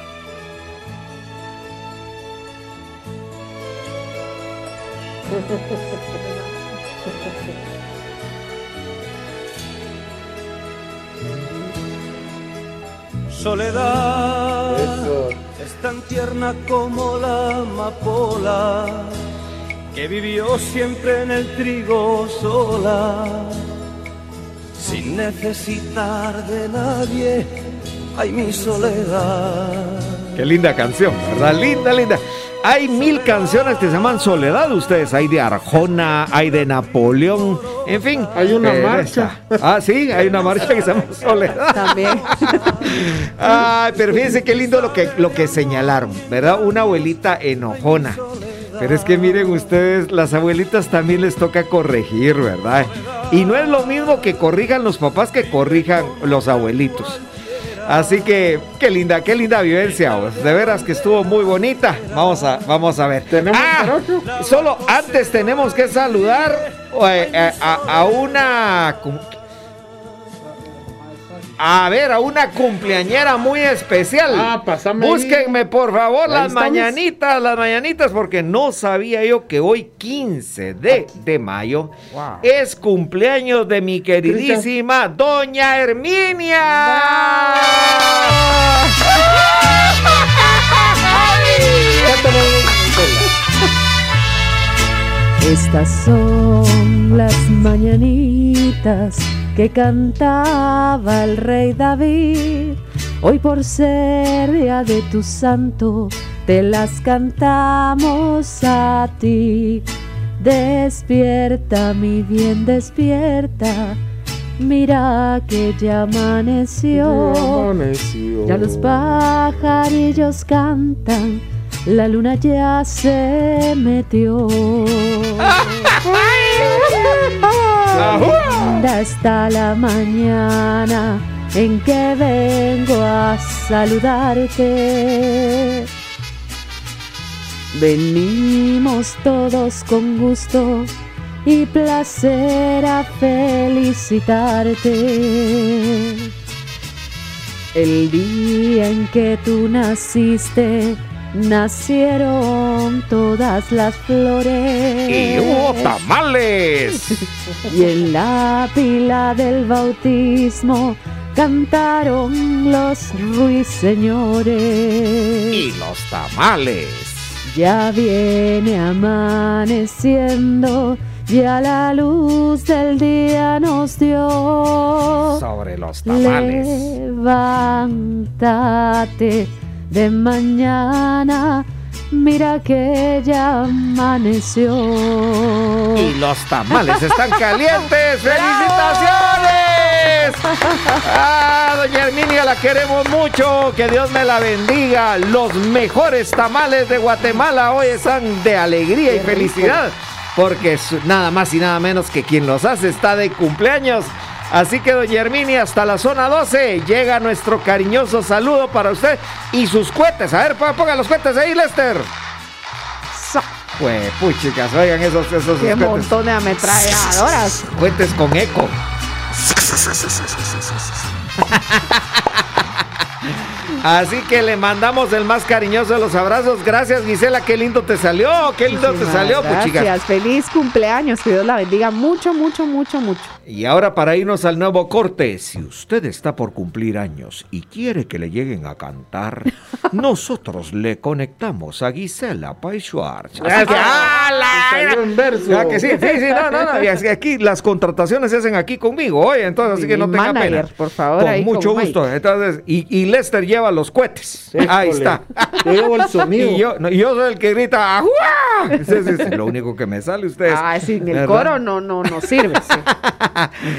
S15: Soledad
S4: Eso.
S15: es tan tierna como la amapola que vivió siempre en el trigo sola. Sin necesitar de nadie. Ay, mi soledad.
S2: Qué linda canción, ¿verdad? Linda, linda. Hay mil canciones que se llaman Soledad, ustedes. Hay de Arjona, hay de Napoleón, en fin.
S4: Hay una
S2: eh,
S4: marcha.
S2: esta. Ah, sí, hay una marcha que se llama Soledad.
S3: También. (laughs)
S2: Ay, pero fíjense qué lindo lo que, lo que señalaron, ¿verdad? Una abuelita enojona. Pero es que miren ustedes, las abuelitas también les toca corregir, ¿verdad? Y no es lo mismo que corrijan los papás que corrijan los abuelitos. Así que qué linda, qué linda vivencia, vos. de veras que estuvo muy bonita. Vamos a, vamos a ver. Ah, solo antes tenemos que saludar eh, eh, a, a una a ver, a una cumpleañera muy especial.
S4: Ah, pásame ahí.
S2: Búsquenme, por favor, las
S4: estamos.
S2: mañanitas, las mañanitas, porque no sabía yo que hoy, 15 de, de mayo,
S3: Wow.
S2: es cumpleaños de mi queridísima Doña Herminia.
S3: Estas son las mañanitas que cantaba el rey David. Hoy por ser día de tu santo, te las cantamos a ti. Despierta, mi bien, despierta. Mira que ya amaneció.
S4: Amaneció.
S3: Ya los pajarillos cantan, la luna ya se metió. (laughs) Está la mañana en que vengo a saludarte. Venimos todos con gusto y placer a felicitarte. El día en que tú naciste, nacieron todas las flores.
S2: Y hubo tamales. (laughs)
S3: Y en la pila del bautismo cantaron los ruiseñores.
S2: Y los tamales.
S3: Ya viene amaneciendo, ya la luz del día nos dio.
S2: Sobre los tamales.
S3: Levántate de mañana, mira que ya amaneció.
S2: Y los tamales están calientes. (laughs) ¡Felicitaciones! Ah, doña Herminia, la queremos mucho. Que Dios me la bendiga. Los mejores tamales de Guatemala hoy están de alegría y felicidad. Porque es nada más y nada menos que quien los hace está de cumpleaños. Así que, doña Herminia, hasta la zona 12 llega nuestro cariñoso saludo para usted y sus cohetes. A ver, ponga ponga los cohetes ahí, Lester. Pues, puchicas, oigan esos, esos
S3: Qué
S2: cohetes.
S3: montón de ametralladoras.
S2: Cohetes con eco. (laughs) Así que le mandamos el más cariñoso de los abrazos. Gracias, Gisela. Qué lindo te salió. Qué lindo te salió, puchicas.
S3: Gracias, feliz cumpleaños, que Dios la bendiga mucho, mucho, mucho, mucho.
S2: Y ahora para irnos al nuevo corte, si usted está por cumplir años y quiere que le lleguen a cantar, (laughs) nosotros le conectamos a Gisela Paischuarch. Así que, ¡ah, la-
S4: Salió en verso.
S2: Ya que sí, sí, sí, no, no, no. Y es que aquí las contrataciones se hacen aquí conmigo, oye, entonces así que no tenga
S3: manager,
S2: pena.
S3: por favor,
S2: Con mucho
S3: Mike.
S2: gusto. Entonces, y, y Lester lleva los cohetes. Ahí está.
S4: Yo llevo el sonido. (laughs)
S2: Y yo, no, y yo soy el que grita, ¡Ajua! Ese es, es lo único que me sale ustedes.
S3: Ah, sí, en el
S2: ¿verdad?
S3: coro no, no, no sirve. sí. (laughs)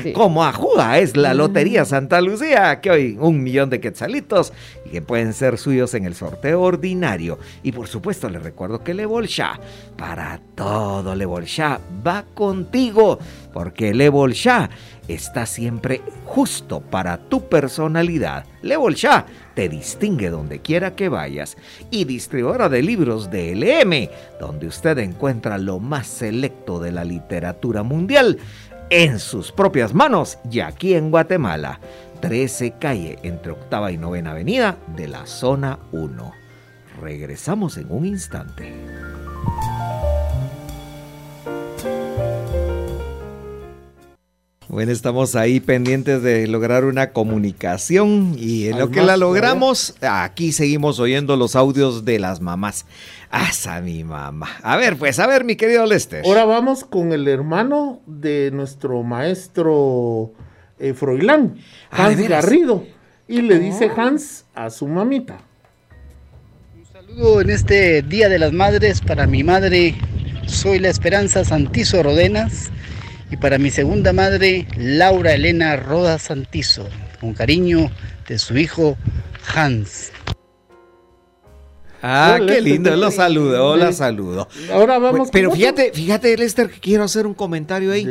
S3: Sí.
S2: Como Ajuda es la Lotería Santa Lucía, que hoy un millón de quetzalitos y que pueden ser suyos en el sorteo ordinario. Y por supuesto les recuerdo que Le Bolsha, para todo Le Bolsha, va contigo, porque Le Bolsha está siempre justo para tu personalidad. Le Bolsha te distingue donde quiera que vayas y distribuidora de libros de LM, donde usted encuentra lo más selecto de la literatura mundial en sus propias manos y aquí en Guatemala. 13 calle entre octava y novena avenida de la zona 1. Regresamos en un instante. Bueno, estamos ahí pendientes de lograr una comunicación y en lo que la logramos, aquí seguimos oyendo los audios de las mamás. Asa mi mamá. A ver, pues, a ver, mi querido Lester.
S4: Ahora vamos con el hermano de nuestro maestro eh, Froilán,
S2: Ah, ¿de
S4: Hans? Garrido. Y le dice Hans a su mamita.
S16: saludo en este Día de las Madres para mi madre, soy la Esperanza Santizo Rodenas, y para mi segunda madre, Laura Elena Roda Santizo, con cariño de su hijo Hans.
S2: Ah, qué lindo, lo saludo, la saludo.
S4: Ahora vamos
S2: Pero
S4: con
S2: fíjate, fíjate, Lester, que quiero hacer un comentario ahí.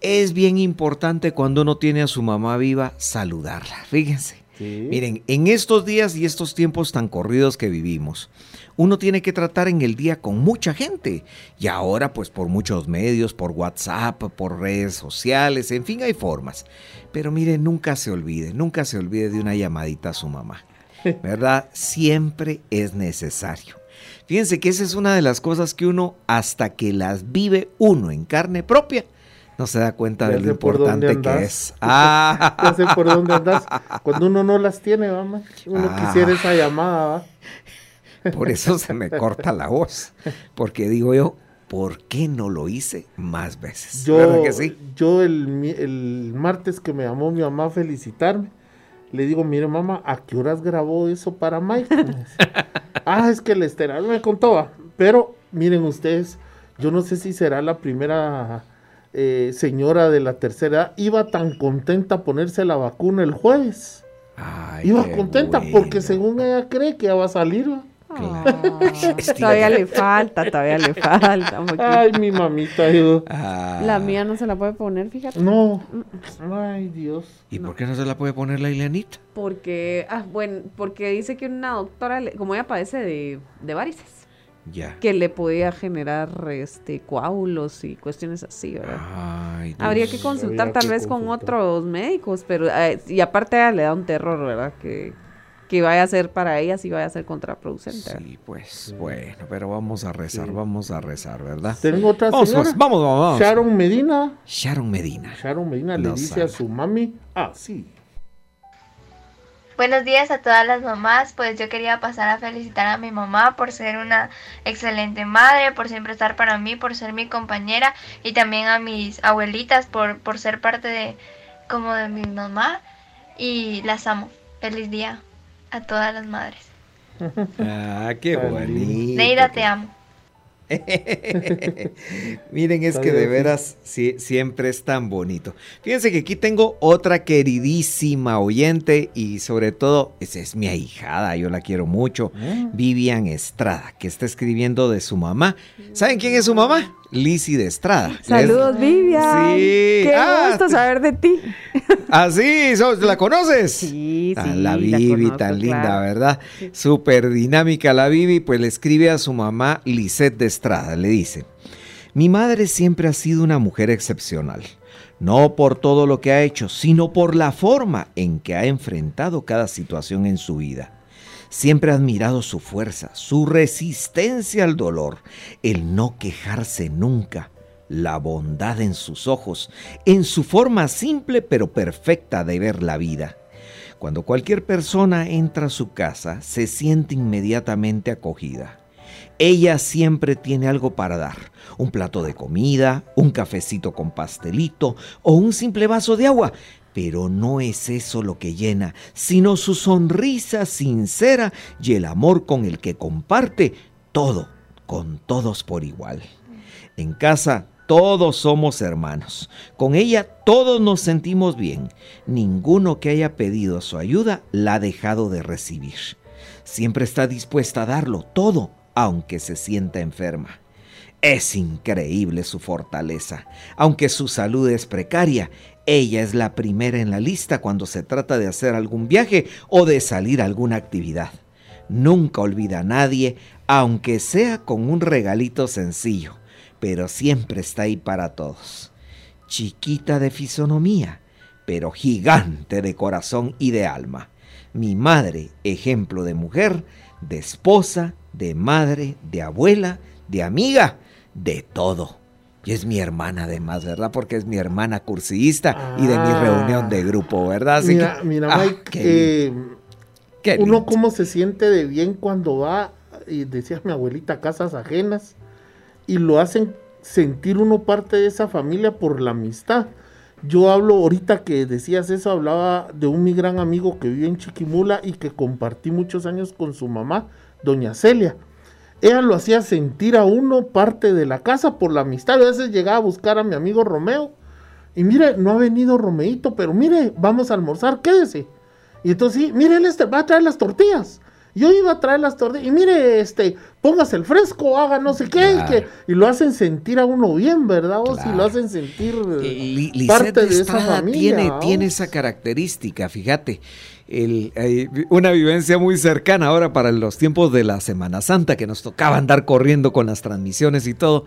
S2: Es bien importante cuando uno tiene a su mamá viva saludarla. Fíjense. Miren, en estos días y estos tiempos tan corridos que vivimos, uno tiene que tratar en el día con mucha gente. Y ahora, pues por muchos medios, por WhatsApp, por redes sociales, en fin, hay formas. Pero miren, nunca se olvide, nunca se olvide de una llamadita a su mamá. (laughs) ¿Verdad? Siempre es necesario. Fíjense que esa es una de las cosas que uno, hasta que las vive uno en carne propia, no se da cuenta de lo importante que es. Ah. (laughs)
S4: Ya sé por dónde andas. (laughs) Cuando uno no las tiene, mamá. Uno
S2: Ah.
S4: quisiera esa llamada, ¿va?
S2: Por eso se me corta la voz. Porque digo yo, ¿por qué no lo hice más veces? ¿Verdad
S4: Yo,
S2: que sí?
S4: yo el, el martes que me llamó mi mamá a felicitarme, le digo, mire mamá, ¿a qué horas grabó eso para Mike? (laughs) Ah, es que el esteral me contó, pero miren ustedes, yo no sé si será la primera eh, señora de la tercera edad, iba tan contenta a ponerse la vacuna el jueves. iba contenta porque según ella cree que ya va a salir. ¿va?
S3: Todavía le falta, todavía le falta. un poquito.
S4: Ay, mi mamita. yo-
S3: La mía no se la puede poner, fíjate.
S4: No. Ay, Dios.
S2: ¿Y por qué no se la puede poner la Ileanita?
S3: Porque, ah, bueno, porque dice que una doctora, le- como ella padece de, de varices,
S2: Ya.
S3: que le podía generar este coágulos y cuestiones así, ¿verdad?
S2: Ay,
S3: Habría
S2: Dios.
S3: que consultar
S2: Habría
S3: tal
S2: que
S3: vez con otros médicos, pero eh, y aparte a ella le da un terror, ¿verdad? Que, que vaya a ser para ella, sí vaya a ser contraproducente.
S2: Sí, pues bueno, pero vamos a rezar, vamos a rezar, ¿verdad?
S4: Tengo otra
S2: Vamos,
S4: señora.
S2: pues, vamos, vamos, vamos.
S4: Sharon Medina.
S2: Sharon Medina.
S4: Sharon Medina le dice a su mami, ah, sí.
S17: Buenos días a todas las mamás, pues yo quería pasar a felicitar a mi mamá por ser una excelente madre, por siempre estar para mí, por ser mi compañera y también a mis abuelitas por, por ser parte de como de mi mamá y las amo. Feliz día a todas las madres.
S2: Ah, qué bonito.
S17: Neida, te amo. (laughs)
S2: Miren, es que de veras sí, siempre es tan bonito. Fíjense que aquí tengo otra queridísima oyente y sobre todo, esa es mi ahijada, yo la quiero mucho, Vivian Estrada, que está escribiendo de su mamá. ¿Saben quién es su mamá? Lizzy de Estrada.
S3: Saludos,
S2: Les-
S3: Vivian.
S2: Sí.
S3: Qué
S2: Ah,
S3: gusto saber de ti.
S2: ¿Ah, sí? ¿Sos- ¿La conoces?
S3: Sí,
S2: Ah,
S3: sí,
S2: la
S3: la
S2: Vivi,
S3: conozco,
S2: tan linda,
S3: claro.
S2: ¿verdad? Súper dinámica la Vivi, pues le escribe a su mamá Lisette de Estrada, le dice, mi madre siempre ha sido una mujer excepcional, no por todo lo que ha hecho, sino por la forma en que ha enfrentado cada situación en su vida. Siempre ha admirado su fuerza, su resistencia al dolor, el no quejarse nunca, la bondad en sus ojos, en su forma simple pero perfecta de ver la vida. Cuando cualquier persona entra a su casa, se siente inmediatamente acogida. Ella siempre tiene algo para dar, un plato de comida, un cafecito con pastelito o un simple vaso de agua. Pero no es eso lo que llena, sino su sonrisa sincera y el amor con el que comparte todo, con todos por igual. En casa todos somos hermanos. Con ella todos nos sentimos bien. Ninguno que haya pedido su ayuda la ha dejado de recibir. Siempre está dispuesta a darlo todo, aunque se sienta enferma. Es increíble su fortaleza. Aunque su salud es precaria, ella es la primera en la lista cuando se trata de hacer algún viaje o de salir a alguna actividad. Nunca olvida a nadie, aunque sea con un regalito sencillo, pero siempre está ahí para todos. Chiquita de fisonomía, pero gigante de corazón y de alma. Mi madre, ejemplo de mujer, de esposa, de madre, de abuela, de amiga, de todo. Y es mi hermana además, ¿verdad? Porque es mi hermana cursista y de mi
S4: Ah.
S2: reunión de grupo, ¿verdad? Así
S4: mira,
S2: que-
S4: mira,
S2: Ah,
S4: Mike,
S2: qué
S4: eh,
S2: Qué
S4: uno cómo se siente de bien cuando va, y decía mi abuelita, a casas ajenas, y lo hacen sentir uno parte de esa familia por la amistad. Yo hablo ahorita que decías eso, hablaba de un mi gran amigo que vive en Chiquimula y que compartí muchos años con su mamá, doña Celia. Ella lo hacía sentir a uno parte de la casa por la amistad. A veces llegaba a buscar a mi amigo Romeo. Y mire, no ha venido Romeito, pero mire, vamos a almorzar, quédese. Y entonces, sí, mire, él este, va a traer las tortillas. Yo iba a traer las tortillas. Y mire, este, póngase el fresco, haga no sé qué. Y, que- y lo hacen sentir a uno bien, ¿verdad? O si lo hacen sentir eh, parte de esa familia.
S2: tiene, tiene esa característica, fíjate. El, eh, una vivencia muy cercana ahora para los tiempos de la Semana Santa, que nos tocaba andar corriendo con las transmisiones y todo.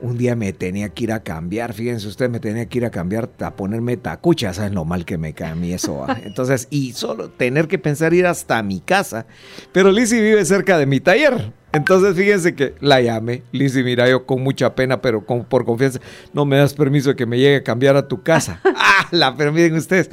S2: Un día me tenía que ir a cambiar, fíjense usted, me tenía que ir a cambiar, a ponerme tacucha, ¿saben lo mal que me cae a mí eso? ah? (laughs) Entonces, y solo tener que pensar ir hasta mi casa. Pero Lizzy vive cerca de mi taller. Entonces, fíjense que la llamé. Lizzy, mira, yo con mucha pena, pero con, por confianza, no me das permiso de que me llegue a cambiar a tu casa. (laughs) ¡Ah! La permiten ustedes.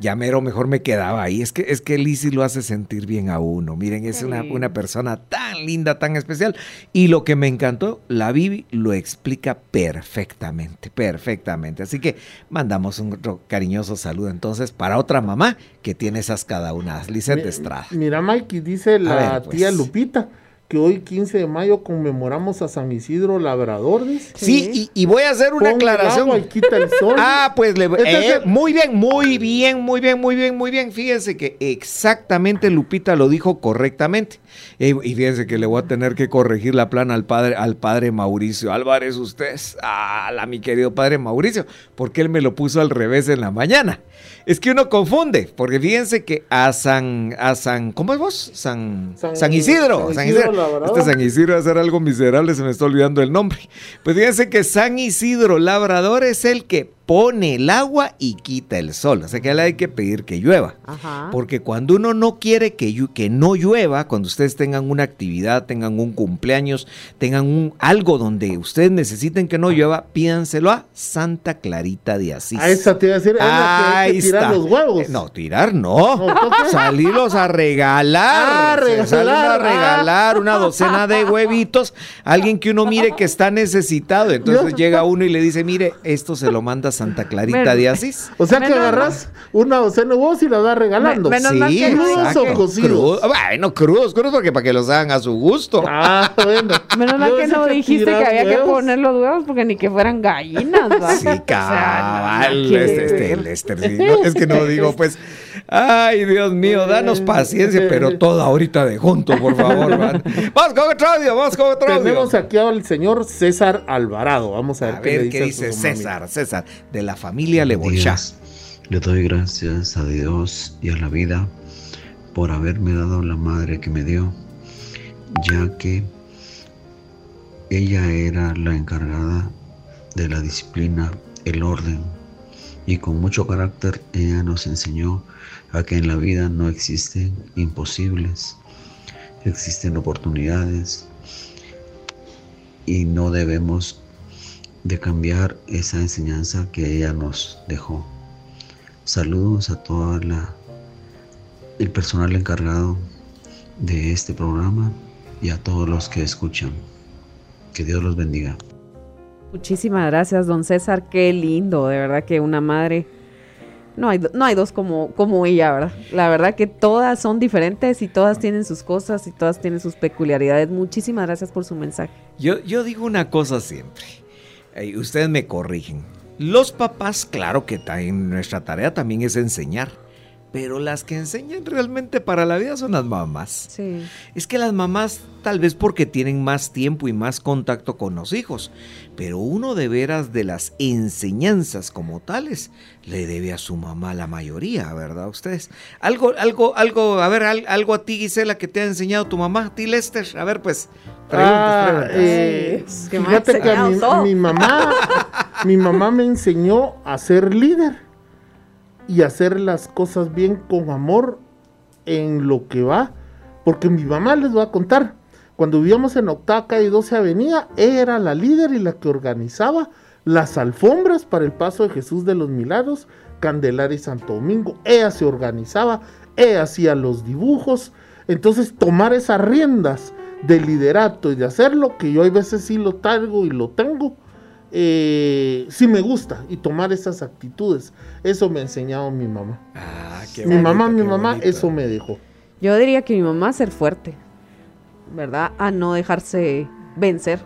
S2: Ya mero mejor me quedaba ahí. Es que, es que Lizzy lo hace sentir bien a uno. Miren, es una, una persona tan linda, tan especial. Y lo que me encantó, la Bibi lo explica perfectamente, perfectamente. Así que mandamos un cariñoso saludo entonces para otra mamá que tiene esas cada una. Lisette
S4: Mi-
S2: Estrada.
S4: Mira, Mikey, dice la
S2: ver, pues.
S4: tía Lupita que hoy 15 de mayo conmemoramos a San Isidro Labrador, dice.
S2: Sí, y, y voy a hacer una
S4: Pon el
S2: aclaración.
S4: agua y quita el sol. (laughs)
S2: Ah, pues le eh,
S4: el-
S2: muy bien, muy bien, muy bien, muy bien, muy bien. Fíjense que exactamente Lupita lo dijo correctamente. Y fíjense que le voy a tener que corregir la plana al padre, al padre Mauricio Álvarez, usted. La, mi querido padre Mauricio, porque él me lo puso al revés en la mañana. Es que uno confunde, porque fíjense que a San, a San, ¿cómo es vos? San,
S4: San-
S2: San Isidro,
S4: San
S2: San
S4: Isidro.
S2: Este San Isidro va a ser algo miserable, se me está olvidando el nombre. Pues fíjense que San Isidro Labrador es el que pone el agua y quita el sol. O sea que le hay que pedir que llueva.
S3: Ajá.
S2: Porque cuando uno no quiere que, que no llueva, cuando ustedes tengan una actividad, tengan un cumpleaños, tengan un, algo donde ustedes necesiten que no llueva, pídanselo a Santa Clarita de Asís.
S4: A esa te iba a decir, es la que hay que
S2: Ahí
S4: tirar
S2: está.
S4: los huevos.
S2: Eh, No, tirar no. Salirlos a regalar.
S4: Ah, regalar,
S2: salen a
S4: ah.
S2: regalar una docena de huevitos. Alguien que uno mire que está necesitado. Entonces llega uno y le dice, mire, esto se lo manda Santa Clarita
S4: Men-
S2: de Asís.
S4: O sea que
S3: Menos
S4: agarras una docena de huevos y la vas regalando.
S3: Me- menos mal que no-
S4: ¿Crudos o cocidos?
S2: Bueno, crudos, crudos, porque para que los hagan a su gusto.
S4: Ah, (laughs) bueno.
S3: Menos mal que no dijiste que había que poner los huevos porque ni que fueran gallinas. ¿va?
S2: Sí, cabal.
S3: no, no,
S2: este, este, Lester, sí, no, es que no (laughs) digo, pues. Ay, Dios mío, danos paciencia, pero todo ahorita de junto, por favor, man. (laughs) Vamos con otro audio, vamos con otro audio.
S4: Tenemos aquí al señor César Alvarado. Vamos a ver,
S2: A
S4: qué,
S2: ver qué
S4: a
S2: dice
S4: su mamá.
S2: César, César, de la familia Lebolchá.
S18: Le doy gracias a Dios y a la vida por haberme dado la madre que me dio, ya que ella era la encargada de la disciplina, el orden, y con mucho carácter ella nos enseñó a que en la vida no existen imposibles, existen oportunidades y no debemos de cambiar esa enseñanza que ella nos dejó. Saludos a toda la el personal encargado de este programa y a todos los que escuchan. Que Dios los bendiga.
S3: Muchísimas gracias, don César. Qué lindo, de verdad que una madre. No hay, no hay dos como, como ella, ¿verdad? La verdad que todas son diferentes y todas tienen sus cosas y todas tienen sus peculiaridades. Muchísimas gracias por su mensaje.
S2: Yo, yo digo una cosa siempre. Eh, ustedes me corrigen. Los papás, claro que en nuestra tarea también es enseñar. Pero las que enseñan realmente para la vida son las mamás.
S3: Sí.
S2: Es que las mamás, tal vez porque tienen más tiempo y más contacto con los hijos, pero uno de veras de las enseñanzas como tales le debe a su mamá la mayoría, ¿verdad? Ustedes. Algo, algo, algo, a ver, al- algo a ti, Gisela, que te ha enseñado tu mamá, a ti, Lester. A ver, pues, preguntas,
S4: Ah,
S2: preguntas.
S4: eh,
S3: Ay, que me ha
S4: fíjate que a mi mamá, mi mamá me enseñó a ser líder y hacer las cosas bien con amor en lo que va. Porque mi mamá les va a contar, cuando vivíamos en Octava Calle 12 Avenida, ella era la líder y la que organizaba las alfombras para el paso de Jesús de los Milagros, Candelaria y Santo Domingo. Ella se organizaba, ella hacía los dibujos. Entonces, tomar esas riendas de liderato y de hacerlo, que yo a veces sí lo traigo y lo tengo, eh, si me gusta y tomar esas actitudes. Eso me ha enseñado mi mamá.
S2: Ah, qué
S4: mi
S2: bonito,
S4: mamá, mi mamá,
S2: bonito.
S4: eso me dejó.
S3: Yo diría que mi mamá ser fuerte, ¿verdad? A no dejarse vencer.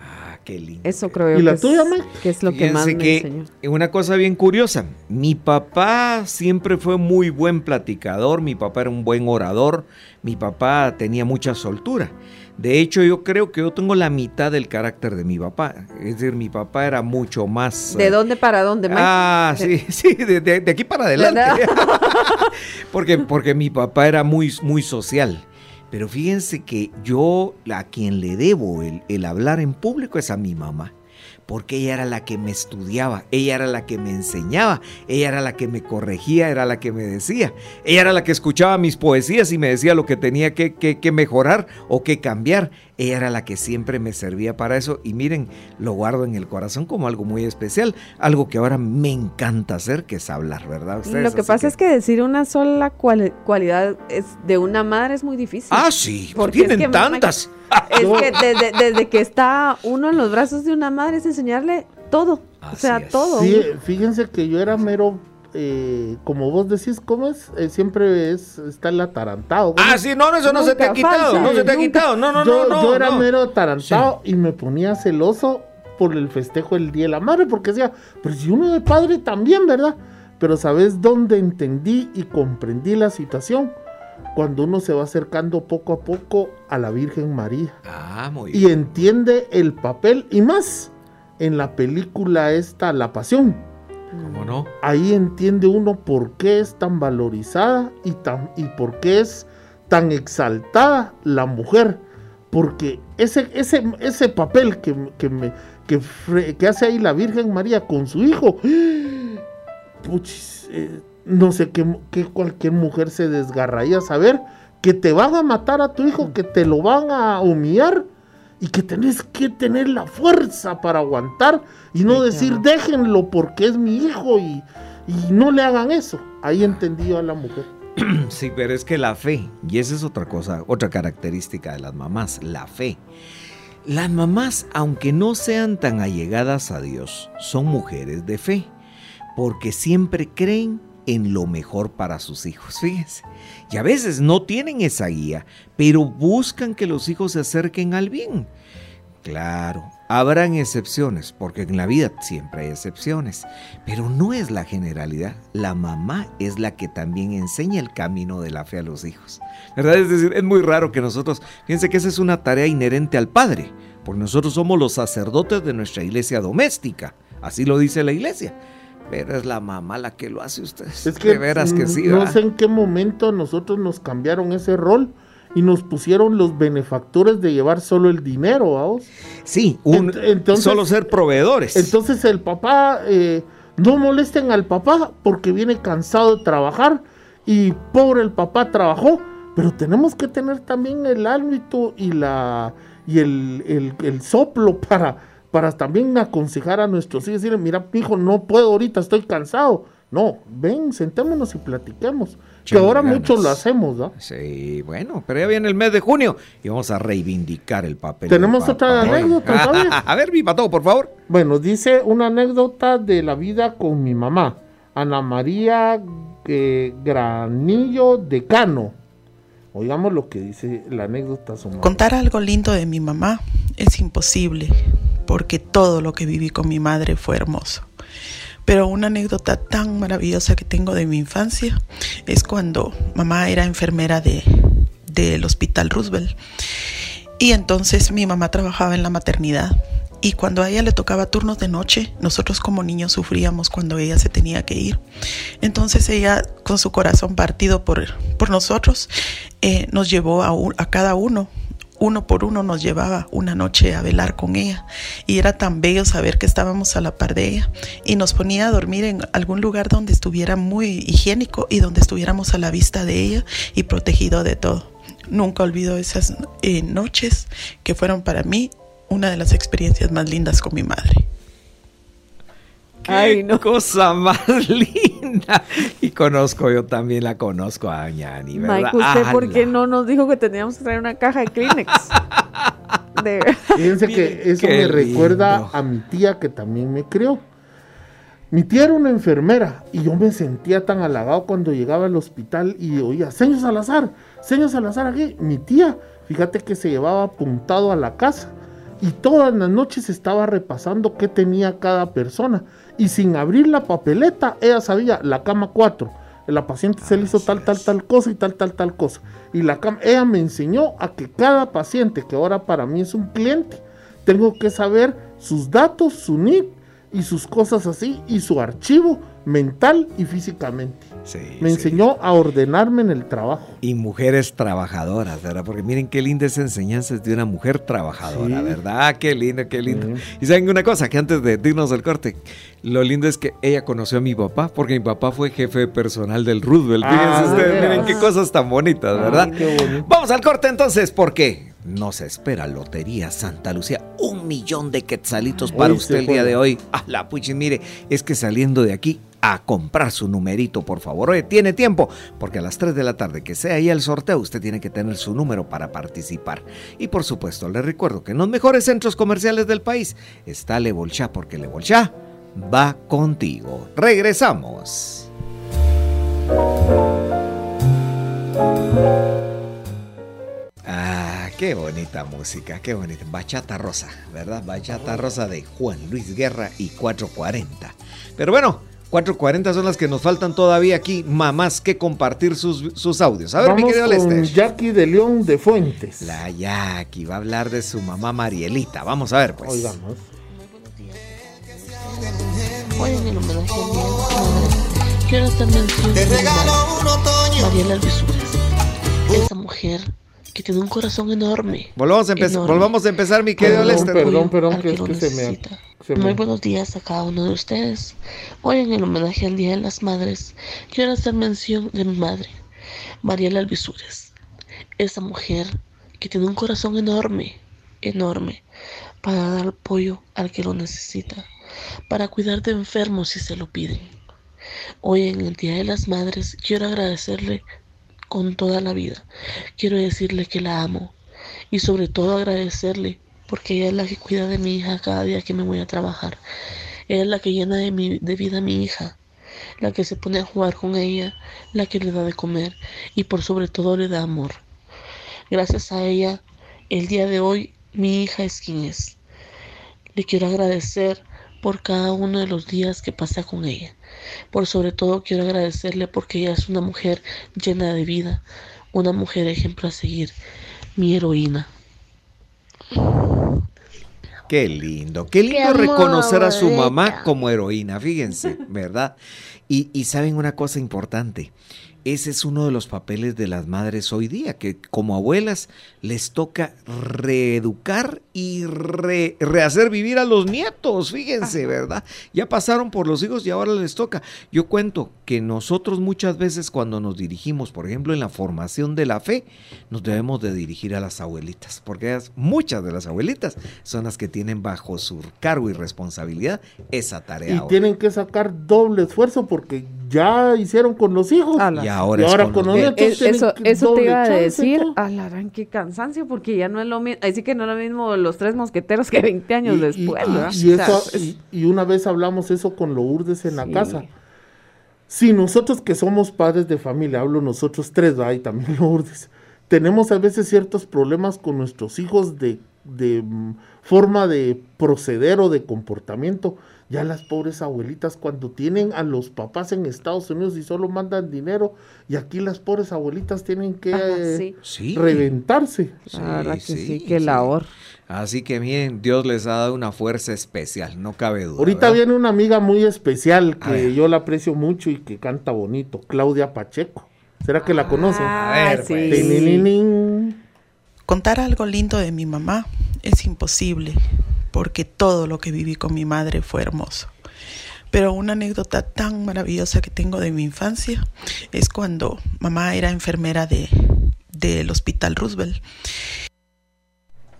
S2: Ah, qué lindo.
S3: Eso creo yo
S4: ¿Y la
S3: que,
S4: tuya,
S3: es, que es lo que más me
S2: que
S3: enseñó.
S2: Una cosa bien curiosa, mi papá siempre fue muy buen platicador, mi papá era un buen orador, mi papá tenía mucha soltura. De hecho, yo creo que yo tengo la mitad del carácter de mi papá. Es decir, mi papá era mucho más...
S3: ¿De
S2: eh,
S3: dónde para dónde, Mike?
S2: Ah, sí, (laughs) sí, de, de- de aquí para adelante. (laughs) porque, porque mi papá era muy, muy social. Pero fíjense que yo a quien le debo el, el hablar en público es a mi mamá. Porque ella era la que me estudiaba, ella era la que me enseñaba, ella era la que me corregía, era la que me decía. Ella era la que escuchaba mis poesías y me decía lo que tenía que, que- que mejorar o que cambiar. Ella era la que siempre me servía para eso. Y miren, lo guardo en el corazón como algo muy especial, algo que ahora me encanta hacer, que es hablar, ¿verdad? Ustedes?
S3: Lo que
S2: Así
S3: pasa es que decir una sola cual- cualidad es de una madre es muy difícil.
S2: Ah, sí,
S3: Porque es
S2: tienen
S3: que,
S2: tantas.
S3: Es (laughs) que desde, desde que está uno en los brazos de una madre es enseñarle todo. o sea, todo.
S4: Sí, fíjense que yo era mero, eh, como vos decís, ¿cómo es? Eh, siempre es, está el atarantado. ¿cómo
S2: Ah, sí, no, eso no se te ha quitado, no se te ha quitado. No, no,
S4: yo,
S2: no, no.
S4: Yo era
S2: no.
S4: mero atarantado y me ponía celoso por el festejo del Día de la Madre, porque decía, pero si uno de padre también, ¿verdad? Pero ¿sabes dónde entendí y comprendí la situación? Cuando uno se va acercando poco a poco a la Virgen María
S2: Ah, muy
S4: y entiende el papel y más en la película esta La Pasión.
S2: ¿Cómo no?
S4: Ahí entiende uno por qué es tan valorizada y, tan, y por qué es tan exaltada la mujer. Porque ese, ese, ese papel que, que, me, que, fre- que hace ahí la Virgen María con su hijo, puchis, eh, no sé qué, qué cualquier mujer se desgarraría saber que te van a matar a tu hijo, que te lo van a humillar y que tenés que tener la fuerza para aguantar y no decir déjenlo porque es mi hijo y, y no le hagan eso. Ahí entendí yo a la mujer. (clears throat)
S2: Sí, pero es que la fe, y esa es otra cosa, otra característica de las mamás, la fe. Las mamás, aunque no sean tan allegadas a Dios, son mujeres de fe, porque siempre creen en lo mejor para sus hijos, fíjense. Y a veces no tienen esa guía, pero buscan que los hijos se acerquen al bien. Claro, habrán excepciones, porque en la vida siempre hay excepciones, pero no es la generalidad. La mamá es la que también enseña el camino de la fe a los hijos. ¿Verdad? Es decir, es muy raro que nosotros, fíjense que esa es una tarea inherente al padre, porque nosotros somos los sacerdotes de nuestra iglesia doméstica, así lo dice la iglesia. Pero es la mamá la que lo hace ustedes.
S4: Es que
S2: de veras que sí.
S4: no
S2: ¿verdad?
S4: sé en qué momento nosotros nos cambiaron ese rol y nos pusieron los benefactores de llevar solo el dinero, vamos.
S2: Sí, un- solo ser proveedores.
S4: Entonces el papá, eh, no molesten al papá porque viene cansado de trabajar y pobre el papá trabajó, pero tenemos que tener también el ámbito y la y el, el- el soplo para, para también aconsejar a nuestros hijos, decirle, mira, hijo, no puedo ahorita, estoy cansado. No, ven, sentémonos y platiquemos. Que ahora
S2: ganas.
S4: muchos lo hacemos, ¿no?
S2: Sí, bueno, pero ya viene el mes de junio y vamos a reivindicar el papel.
S4: ¿Tenemos otra
S2: papá.
S4: anécdota? (laughs)
S2: A ver, mi pato, por favor.
S4: Bueno, dice una anécdota de la vida con mi mamá, Ana María eh, Granillo de Cano. Oigamos lo que dice la anécdota. Su mamá.
S19: Contar algo lindo de mi mamá es imposible, porque todo lo que viví con mi madre fue hermoso. Pero una anécdota tan maravillosa que tengo de mi infancia es cuando mamá era enfermera de, del Hospital Roosevelt. Y entonces mi mamá trabajaba en la maternidad. Y cuando a ella le tocaba turnos de noche, nosotros como niños sufríamos cuando ella se tenía que ir. Entonces ella, con su corazón partido por, por nosotros, eh, nos llevó a, a cada uno uno por uno nos llevaba una noche a velar con ella y era tan bello saber que estábamos a la par de ella y nos ponía a dormir en algún lugar donde estuviera muy higiénico y donde estuviéramos a la vista de ella y protegido de todo. Nunca olvido esas eh, noches que fueron para mí una de las experiencias más lindas con mi madre.
S2: Qué cosa más (laughs) linda. Y conozco, yo también la conozco a Ñani, ¿verdad?
S3: Mike, ¿usted por qué no nos dijo que teníamos que traer una caja de Kleenex? (laughs) de...
S4: Fíjense que eso
S2: qué
S4: me recuerda a mi tía que también me crió. Mi tía era una enfermera y yo me sentía tan halagado cuando llegaba al hospital y oía, señor Salazar, señor Salazar aquí. Mi tía, fíjate que se llevaba apuntado a la casa y todas las noches estaba repasando qué tenía cada persona. Y sin abrir la papeleta, ella sabía la cama 4. La paciente se le hizo tal, tal, tal cosa y tal, tal, tal cosa. Y la cama, ella me enseñó a que cada paciente, que ahora para mí es un cliente, tengo que saber sus datos, su NIP y sus cosas así, y su archivo mental y físicamente. Me enseñó a ordenarme en el trabajo.
S2: Y mujeres trabajadoras, ¿verdad? Porque miren qué linda esa enseñanza es de una mujer trabajadora,
S4: Sí.
S2: ¿verdad? Ah, Qué lindo, qué lindo. Y saben una cosa, que antes de irnos del corte, lo lindo es que ella conoció a mi papá, porque mi papá fue jefe personal del Roosevelt. Fíjense
S4: Ah,
S2: ustedes,
S4: ¿de
S2: miren qué cosas tan bonitas, ¿verdad?
S4: Ay, qué bonito.
S2: Vamos al corte entonces, porque nos espera Lotería Santa Lucía. Un millón de quetzalitos para usted el día de hoy. Ah, la puchi, mire, es que saliendo de aquí a comprar su numerito, por favor. Tiene tiempo, porque a las 3 de la tarde que sea ahí el sorteo, usted tiene que tener su número para participar. Y por supuesto, le recuerdo que en los mejores centros comerciales del país está Le Bolchá, porque Le Bolchá va contigo. Regresamos. Ah, qué bonita música, qué bonita. Bachata Rosa, ¿verdad? Bachata Rosa de Juan Luis Guerra y 440. Pero bueno, 440 son las que nos faltan todavía aquí, mamás que compartir sus, sus audios. A ver, mi
S4: Vamos
S2: querido
S4: con
S2: Lester.
S4: Jackie de León de Fuentes.
S2: La Jackie va a hablar de su mamá Marielita. Vamos a ver, pues.
S4: Oigamos.
S20: Hoy en el homenaje a mi madre, quiero mi madre, Mariela Alvisuras. Esa mujer que tiene un corazón enorme.
S2: Volvamos a, empezar,
S20: enorme.
S2: volvamos a empezar, mi querido
S20: Perdón,
S2: Lester.
S4: Perdón, perdón, que es que se me, se me-
S20: Muy buenos días a cada uno de ustedes. Hoy en el homenaje al Día de las Madres, quiero hacer mención de mi madre, Mariela Alvisuras. Esa mujer que tiene un corazón enorme, enorme, para dar apoyo al que lo necesita, para cuidar de enfermos si se lo piden. Hoy en el Día de las Madres quiero agradecerle con toda la vida. Quiero decirle que la amo y sobre todo agradecerle porque ella es la que cuida de mi hija cada día que me voy a trabajar. Ella es la que llena de, mi, de vida a mi hija, la que se pone a jugar con ella, la que le da de comer y por sobre todo le da amor. Gracias a ella, el día de hoy mi hija es quien es. Le quiero agradecer por cada uno de los días que pasé con ella. Por sobre todo quiero agradecerle porque ella es una mujer llena de vida, una mujer ejemplo a seguir, mi heroína.
S2: Qué lindo, qué lindo
S20: Qué
S2: reconocer a su
S20: bonita.
S2: mamá como heroína, fíjense, ¿verdad? Y, y saben una cosa importante, ese es uno de los papeles de las madres hoy día, que como abuelas les toca reeducar y re- rehacer vivir a los nietos, fíjense, ¿verdad? Ya pasaron por los hijos y ahora les toca. Yo cuento que nosotros muchas veces cuando nos dirigimos, por ejemplo, en la formación de la fe, nos debemos de dirigir a las abuelitas, porque ellas, muchas de las abuelitas son las que tienen bajo su cargo y responsabilidad esa tarea.
S4: Y
S2: ahora.
S4: tienen que sacar doble esfuerzo porque ya hicieron con los hijos.
S2: Y ahora, es con
S4: los
S2: los
S4: nietos.
S3: Eso eso te iba a decir, alarán, qué cansancio, porque ya no es lo mismo, así que no es lo mismo los tres mosqueteros que 20 años
S4: Y-
S3: después,
S4: y, una vez hablamos eso con Lourdes en la
S3: Sí.
S4: casa. Si nosotros que somos padres de familia, hablo nosotros tres, ¿verdad? y también (laughs) Lourdes, tenemos a veces ciertos problemas con nuestros hijos de, de, mm, forma de proceder o de comportamiento. Ya las pobres abuelitas cuando tienen a los papás en Estados Unidos y solo mandan dinero, y aquí las pobres abuelitas tienen que
S3: sí.
S2: Sí.
S4: reventarse.
S3: La verdad que sí, qué labor.
S2: Así que miren, Dios les ha dado una fuerza especial, no cabe duda.
S4: Ahorita
S2: ¿verdad?
S4: viene una amiga muy especial que yo la aprecio mucho y que canta bonito, Claudia Pacheco. ¿Será que la conoce?
S19: A ver, pues.
S4: Tinininín.
S19: Contar algo lindo de mi mamá es imposible, porque todo lo que viví con mi madre fue hermoso. Pero una anécdota tan maravillosa que tengo de mi infancia es cuando mamá era enfermera de, del Hospital Roosevelt.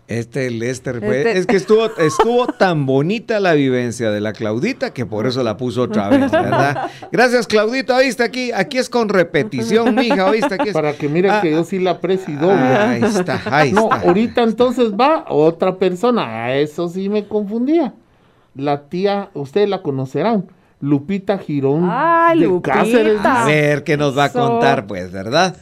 S2: Este Lester fue.
S3: Este-
S2: Es que estuvo, estuvo tan bonita la vivencia de la Claudita que por eso la puso otra vez, (laughs) ¿verdad? Gracias, Claudita, oíste aquí, aquí es con repetición, mija, oíste aquí es.
S4: Para que miren
S2: Ah,
S4: que yo sí la y doble.
S2: Ahí está, ahí
S4: no,
S2: está.
S4: ahorita entonces va otra persona. A eso sí me confundía. La tía, ustedes la conocerán. Lupita Girón.
S3: Ay,
S4: de
S3: Lupita.
S4: Cáceres.
S2: A ver qué nos va a contar, pues, ¿verdad?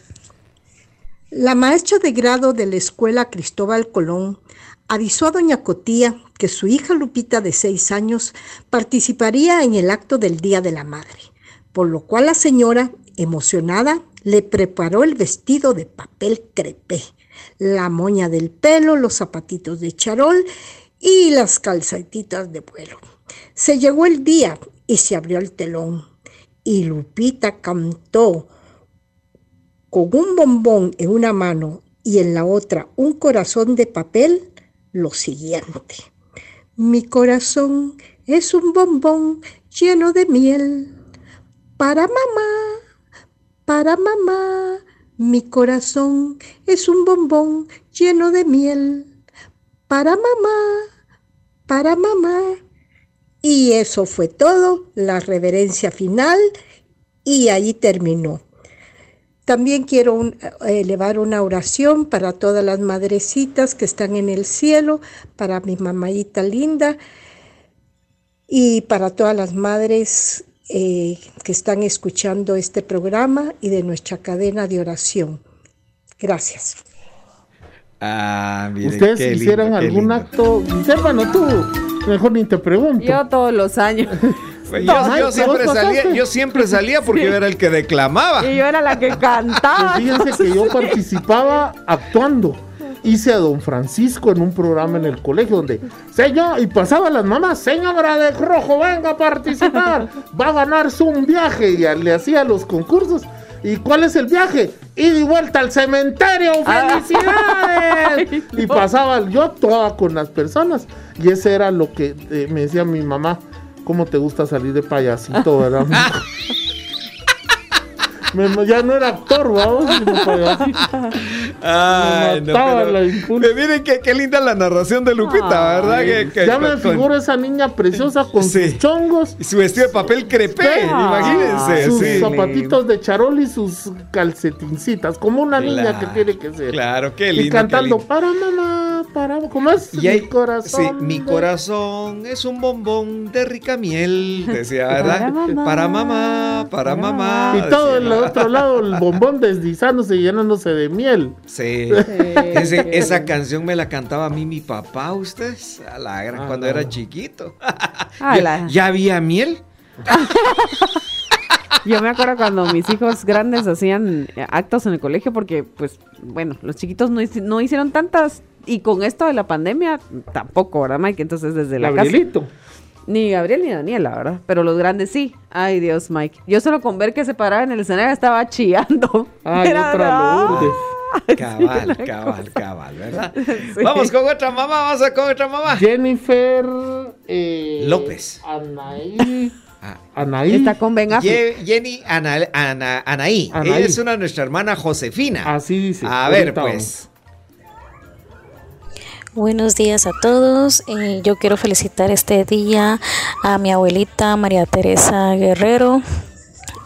S21: La maestra de grado de la escuela Cristóbal Colón avisó a doña Cotía que su hija Lupita de seis años participaría en el acto del Día de la Madre, por lo cual la señora, emocionada, le preparó el vestido de papel crepé, la moña del pelo, los zapatitos de charol y las calcetitas de vuelo. Se llegó el día y se abrió el telón y Lupita cantó con un bombón en una mano y en la otra un corazón de papel, lo siguiente. Mi corazón es un bombón lleno de miel. Para mamá, para mamá, mi corazón es un bombón lleno de miel. Para mamá, para mamá. Y eso fue todo, la reverencia final, y ahí terminó. También quiero un- eh, elevar una oración para todas las madrecitas que están en el cielo, para mi mamayita linda y para todas las madres eh, que están escuchando este programa y de nuestra cadena de oración. Gracias.
S2: Ah, mire,
S4: ¿Ustedes
S2: qué lindo,
S4: algún
S2: lindo.
S4: acto? Hermano, tú, mejor ni te pregunto.
S3: Yo todos los años. (laughs)
S2: Yo,
S4: Ay,
S2: yo
S4: ¿vos
S2: siempre salía, yo siempre salía porque yo era el que declamaba.
S3: Y yo era la que cantaba.
S4: Pues fíjense que yo (laughs) participaba actuando. Hice a don Francisco en un programa en el colegio donde, señor, y pasaba las mamás, señora de rojo, venga a participar, va a ganarse un viaje. Y a- le hacía los concursos. ¿Y cuál es el viaje? Ida y vuelta al cementerio, (laughs) felicidades. y pasaba, yo actuaba con las personas. Y ese era lo que eh, me decía mi mamá, ¿cómo te gusta salir de payasito, verdad? (laughs) Me- ya no era actor, vamos.
S2: Ay,
S4: Me
S2: no,
S4: mataba
S2: pero-
S4: la impulsa.
S2: miren qué, qué linda la narración de Lupita, ¿verdad? Que- que-
S4: ya me
S2: con-
S4: figuro esa niña preciosa con sus chongos.
S2: Y su vestido de papel crepé, imagínense.
S4: Sus
S2: sí.
S4: zapatitos de charol y sus calcetincitas, como una niña que tiene que ser.
S2: Claro, qué
S4: y
S2: lindo. qué
S4: cantando,
S2: lindo.
S4: para mamá, para ¿cómo es?
S2: Y ahí-
S4: mi corazón.
S2: Sí, mi
S4: de-
S2: corazón es un bombón de rica miel, decía, ¿verdad?
S4: Para mamá,
S2: para mamá, para mamá.
S4: Y todo
S2: decía.
S4: Otro lado, el bombón deslizándose y llenándose de miel.
S2: Sí. Ese- esa canción me la cantaba a mí mi papá, ustedes, a la gran-
S4: Ah,
S2: cuando
S4: no.
S2: era chiquito.
S3: Ah,
S2: ¿Ya,
S3: la-
S2: ya había miel? (laughs)
S3: Yo me acuerdo cuando mis hijos grandes hacían actos en el colegio porque, pues, bueno, los chiquitos no, hici- no hicieron tantas y con esto de la pandemia tampoco, ¿verdad, Mike? Entonces desde la casa... Ni Gabriel ni Daniela, ¿verdad? Pero los grandes sí. Ay, Dios, Mike. Yo solo con ver que se paraba en el escenario estaba chillando. (laughs)
S4: Ay,
S3: Era
S4: otra
S3: de,
S4: Lourdes. (laughs)
S2: Cabal, cabal, cabal, ¿verdad?
S3: Sí.
S2: Vamos con otra mamá, vamos a con otra mamá.
S4: Jennifer eh,
S2: López.
S4: Anaí.
S2: Ah.
S4: Anaí.
S3: Está con Ben Affleck.
S2: Ye- Jenny Ana- Ana- Anaí.
S4: Anaí.
S2: Ella es una de nuestra hermana Josefina.
S4: Así dice.
S2: A ver, pues.
S22: Buenos días a todos. Eh, yo quiero felicitar este día a mi abuelita María Teresa Guerrero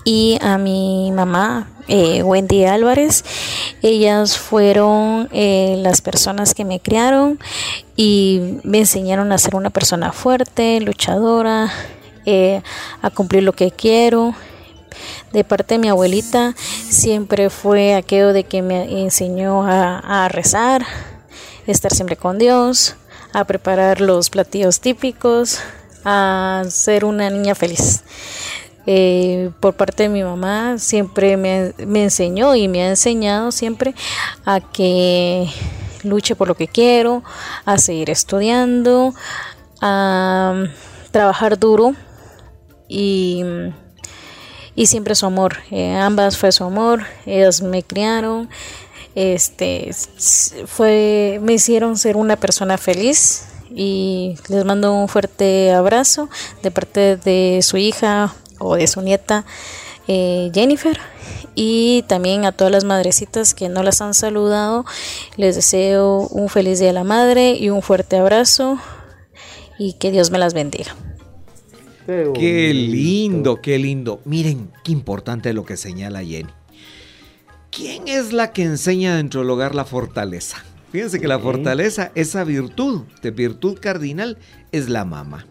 S22: y a mi mamá eh, Wendy Álvarez. Ellas fueron eh, las personas que me criaron y me enseñaron a ser una persona fuerte, luchadora, eh, a cumplir lo que quiero. De parte de mi abuelita siempre fue aquello de que me enseñó a, a rezar, estar siempre con Dios, a preparar los platillos típicos, a ser una niña feliz. Eh, por parte de mi mamá siempre me, me enseñó y me ha enseñado siempre a que luche por lo que quiero, a seguir estudiando, a trabajar duro y, y siempre su amor. Eh, ambas fue su amor, ellas me criaron, este fue me hicieron ser una persona feliz y les mando un fuerte abrazo de parte de su hija o de su nieta eh, Jennifer Y también a todas las madrecitas que no las han saludado, les deseo un feliz Día de la Madre y un fuerte abrazo y que Dios me las bendiga.
S2: Qué lindo, qué lindo. Miren, qué importante lo que señala Jenny. ¿Quién es la que enseña dentro del hogar la fortaleza? Fíjense que la fortaleza, esa virtud, de virtud cardinal, es la mamá.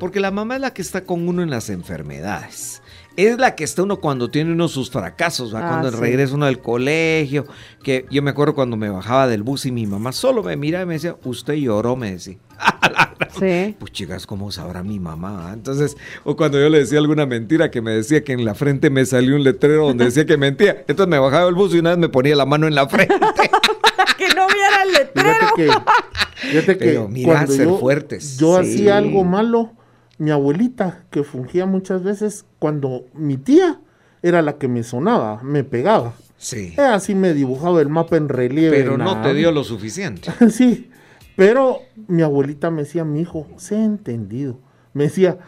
S2: Porque la mamá es la que está con uno en las enfermedades. Es la que está uno cuando tiene uno sus fracasos, ¿va?
S3: Ah,
S2: cuando
S3: sí.
S2: regresa uno del colegio. Que yo me acuerdo cuando me bajaba del bus y mi mamá solo me miraba y me decía, usted lloró, me decía. (laughs)
S3: Sí.
S2: Pues chicas, ¿cómo sabrá mi mamá? Entonces, o cuando yo le decía alguna mentira que me decía que en la frente me salió un letrero donde decía que mentía. Entonces me bajaba del bus y una vez me ponía la mano en la frente. (laughs)
S3: que no viera el letrero.
S4: Fíjate que, fíjate que
S2: Pero mira,
S4: cuando
S2: ser
S4: yo,
S2: fuertes.
S4: yo
S2: Sí.
S4: hacía algo malo, mi abuelita, que fungía muchas veces, cuando mi tía era la que me sonaba, me pegaba.
S2: Sí.
S4: Ella así me dibujaba el mapa en relieve.
S2: Pero no
S4: nada.
S2: te dio lo suficiente. (laughs)
S4: sí, pero mi abuelita me decía, mi hijo, sé entendido. Me decía,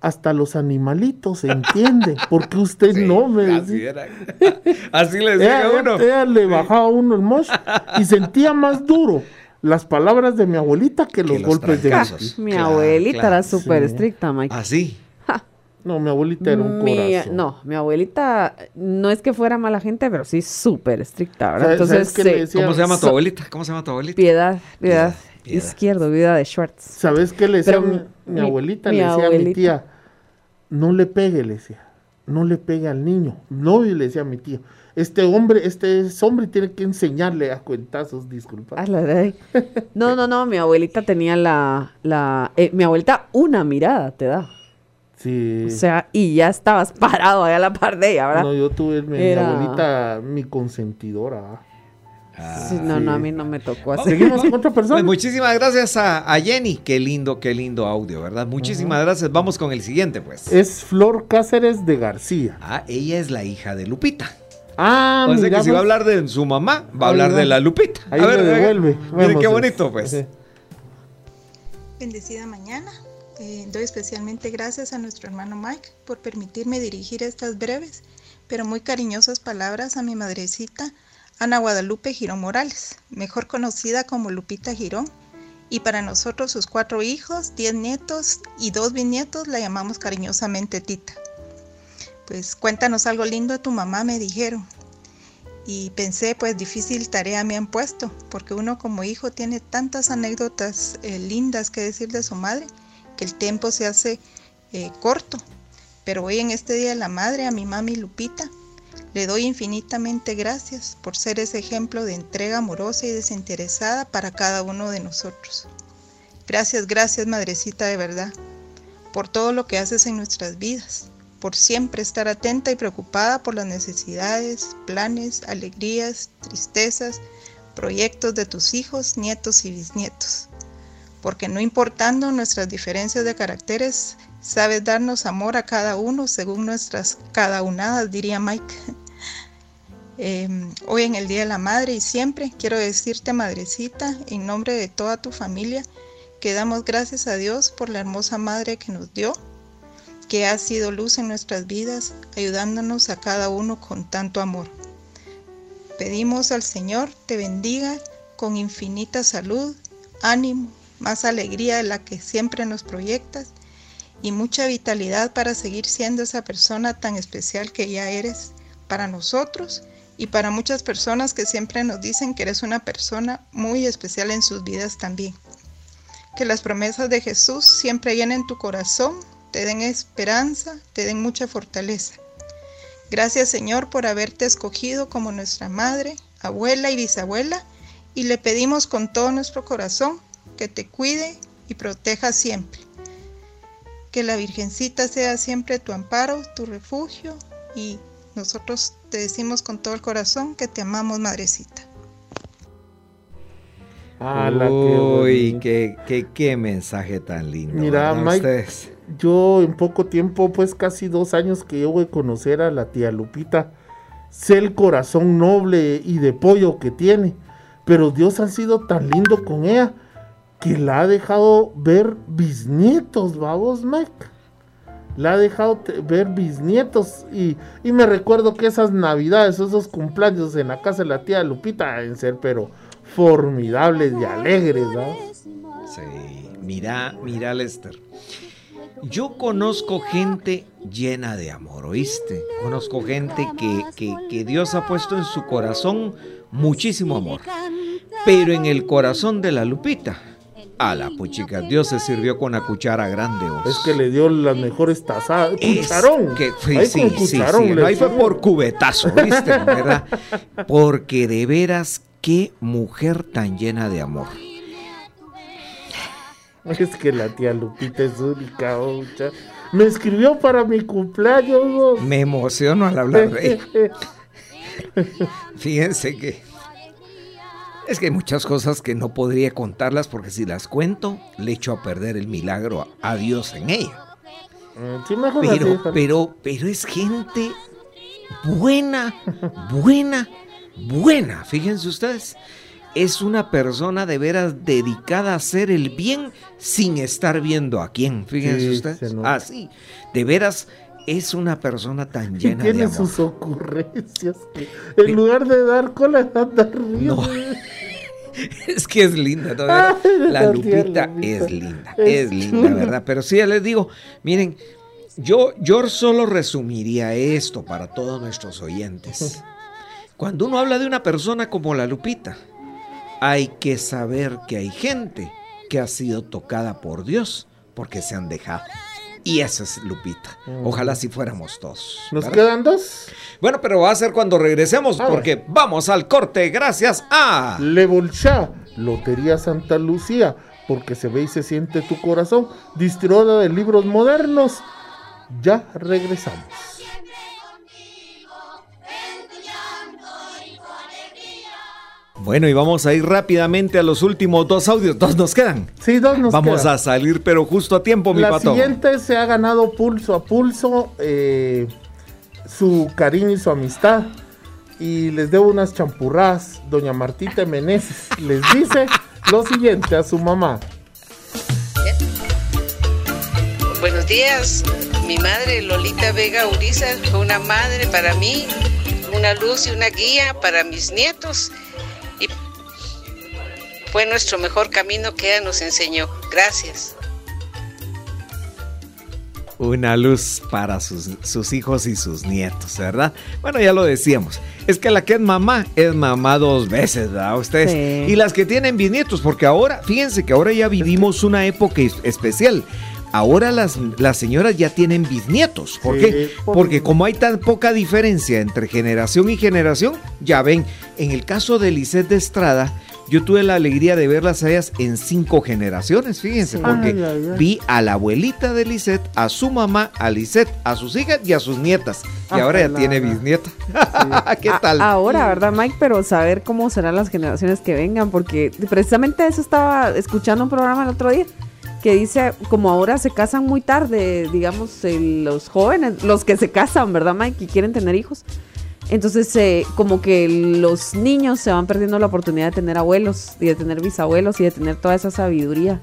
S4: hasta los animalitos se entienden, porque usted (laughs) no me
S2: Así era. (laughs) Así le decía
S4: Ella,
S2: a uno.
S4: ella le bajaba a uno el mosh y sentía más duro las palabras de mi abuelita que los,
S2: los
S4: golpes de mi.
S3: Mi
S2: Claro,
S3: abuelita
S2: claro.
S3: era súper
S4: Sí.
S3: estricta, Mike.
S2: Así.
S4: No, mi abuelita era un
S3: Mi-
S4: corazón.
S3: no, mi abuelita no es que fuera mala gente, pero sí súper estricta, ¿verdad?
S4: ¿Sabes-
S3: Entonces, sí,
S4: decía?
S2: ¿Cómo se llama tu abuelita? ¿Cómo se llama tu abuelita?
S3: Piedad, piedad,
S2: Piedad.
S3: izquierdo, vida de Schwartz.
S4: ¿Sabes qué le decía
S3: Pero
S4: mi,
S3: mi-
S4: abuelita?
S3: mi
S4: le decía a mi tía, no le pegue, le decía, no le pegue al niño. No, y le decía a mi tía, este hombre, este es hombre tiene que enseñarle a cuentazos, disculpa.
S3: La de- No, no, no, mi abuelita tenía la, la, eh, mi abuelita una mirada te da.
S4: Sí.
S3: O sea, y ya estabas (laughs) parado allá a la par de ella, ¿verdad?
S4: No, yo tuve mi,
S3: Era-
S4: abuelita, mi consentidora.
S3: Sí, no, no, a mí no me tocó así.
S4: Seguimos con otra persona.
S2: Pues muchísimas gracias a, a Jenny. Qué lindo, qué lindo audio, ¿verdad? Muchísimas gracias. Vamos con el siguiente, pues.
S4: Es Flor Cáceres de García.
S2: Ah, ella es la hija de Lupita.
S4: Ah,
S2: o sea
S4: mira,
S2: que si va a hablar de su mamá, va a hablar
S4: va.
S2: de la Lupita.
S4: Ahí
S2: a ver,
S4: devuelve.
S2: Miren
S4: Vamos,
S2: qué
S4: es-
S2: bonito, pues.
S4: sí.
S23: Bendecida mañana. Eh, doy especialmente gracias a nuestro hermano Mike por permitirme dirigir estas breves, pero muy cariñosas palabras a mi madrecita Ana Guadalupe Girón Morales, mejor conocida como Lupita Girón, y para nosotros sus cuatro hijos, diez nietos y dos bisnietos la llamamos cariñosamente Tita. Pues cuéntanos algo lindo de tu mamá, me dijeron. Y pensé, pues difícil tarea me han puesto, porque uno como hijo tiene tantas anécdotas eh, lindas que decir de su madre, que el tiempo se hace eh, corto. Pero hoy en este Día de la Madre, a mi mami Lupita, le doy infinitamente gracias por ser ese ejemplo de entrega amorosa y desinteresada para cada uno de nosotros. Gracias, gracias, madrecita de verdad, por todo lo que haces en nuestras vidas, por siempre estar atenta y preocupada por las necesidades, planes, alegrías, tristezas, proyectos de tus hijos, nietos y bisnietos. Porque no importando nuestras diferencias de caracteres, sabes darnos amor a cada uno según nuestras cada unadas, diría Mike. (laughs) Eh, hoy en el Día de la Madre y siempre quiero decirte, madrecita, en nombre de toda tu familia, que damos gracias a Dios por la hermosa madre que nos dio, que ha sido luz en nuestras vidas, ayudándonos a cada uno con tanto amor. Pedimos al Señor te bendiga con infinita salud, ánimo, más alegría de la que siempre nos proyectas y mucha vitalidad para seguir siendo esa persona tan especial que ya eres para nosotros y para muchas personas que siempre nos dicen que eres una persona muy especial en sus vidas también. Que las promesas de Jesús siempre llenen tu corazón, te den esperanza, te den mucha fortaleza. Gracias Señor por haberte escogido como nuestra madre, abuela y bisabuela y le pedimos con todo nuestro corazón que te cuide y proteja siempre. Que la Virgencita sea siempre tu amparo, tu refugio y nosotros te decimos con todo el corazón que te amamos, Madrecita.
S4: Ala,
S2: Uy, qué, qué, qué mensaje tan lindo.
S4: Mira. Mike,
S2: Ustedes.
S4: yo en poco tiempo, pues casi dos años que yo voy a conocer a la tía Lupita, sé el corazón noble y de pollo que tiene, pero Dios ha sido tan lindo con ella que la ha dejado ver bisnietos, vamos, Mike. la ha dejado ver bisnietos y, y me recuerdo que esas navidades, esos cumpleaños en la casa de la tía Lupita deben ser pero formidables y alegres, ¿no?
S2: Sí, mira, mira Lester. Yo conozco gente llena de amor, ¿oíste? Conozco gente que, que, que Dios ha puesto en su corazón muchísimo amor. Pero en el corazón de la Lupita, a la puchica, Dios se sirvió con la cuchara grande. ¿os?
S4: Es que le dio las mejores tazadas, cucharón.
S2: que- sí,
S4: Ahí
S2: sí, sí,
S4: cucharón
S2: sí, no, ahí fue por cubetazo, ¿viste? ¿Verdad? (laughs) Porque de veras, qué mujer tan llena de amor.
S4: Es que la tía Lupita es única. Me escribió para mi cumpleaños.
S2: Me emociono al hablar de ella. (laughs) Fíjense que es que hay muchas cosas que no podría contarlas porque si las cuento le echo a perder el milagro a, Dios en ella.
S4: Mm, Sí,
S2: Pero, pero, pero es gente buena, buena, buena. Fíjense ustedes, es una persona de veras dedicada a hacer el bien sin estar viendo a quién. Fíjense
S4: Sí,
S2: ustedes, así, de veras es una persona tan llena de
S4: tiene
S2: amor.
S4: sus ocurrencias. que en lugar de dar cola, anda riendo. (laughs)
S2: Es que es linda, ¿no? La Lupita es linda,
S4: Es
S2: es linda,
S4: chula.
S2: ¿verdad? Pero sí, ya les digo, miren, yo, yo solo resumiría esto para todos nuestros oyentes. (laughs) Cuando uno habla de una persona como la Lupita, hay que saber que hay gente que ha sido tocada por Dios porque se han dejado. Y esa es Lupita. Ojalá si fuéramos todos.
S4: ¿Nos
S2: ¿verdad?
S4: quedan dos?
S2: Bueno, pero va a ser cuando regresemos
S4: A ver.
S2: porque vamos al corte gracias a...
S4: Le Lotería Santa Lucía, porque se ve y se siente tu corazón. Distribuidora de libros modernos. Ya regresamos.
S2: Bueno, y vamos a ir rápidamente a los últimos dos audios. Dos nos quedan.
S4: Sí, dos nos
S2: Vamos
S4: quedan.
S2: a salir, pero justo a tiempo, mi
S4: La
S2: pato.
S4: siguiente se ha ganado pulso a pulso eh, su cariño y su amistad. Y les debo unas champurradas. Doña Martita Meneses les dice lo siguiente a su mamá.
S24: Buenos días, mi madre Lolita Vega Uriza fue una madre para mí, una luz y una guía para mis nietos fue nuestro mejor camino que ella nos enseñó. Gracias.
S2: Una luz para sus, sus hijos y sus nietos, ¿verdad? Bueno, ya lo decíamos. Es que la que es mamá es mamá dos veces, ¿verdad? Ustedes.
S3: Sí.
S2: Y las que tienen bisnietos, porque ahora, fíjense que ahora ya vivimos una época es- especial. Ahora las, las señoras ya tienen bisnietos. ¿Por
S4: Sí,
S2: qué?
S4: por-
S2: Porque como hay tan poca diferencia entre generación y generación, ya ven, en el caso de Lisette de Estrada, yo tuve la alegría de verlas a ellas en cinco generaciones, fíjense,
S4: Sí.
S2: porque
S4: Ay, ay, ay.
S2: vi a la abuelita de Lisette, a su mamá, a Lisette, a sus hijas y a sus nietas. Y
S3: Ah,
S2: ahora ya tiene bisnieta. (laughs) ¿Qué tal?
S3: A- ahora, ¿verdad, Mike? Pero saber cómo serán las generaciones que vengan, porque precisamente eso estaba escuchando un programa el otro día que dice, como ahora se casan muy tarde, digamos, el- los jóvenes, los que se casan, ¿verdad, Mike? Y quieren tener hijos. Entonces, eh, como que los niños se van perdiendo la oportunidad de tener abuelos y de tener bisabuelos y de tener toda esa sabiduría.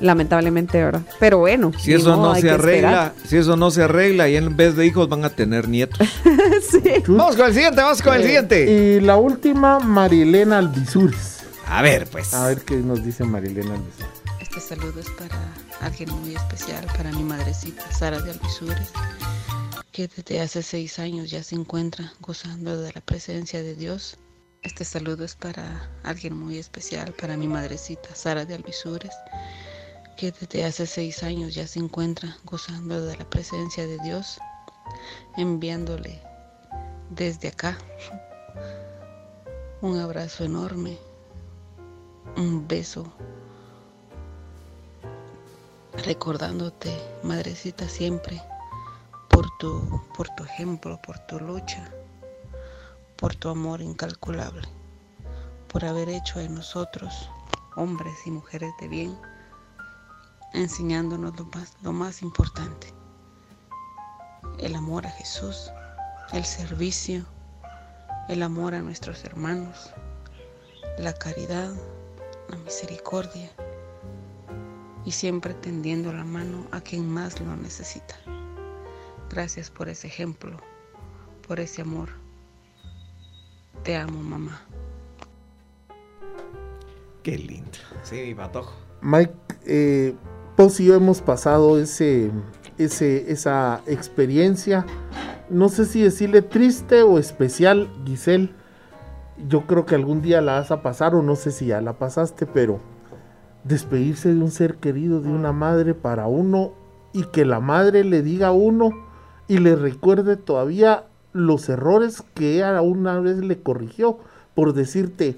S3: Lamentablemente, ¿verdad? Pero bueno.
S2: Si eso
S3: modo,
S2: no se arregla,
S3: esperar.
S2: si eso no se arregla y en vez de hijos van a tener nietos. (laughs) Vamos con el siguiente, vamos con el siguiente.
S4: Y la última, Marilena Alvisures.
S2: A ver, pues.
S4: A ver qué nos dice Marilena Alvisures.
S25: Este saludo es para alguien muy especial, para mi madrecita, Sara de Alvisures, que desde hace seis años ya se encuentra gozando de la presencia de Dios. Este saludo es para alguien muy especial, para mi madrecita, Sara de Alvisures, que desde hace seis años ya se encuentra gozando de la presencia de Dios, enviándole desde acá un abrazo enorme, un beso recordándote, madrecita, siempre por tu, por tu ejemplo, por tu lucha, por tu amor incalculable, por haber hecho en nosotros, hombres y mujeres de bien, enseñándonos lo más, lo más importante, el amor a Jesús, el servicio, el amor a nuestros hermanos, la caridad, la misericordia y siempre tendiendo la mano a quien más lo necesita. Gracias por ese ejemplo, por ese amor. Te amo, mamá.
S2: Qué lindo. Sí, mi patojo.
S4: Mike, eh, vos y yo hemos pasado ese, ese, esa experiencia. No sé si decirle triste o especial, Giselle. Yo creo que algún día la vas a pasar o no sé si ya la pasaste, pero despedirse de un ser querido, de una madre para uno y que la madre le diga a uno y le recuerde todavía los errores que ella una vez le corrigió por decirte,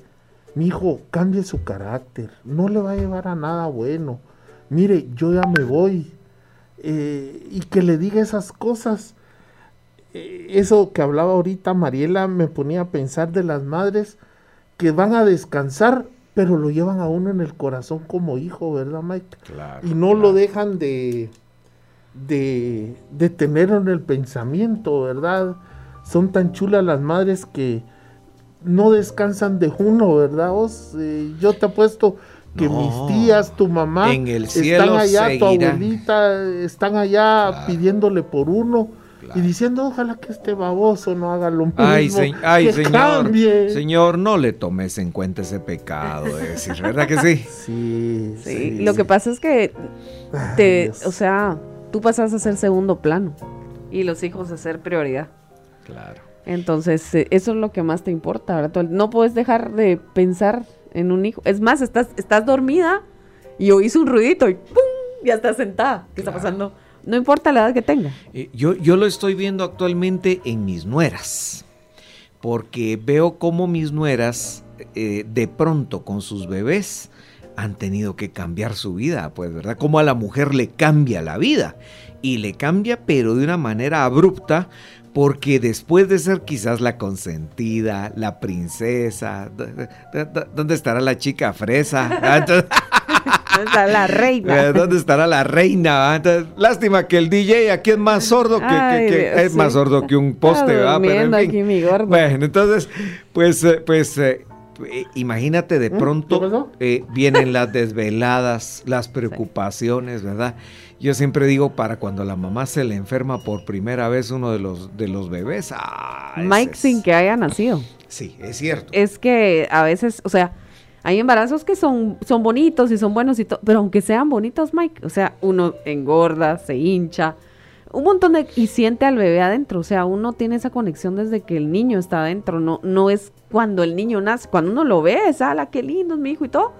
S4: mi hijo, cambie su carácter, no le va a llevar a nada bueno. Mire, yo ya me voy. Eh, y que le diga esas cosas. Eh, eso que hablaba ahorita Mariela me ponía a pensar de las madres que van a descansar, pero lo llevan a uno en el corazón como hijo, ¿verdad, Mike?
S2: Claro,
S4: y no lo dejan de, de, de tener en el pensamiento, ¿verdad? Son tan chulas las madres que no descansan de uno, ¿verdad? Vos, eh, yo te apuesto que
S2: No.
S4: mis tías, tu mamá,
S2: En el
S4: están allá, tu abuelita, están allá pidiéndole por uno y diciendo, ojalá que este baboso no haga lo mismo.
S2: Ay, se- ay,
S4: que
S2: señor.
S4: cambie".
S2: Señor, no le tomes en cuenta ese pecado de decir, ¿verdad que sí? (laughs)
S4: Sí,
S3: Sí, lo que pasa es que te, o sea, tú pasas a ser segundo plano y los hijos a ser prioridad.
S2: Claro.
S3: Entonces, eh, eso es lo que más te importa, ¿verdad? No puedes dejar de pensar en un hijo. Es más, estás, estás dormida y oís un ruidito y ¡pum! Ya estás sentada. ¿Qué está pasando? No importa la edad que tenga.
S2: Eh, Yo, yo lo estoy viendo actualmente en mis nueras, porque veo cómo mis nueras eh, de pronto con sus bebés han tenido que cambiar su vida, pues, ¿verdad? Como a la mujer le cambia la vida, y le cambia pero de una manera abrupta, porque después de ser quizás la consentida, la princesa, ¿dónde estará la chica fresa? (laughs) Ah, entonces-
S3: ¿Dónde está la reina? (laughs)
S2: ¿Dónde estará la reina? Entonces, lástima que el DJ aquí es más sordo que, que-
S3: Ay,
S2: que-
S3: Dios,
S2: es más sordo que un poste,
S3: Está
S2: ¿verdad? Pero en
S3: durmiendo
S2: fin.
S3: aquí mi gordo.
S2: Bueno, entonces, pues, eh, pues, eh, eh, imagínate
S3: ¿Mm?
S2: de pronto eh, vienen las (laughs) desveladas, las preocupaciones, ¿verdad? Yo siempre digo para cuando la mamá se le enferma por primera vez uno de los de los bebés. Ah,
S3: Mike
S2: es-
S3: sin que haya nacido.
S2: Sí, es cierto.
S3: Es que a veces, o sea, hay embarazos que son, son bonitos y son buenos y todo, pero aunque sean bonitos, Mike, o sea, uno engorda, se hincha, un montón de y siente al bebé adentro, o sea, uno tiene esa conexión desde que el niño está adentro, no no es cuando el niño nace, cuando uno lo ve, es ala, qué lindo es mi hijo y todo.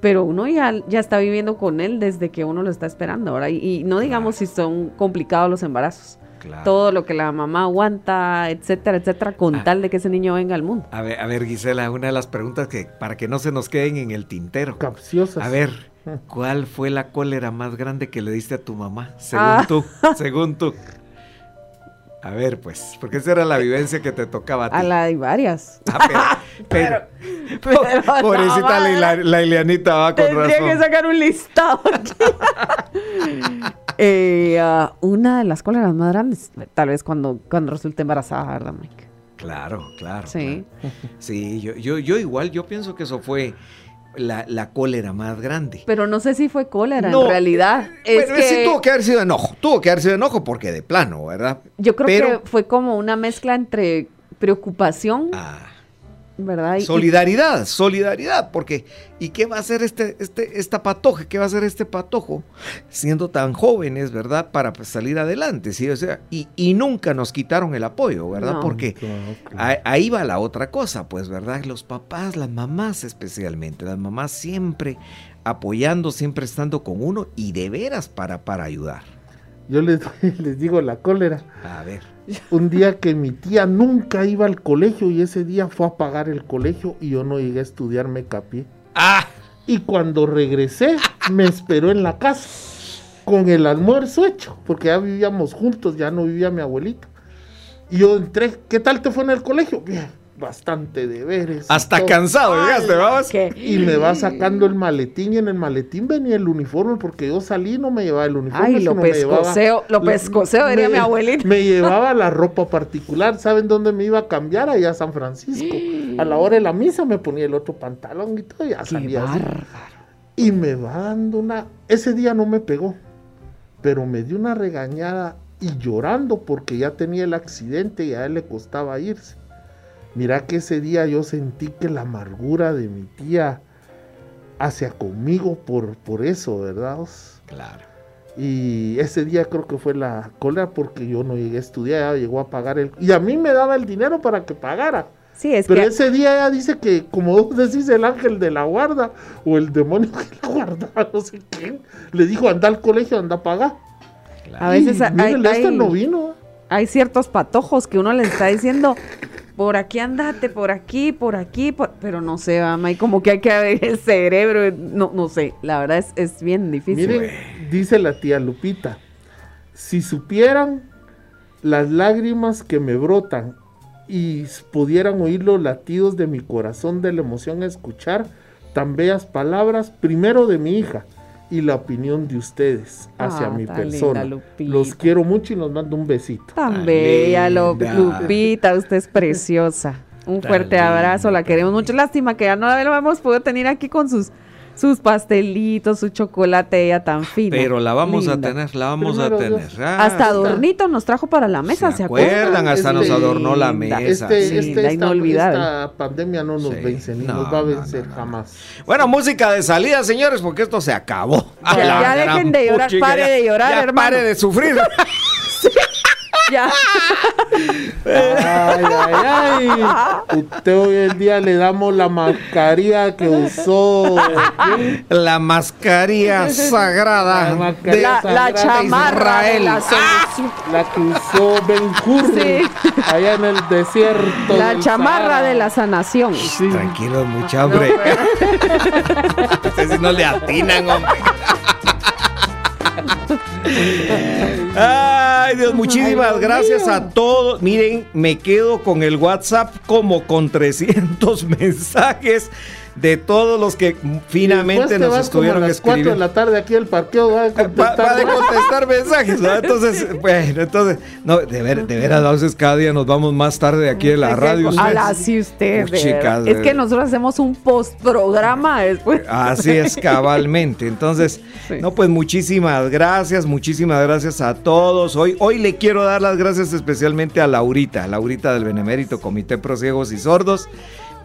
S3: Pero uno ya, ya está viviendo con él desde que uno lo está esperando. Y, y no digamos si son complicados los embarazos.
S2: Claro.
S3: Todo lo que la mamá aguanta, etcétera, etcétera, con
S2: Ah.
S3: tal de que ese niño venga al mundo.
S2: A ver, a ver, Gisela, una de las preguntas que para que no se nos queden en el tintero.
S4: Capciosas.
S2: A ver, ¿cuál fue la cólera más grande que le diste a tu mamá? Según
S3: Ah.
S2: tú, (laughs) según tú. A ver, pues, porque esa era la vivencia que te tocaba a ti.
S3: A la hay varias.
S2: Ah, pero, (laughs)
S3: Pero no,
S2: pobrecita la,
S3: vale.
S2: la, la Ileanita va con
S3: Tendría
S2: razón.
S3: que sacar un listado aquí. (laughs) Eh, ah, una de las cóleras más grandes, tal vez cuando, cuando resulte embarazada, ¿verdad, Mike?
S2: Claro, claro.
S3: Sí.
S2: claro. Sí, yo, yo, yo igual, yo pienso que eso fue la, la cólera más grande.
S3: Pero no sé si fue cólera
S2: No,
S3: en realidad. Es
S2: Pero
S3: que
S2: sí tuvo que haber sido enojo, tuvo que haber sido enojo porque de plano, ¿verdad?
S3: yo creo
S2: Pero-
S3: que fue como una mezcla entre preocupación, ¿verdad? Y- y-
S2: Solidaridad, solidaridad, porque ¿y qué va a hacer este, este, esta patoja? ¿Qué va a hacer este patojo siendo tan jóvenes, verdad? Para pues, salir adelante, ¿sí? O sea, y, y nunca nos quitaron el apoyo, ¿verdad?
S3: No.
S2: Porque a- ahí va la otra cosa, pues, ¿verdad? Los papás, las mamás especialmente, las mamás siempre apoyando, siempre estando con uno y de veras para, para ayudar.
S4: Yo les, (laughs) les digo la cólera.
S2: A ver.
S4: Un día que mi tía nunca iba al colegio y ese día fue a pagar el colegio y yo no llegué a estudiar, me capié.
S2: ¡Ah!
S4: Y cuando regresé, me esperó en la casa con el almuerzo hecho, porque ya vivíamos juntos, ya no vivía mi abuelita. Y yo entré, ¿qué tal te fue en el colegio? Bien, bastante deberes.
S2: Hasta
S4: todo.
S2: cansado llegaste, vamos.
S4: Y me va sacando el maletín y en el maletín venía el uniforme porque yo salí y no me llevaba el uniforme.
S3: Ay, lo
S4: sino me llevaba-
S3: pescoseo, lo pescoseo, diría mi abuelita.
S4: Me llevaba la ropa particular. ¿Saben dónde me iba a cambiar? Allá a San Francisco. A la hora de la misa me ponía el otro pantalón y todo, ya salía así. Y me va dando una... Ese día no me pegó, pero me dio una regañada y llorando porque ya tenía el accidente y a él le costaba irse. Mira que ese día yo sentí que la amargura de mi tía hacia conmigo por, por eso, ¿verdad?
S2: Claro.
S4: Y ese día creo que fue la cólera porque yo no llegué a estudiar, ella llegó a pagar el... Y a mí me daba el dinero para que pagara.
S3: Sí, es
S4: Pero
S3: que
S4: ese día ella dice que, como vos (laughs) decís, el ángel de la guarda o el demonio que la guarda, (laughs) no sé quién, le dijo anda al colegio, anda a pagar.
S3: a veces
S4: Y
S3: hay, hay-
S4: no vino.
S3: Hay ciertos patojos que uno le está diciendo, por aquí andate, por aquí, por aquí, por-", pero no sé, va, May, como que hay que ver el cerebro, no, no sé, la verdad es, es bien difícil.
S4: Dice la tía Lupita, si supieran las lágrimas que me brotan y pudieran oír los latidos de mi corazón de la emoción a escuchar tan bellas palabras, primero de mi hija y la opinión de ustedes hacia
S3: Ah,
S4: mi
S3: tan
S4: persona.
S3: linda.
S4: Los quiero mucho y los mando un besito.
S3: Tan bella, Lu-
S4: linda.
S3: Lupita, usted es preciosa. Un
S4: Tan
S3: fuerte abrazo, la queremos mucho. Lástima que ya no la hemos podido tener aquí con sus, sus pastelitos, su chocolate, ella tan fina.
S2: Pero la vamos a tener, la vamos a tener. Ah,
S3: Hasta adornito nos trajo para la mesa, ¿se,
S2: acuerdan? Hasta nos adornó la
S3: Linda.
S2: mesa.
S4: Este,
S2: sí.
S4: este, esta,
S3: inolvidable.
S4: esta pandemia no nos vence, ni
S2: No,
S4: nos va a
S2: no,
S4: vencer jamás.
S2: Bueno, música de salida, señores, porque esto se acabó.
S3: Ya- (laughs) ya dejen de llorar,
S2: puchica,
S3: pare
S2: ya-
S3: de llorar,
S2: ya
S3: hermano.
S2: Pare de sufrir. (laughs)
S3: Ya.
S4: Ay, ay, ay. Usted hoy en día le damos la mascarilla que usó.
S2: La mascarilla sagrada.
S4: La mascarilla
S3: La- la
S4: sagrada de
S3: chamarra de
S4: Israel.
S3: la
S4: Ah, La que usó Ben
S3: Sí.
S4: allá en el desierto.
S3: La chamarra
S4: Sahara.
S3: de la sanación.
S2: Tranquilos, mucha hambre. (laughs) Ustedes sí no le atinan, hombre. Ay, Dios, muchísimas gracias a todos. Miren, me quedo con el WhatsApp como con 300 (laughs) mensajes de todos los que finamente
S4: Después te
S2: nos
S4: vas como a
S2: estuvieron
S4: las 4 de
S2: escribiendo.
S4: la tarde aquí al parqueo. Va a contestar.
S2: va de contestar mensajes, ¿no? Entonces, (laughs) bueno, entonces, no, de, ver, de veras, a veces cada día nos vamos más tarde de aquí de la radio.
S3: A
S2: ustedes.
S3: la sí usted.
S2: Uf, chicas,
S3: es que nosotros hacemos un postprograma después.
S2: Así es, (laughs) cabalmente. Entonces, no, pues muchísimas gracias, muchísimas gracias a todos. Hoy, hoy le quiero dar las gracias especialmente a Laurita, Laurita del Benemérito Comité Pro Ciegos y Sordos.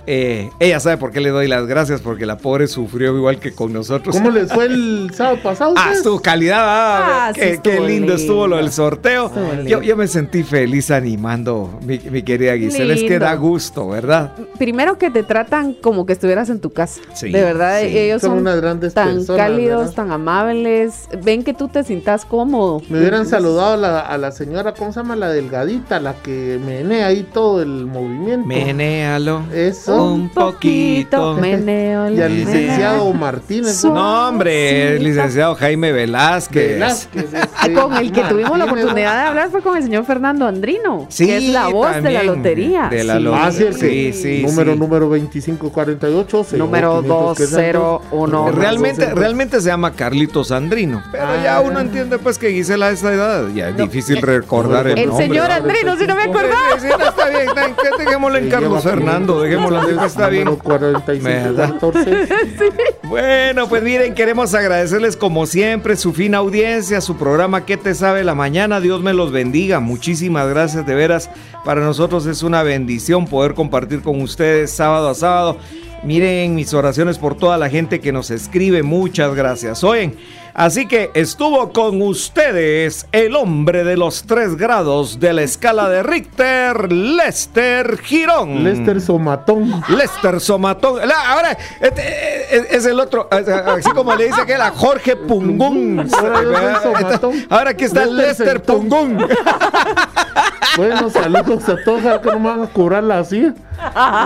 S2: Eh, ella sabe por qué le doy las gracias, porque la pobre sufrió igual que con nosotros.
S4: ¿Cómo les fue el (laughs) sábado pasado?
S2: Ah,
S4: ustedes?
S2: estuvo calidad, ah,
S3: Ah, sí
S2: qué, qué lindo, estuvo lo del sorteo. Yo, yo me sentí feliz animando, mi, mi querida Gisela. Es que da gusto, ¿verdad?
S3: Primero que te tratan como que estuvieras en tu casa.
S2: Sí,
S3: de verdad,
S2: sí.
S3: ellos
S4: Son
S3: son,
S4: unas grandes
S3: tan
S4: personas,
S3: cálidos,
S4: ¿verdad?
S3: tan amables. Ven que tú te sientas cómodo.
S4: Me hubieran saludado a la, a la señora, ¿cómo se llama? La delgadita, la que menea ahí todo el movimiento.
S2: Menéalo.
S4: Eso.
S2: Un poquito.
S3: Meneo,
S4: Y al licenciado Martínez.
S3: Su-
S2: No, hombre, el licenciado Jaime Velázquez.
S4: Velázquez,
S3: Ah,
S4: este,
S3: Con el que tuvimos la oportunidad de hablar fue con el señor Fernando Andrino,
S2: Sí,
S3: que es la voz de la lotería.
S2: de la
S3: Sí.
S2: lotería.
S4: Ah, sí, el
S2: Sí, sí,
S4: número,
S2: sí.
S4: número 2548. señor,
S3: Número
S4: 500, que es el dos.
S3: 201.
S2: realmente,
S4: 200.
S2: realmente se llama Carlitos Andrino. Pero
S4: Ah.
S2: ya uno entiende pues que Gisela a esa edad ya es difícil recordar el,
S3: El
S2: nombre.
S3: señor
S2: ¿no?
S3: Andrino, si no me
S2: Sí,
S3: acordaba.
S2: sí, no, está bien, está bien, que dejémoslo en Carlos Fernando, dejémoslo (laughs) está bien.
S4: 4514. (laughs)
S2: Bueno, pues miren, queremos agradecerles como siempre su fina audiencia, su programa ¿Qué te sabe la mañana? Dios me los bendiga. Muchísimas gracias, de veras. Para nosotros es una bendición poder compartir con ustedes sábado a sábado. Miren mis oraciones por toda la gente que nos escribe. Muchas gracias. Oyen, así que estuvo con ustedes el hombre de los tres grados de la escala de Richter, Lester Girón.
S4: Lester Somatón.
S2: Lester Somatón. La- ahora este, eh, es, el otro, eh, así como le dice que era Jorge Pungún.
S4: Ahora. (laughs)
S2: Ahora aquí está
S4: Lester
S2: Lester. Pungún. (laughs)
S4: Bueno, saludos a todos, a que no me van a cobrar la silla.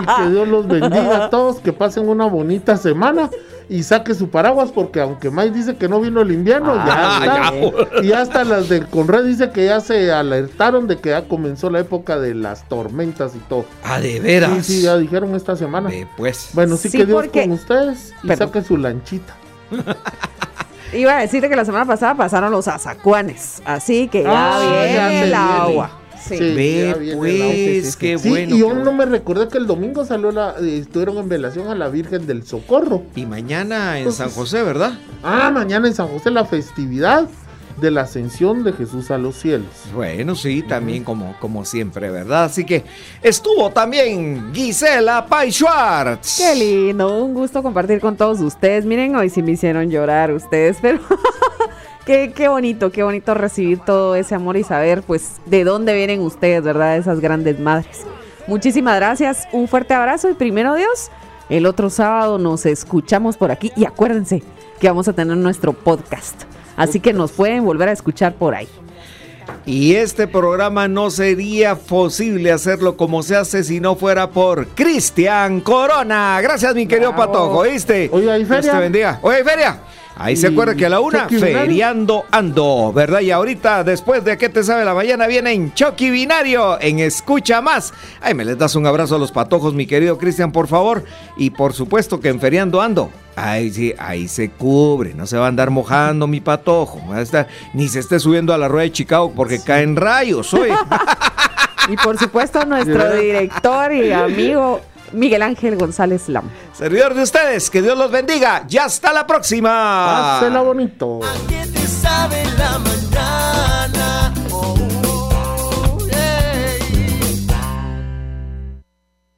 S4: Y que Dios los bendiga a todos, que pasen una bonita semana y saque su paraguas, porque aunque Mike dice que no vino el invierno,
S2: Ah,
S4: ya
S2: ya.
S4: está. Y hasta las del Conred dice que ya se alertaron de que ya comenzó la época de las tormentas y todo.
S2: Ah, de veras.
S4: Sí, sí, ya dijeron esta semana.
S2: Eh, pues.
S4: Bueno, sí,
S3: Sí,
S4: que Dios
S3: porque-
S4: con ustedes y
S3: Perdón.
S4: saque su lanchita.
S3: Iba a decirte que la semana pasada pasaron los azacuanes, así que ya
S4: Ah, ya
S3: viene el
S4: viene.
S3: agua. Sí.
S4: Sí,
S2: Ve, pues, qué
S4: Sí,
S2: bueno,
S4: Y yo no me recordé que el domingo salió la, eh, estuvieron en velación a la Virgen del Socorro.
S2: Y mañana en
S4: Entonces-
S2: San José, ¿verdad?
S4: Ah, mañana en San José la festividad. de la ascensión de Jesús a los cielos.
S2: Bueno, sí, también como, como siempre, ¿verdad? Así que estuvo también Gisela Pai Schwartz.
S3: Qué lindo, un gusto compartir con todos ustedes. Miren, hoy sí me hicieron llorar ustedes, pero (laughs) qué, qué bonito, qué bonito recibir todo ese amor y saber, pues, de dónde vienen ustedes, ¿verdad? Esas grandes madres. Muchísimas gracias, un fuerte abrazo y primero Dios, el otro sábado nos escuchamos por aquí y acuérdense que vamos a tener nuestro podcast. Así que nos pueden volver a escuchar por ahí.
S2: Y este programa no sería posible hacerlo como se hace si no fuera por Cristian Corona. Gracias, mi querido Patojo, ¿oíste?
S4: Oye, ¿hay
S2: Dios
S4: feria?
S2: te bendiga. Oye, feria. Ahí se acuerda que a la una, feriando ando, ¿verdad? Y ahorita, después de que te sabe la mañana, viene en Chucky Binario, en Escucha Más. Ay, me les das un abrazo a los patojos, mi querido Cristian, por favor. Y por supuesto que en feriando ando. Ahí sí, ahí se cubre, no se va a andar mojando mi patojo. estar- ni se esté subiendo a la rueda de Chicago porque caen rayos, oye. (laughs)
S3: Y por supuesto nuestro director y amigo Miguel Ángel González Lam.
S2: Servidor de ustedes, que Dios los bendiga. Ya hasta la próxima.
S4: Pásela bonito.
S15: sabe la mañana.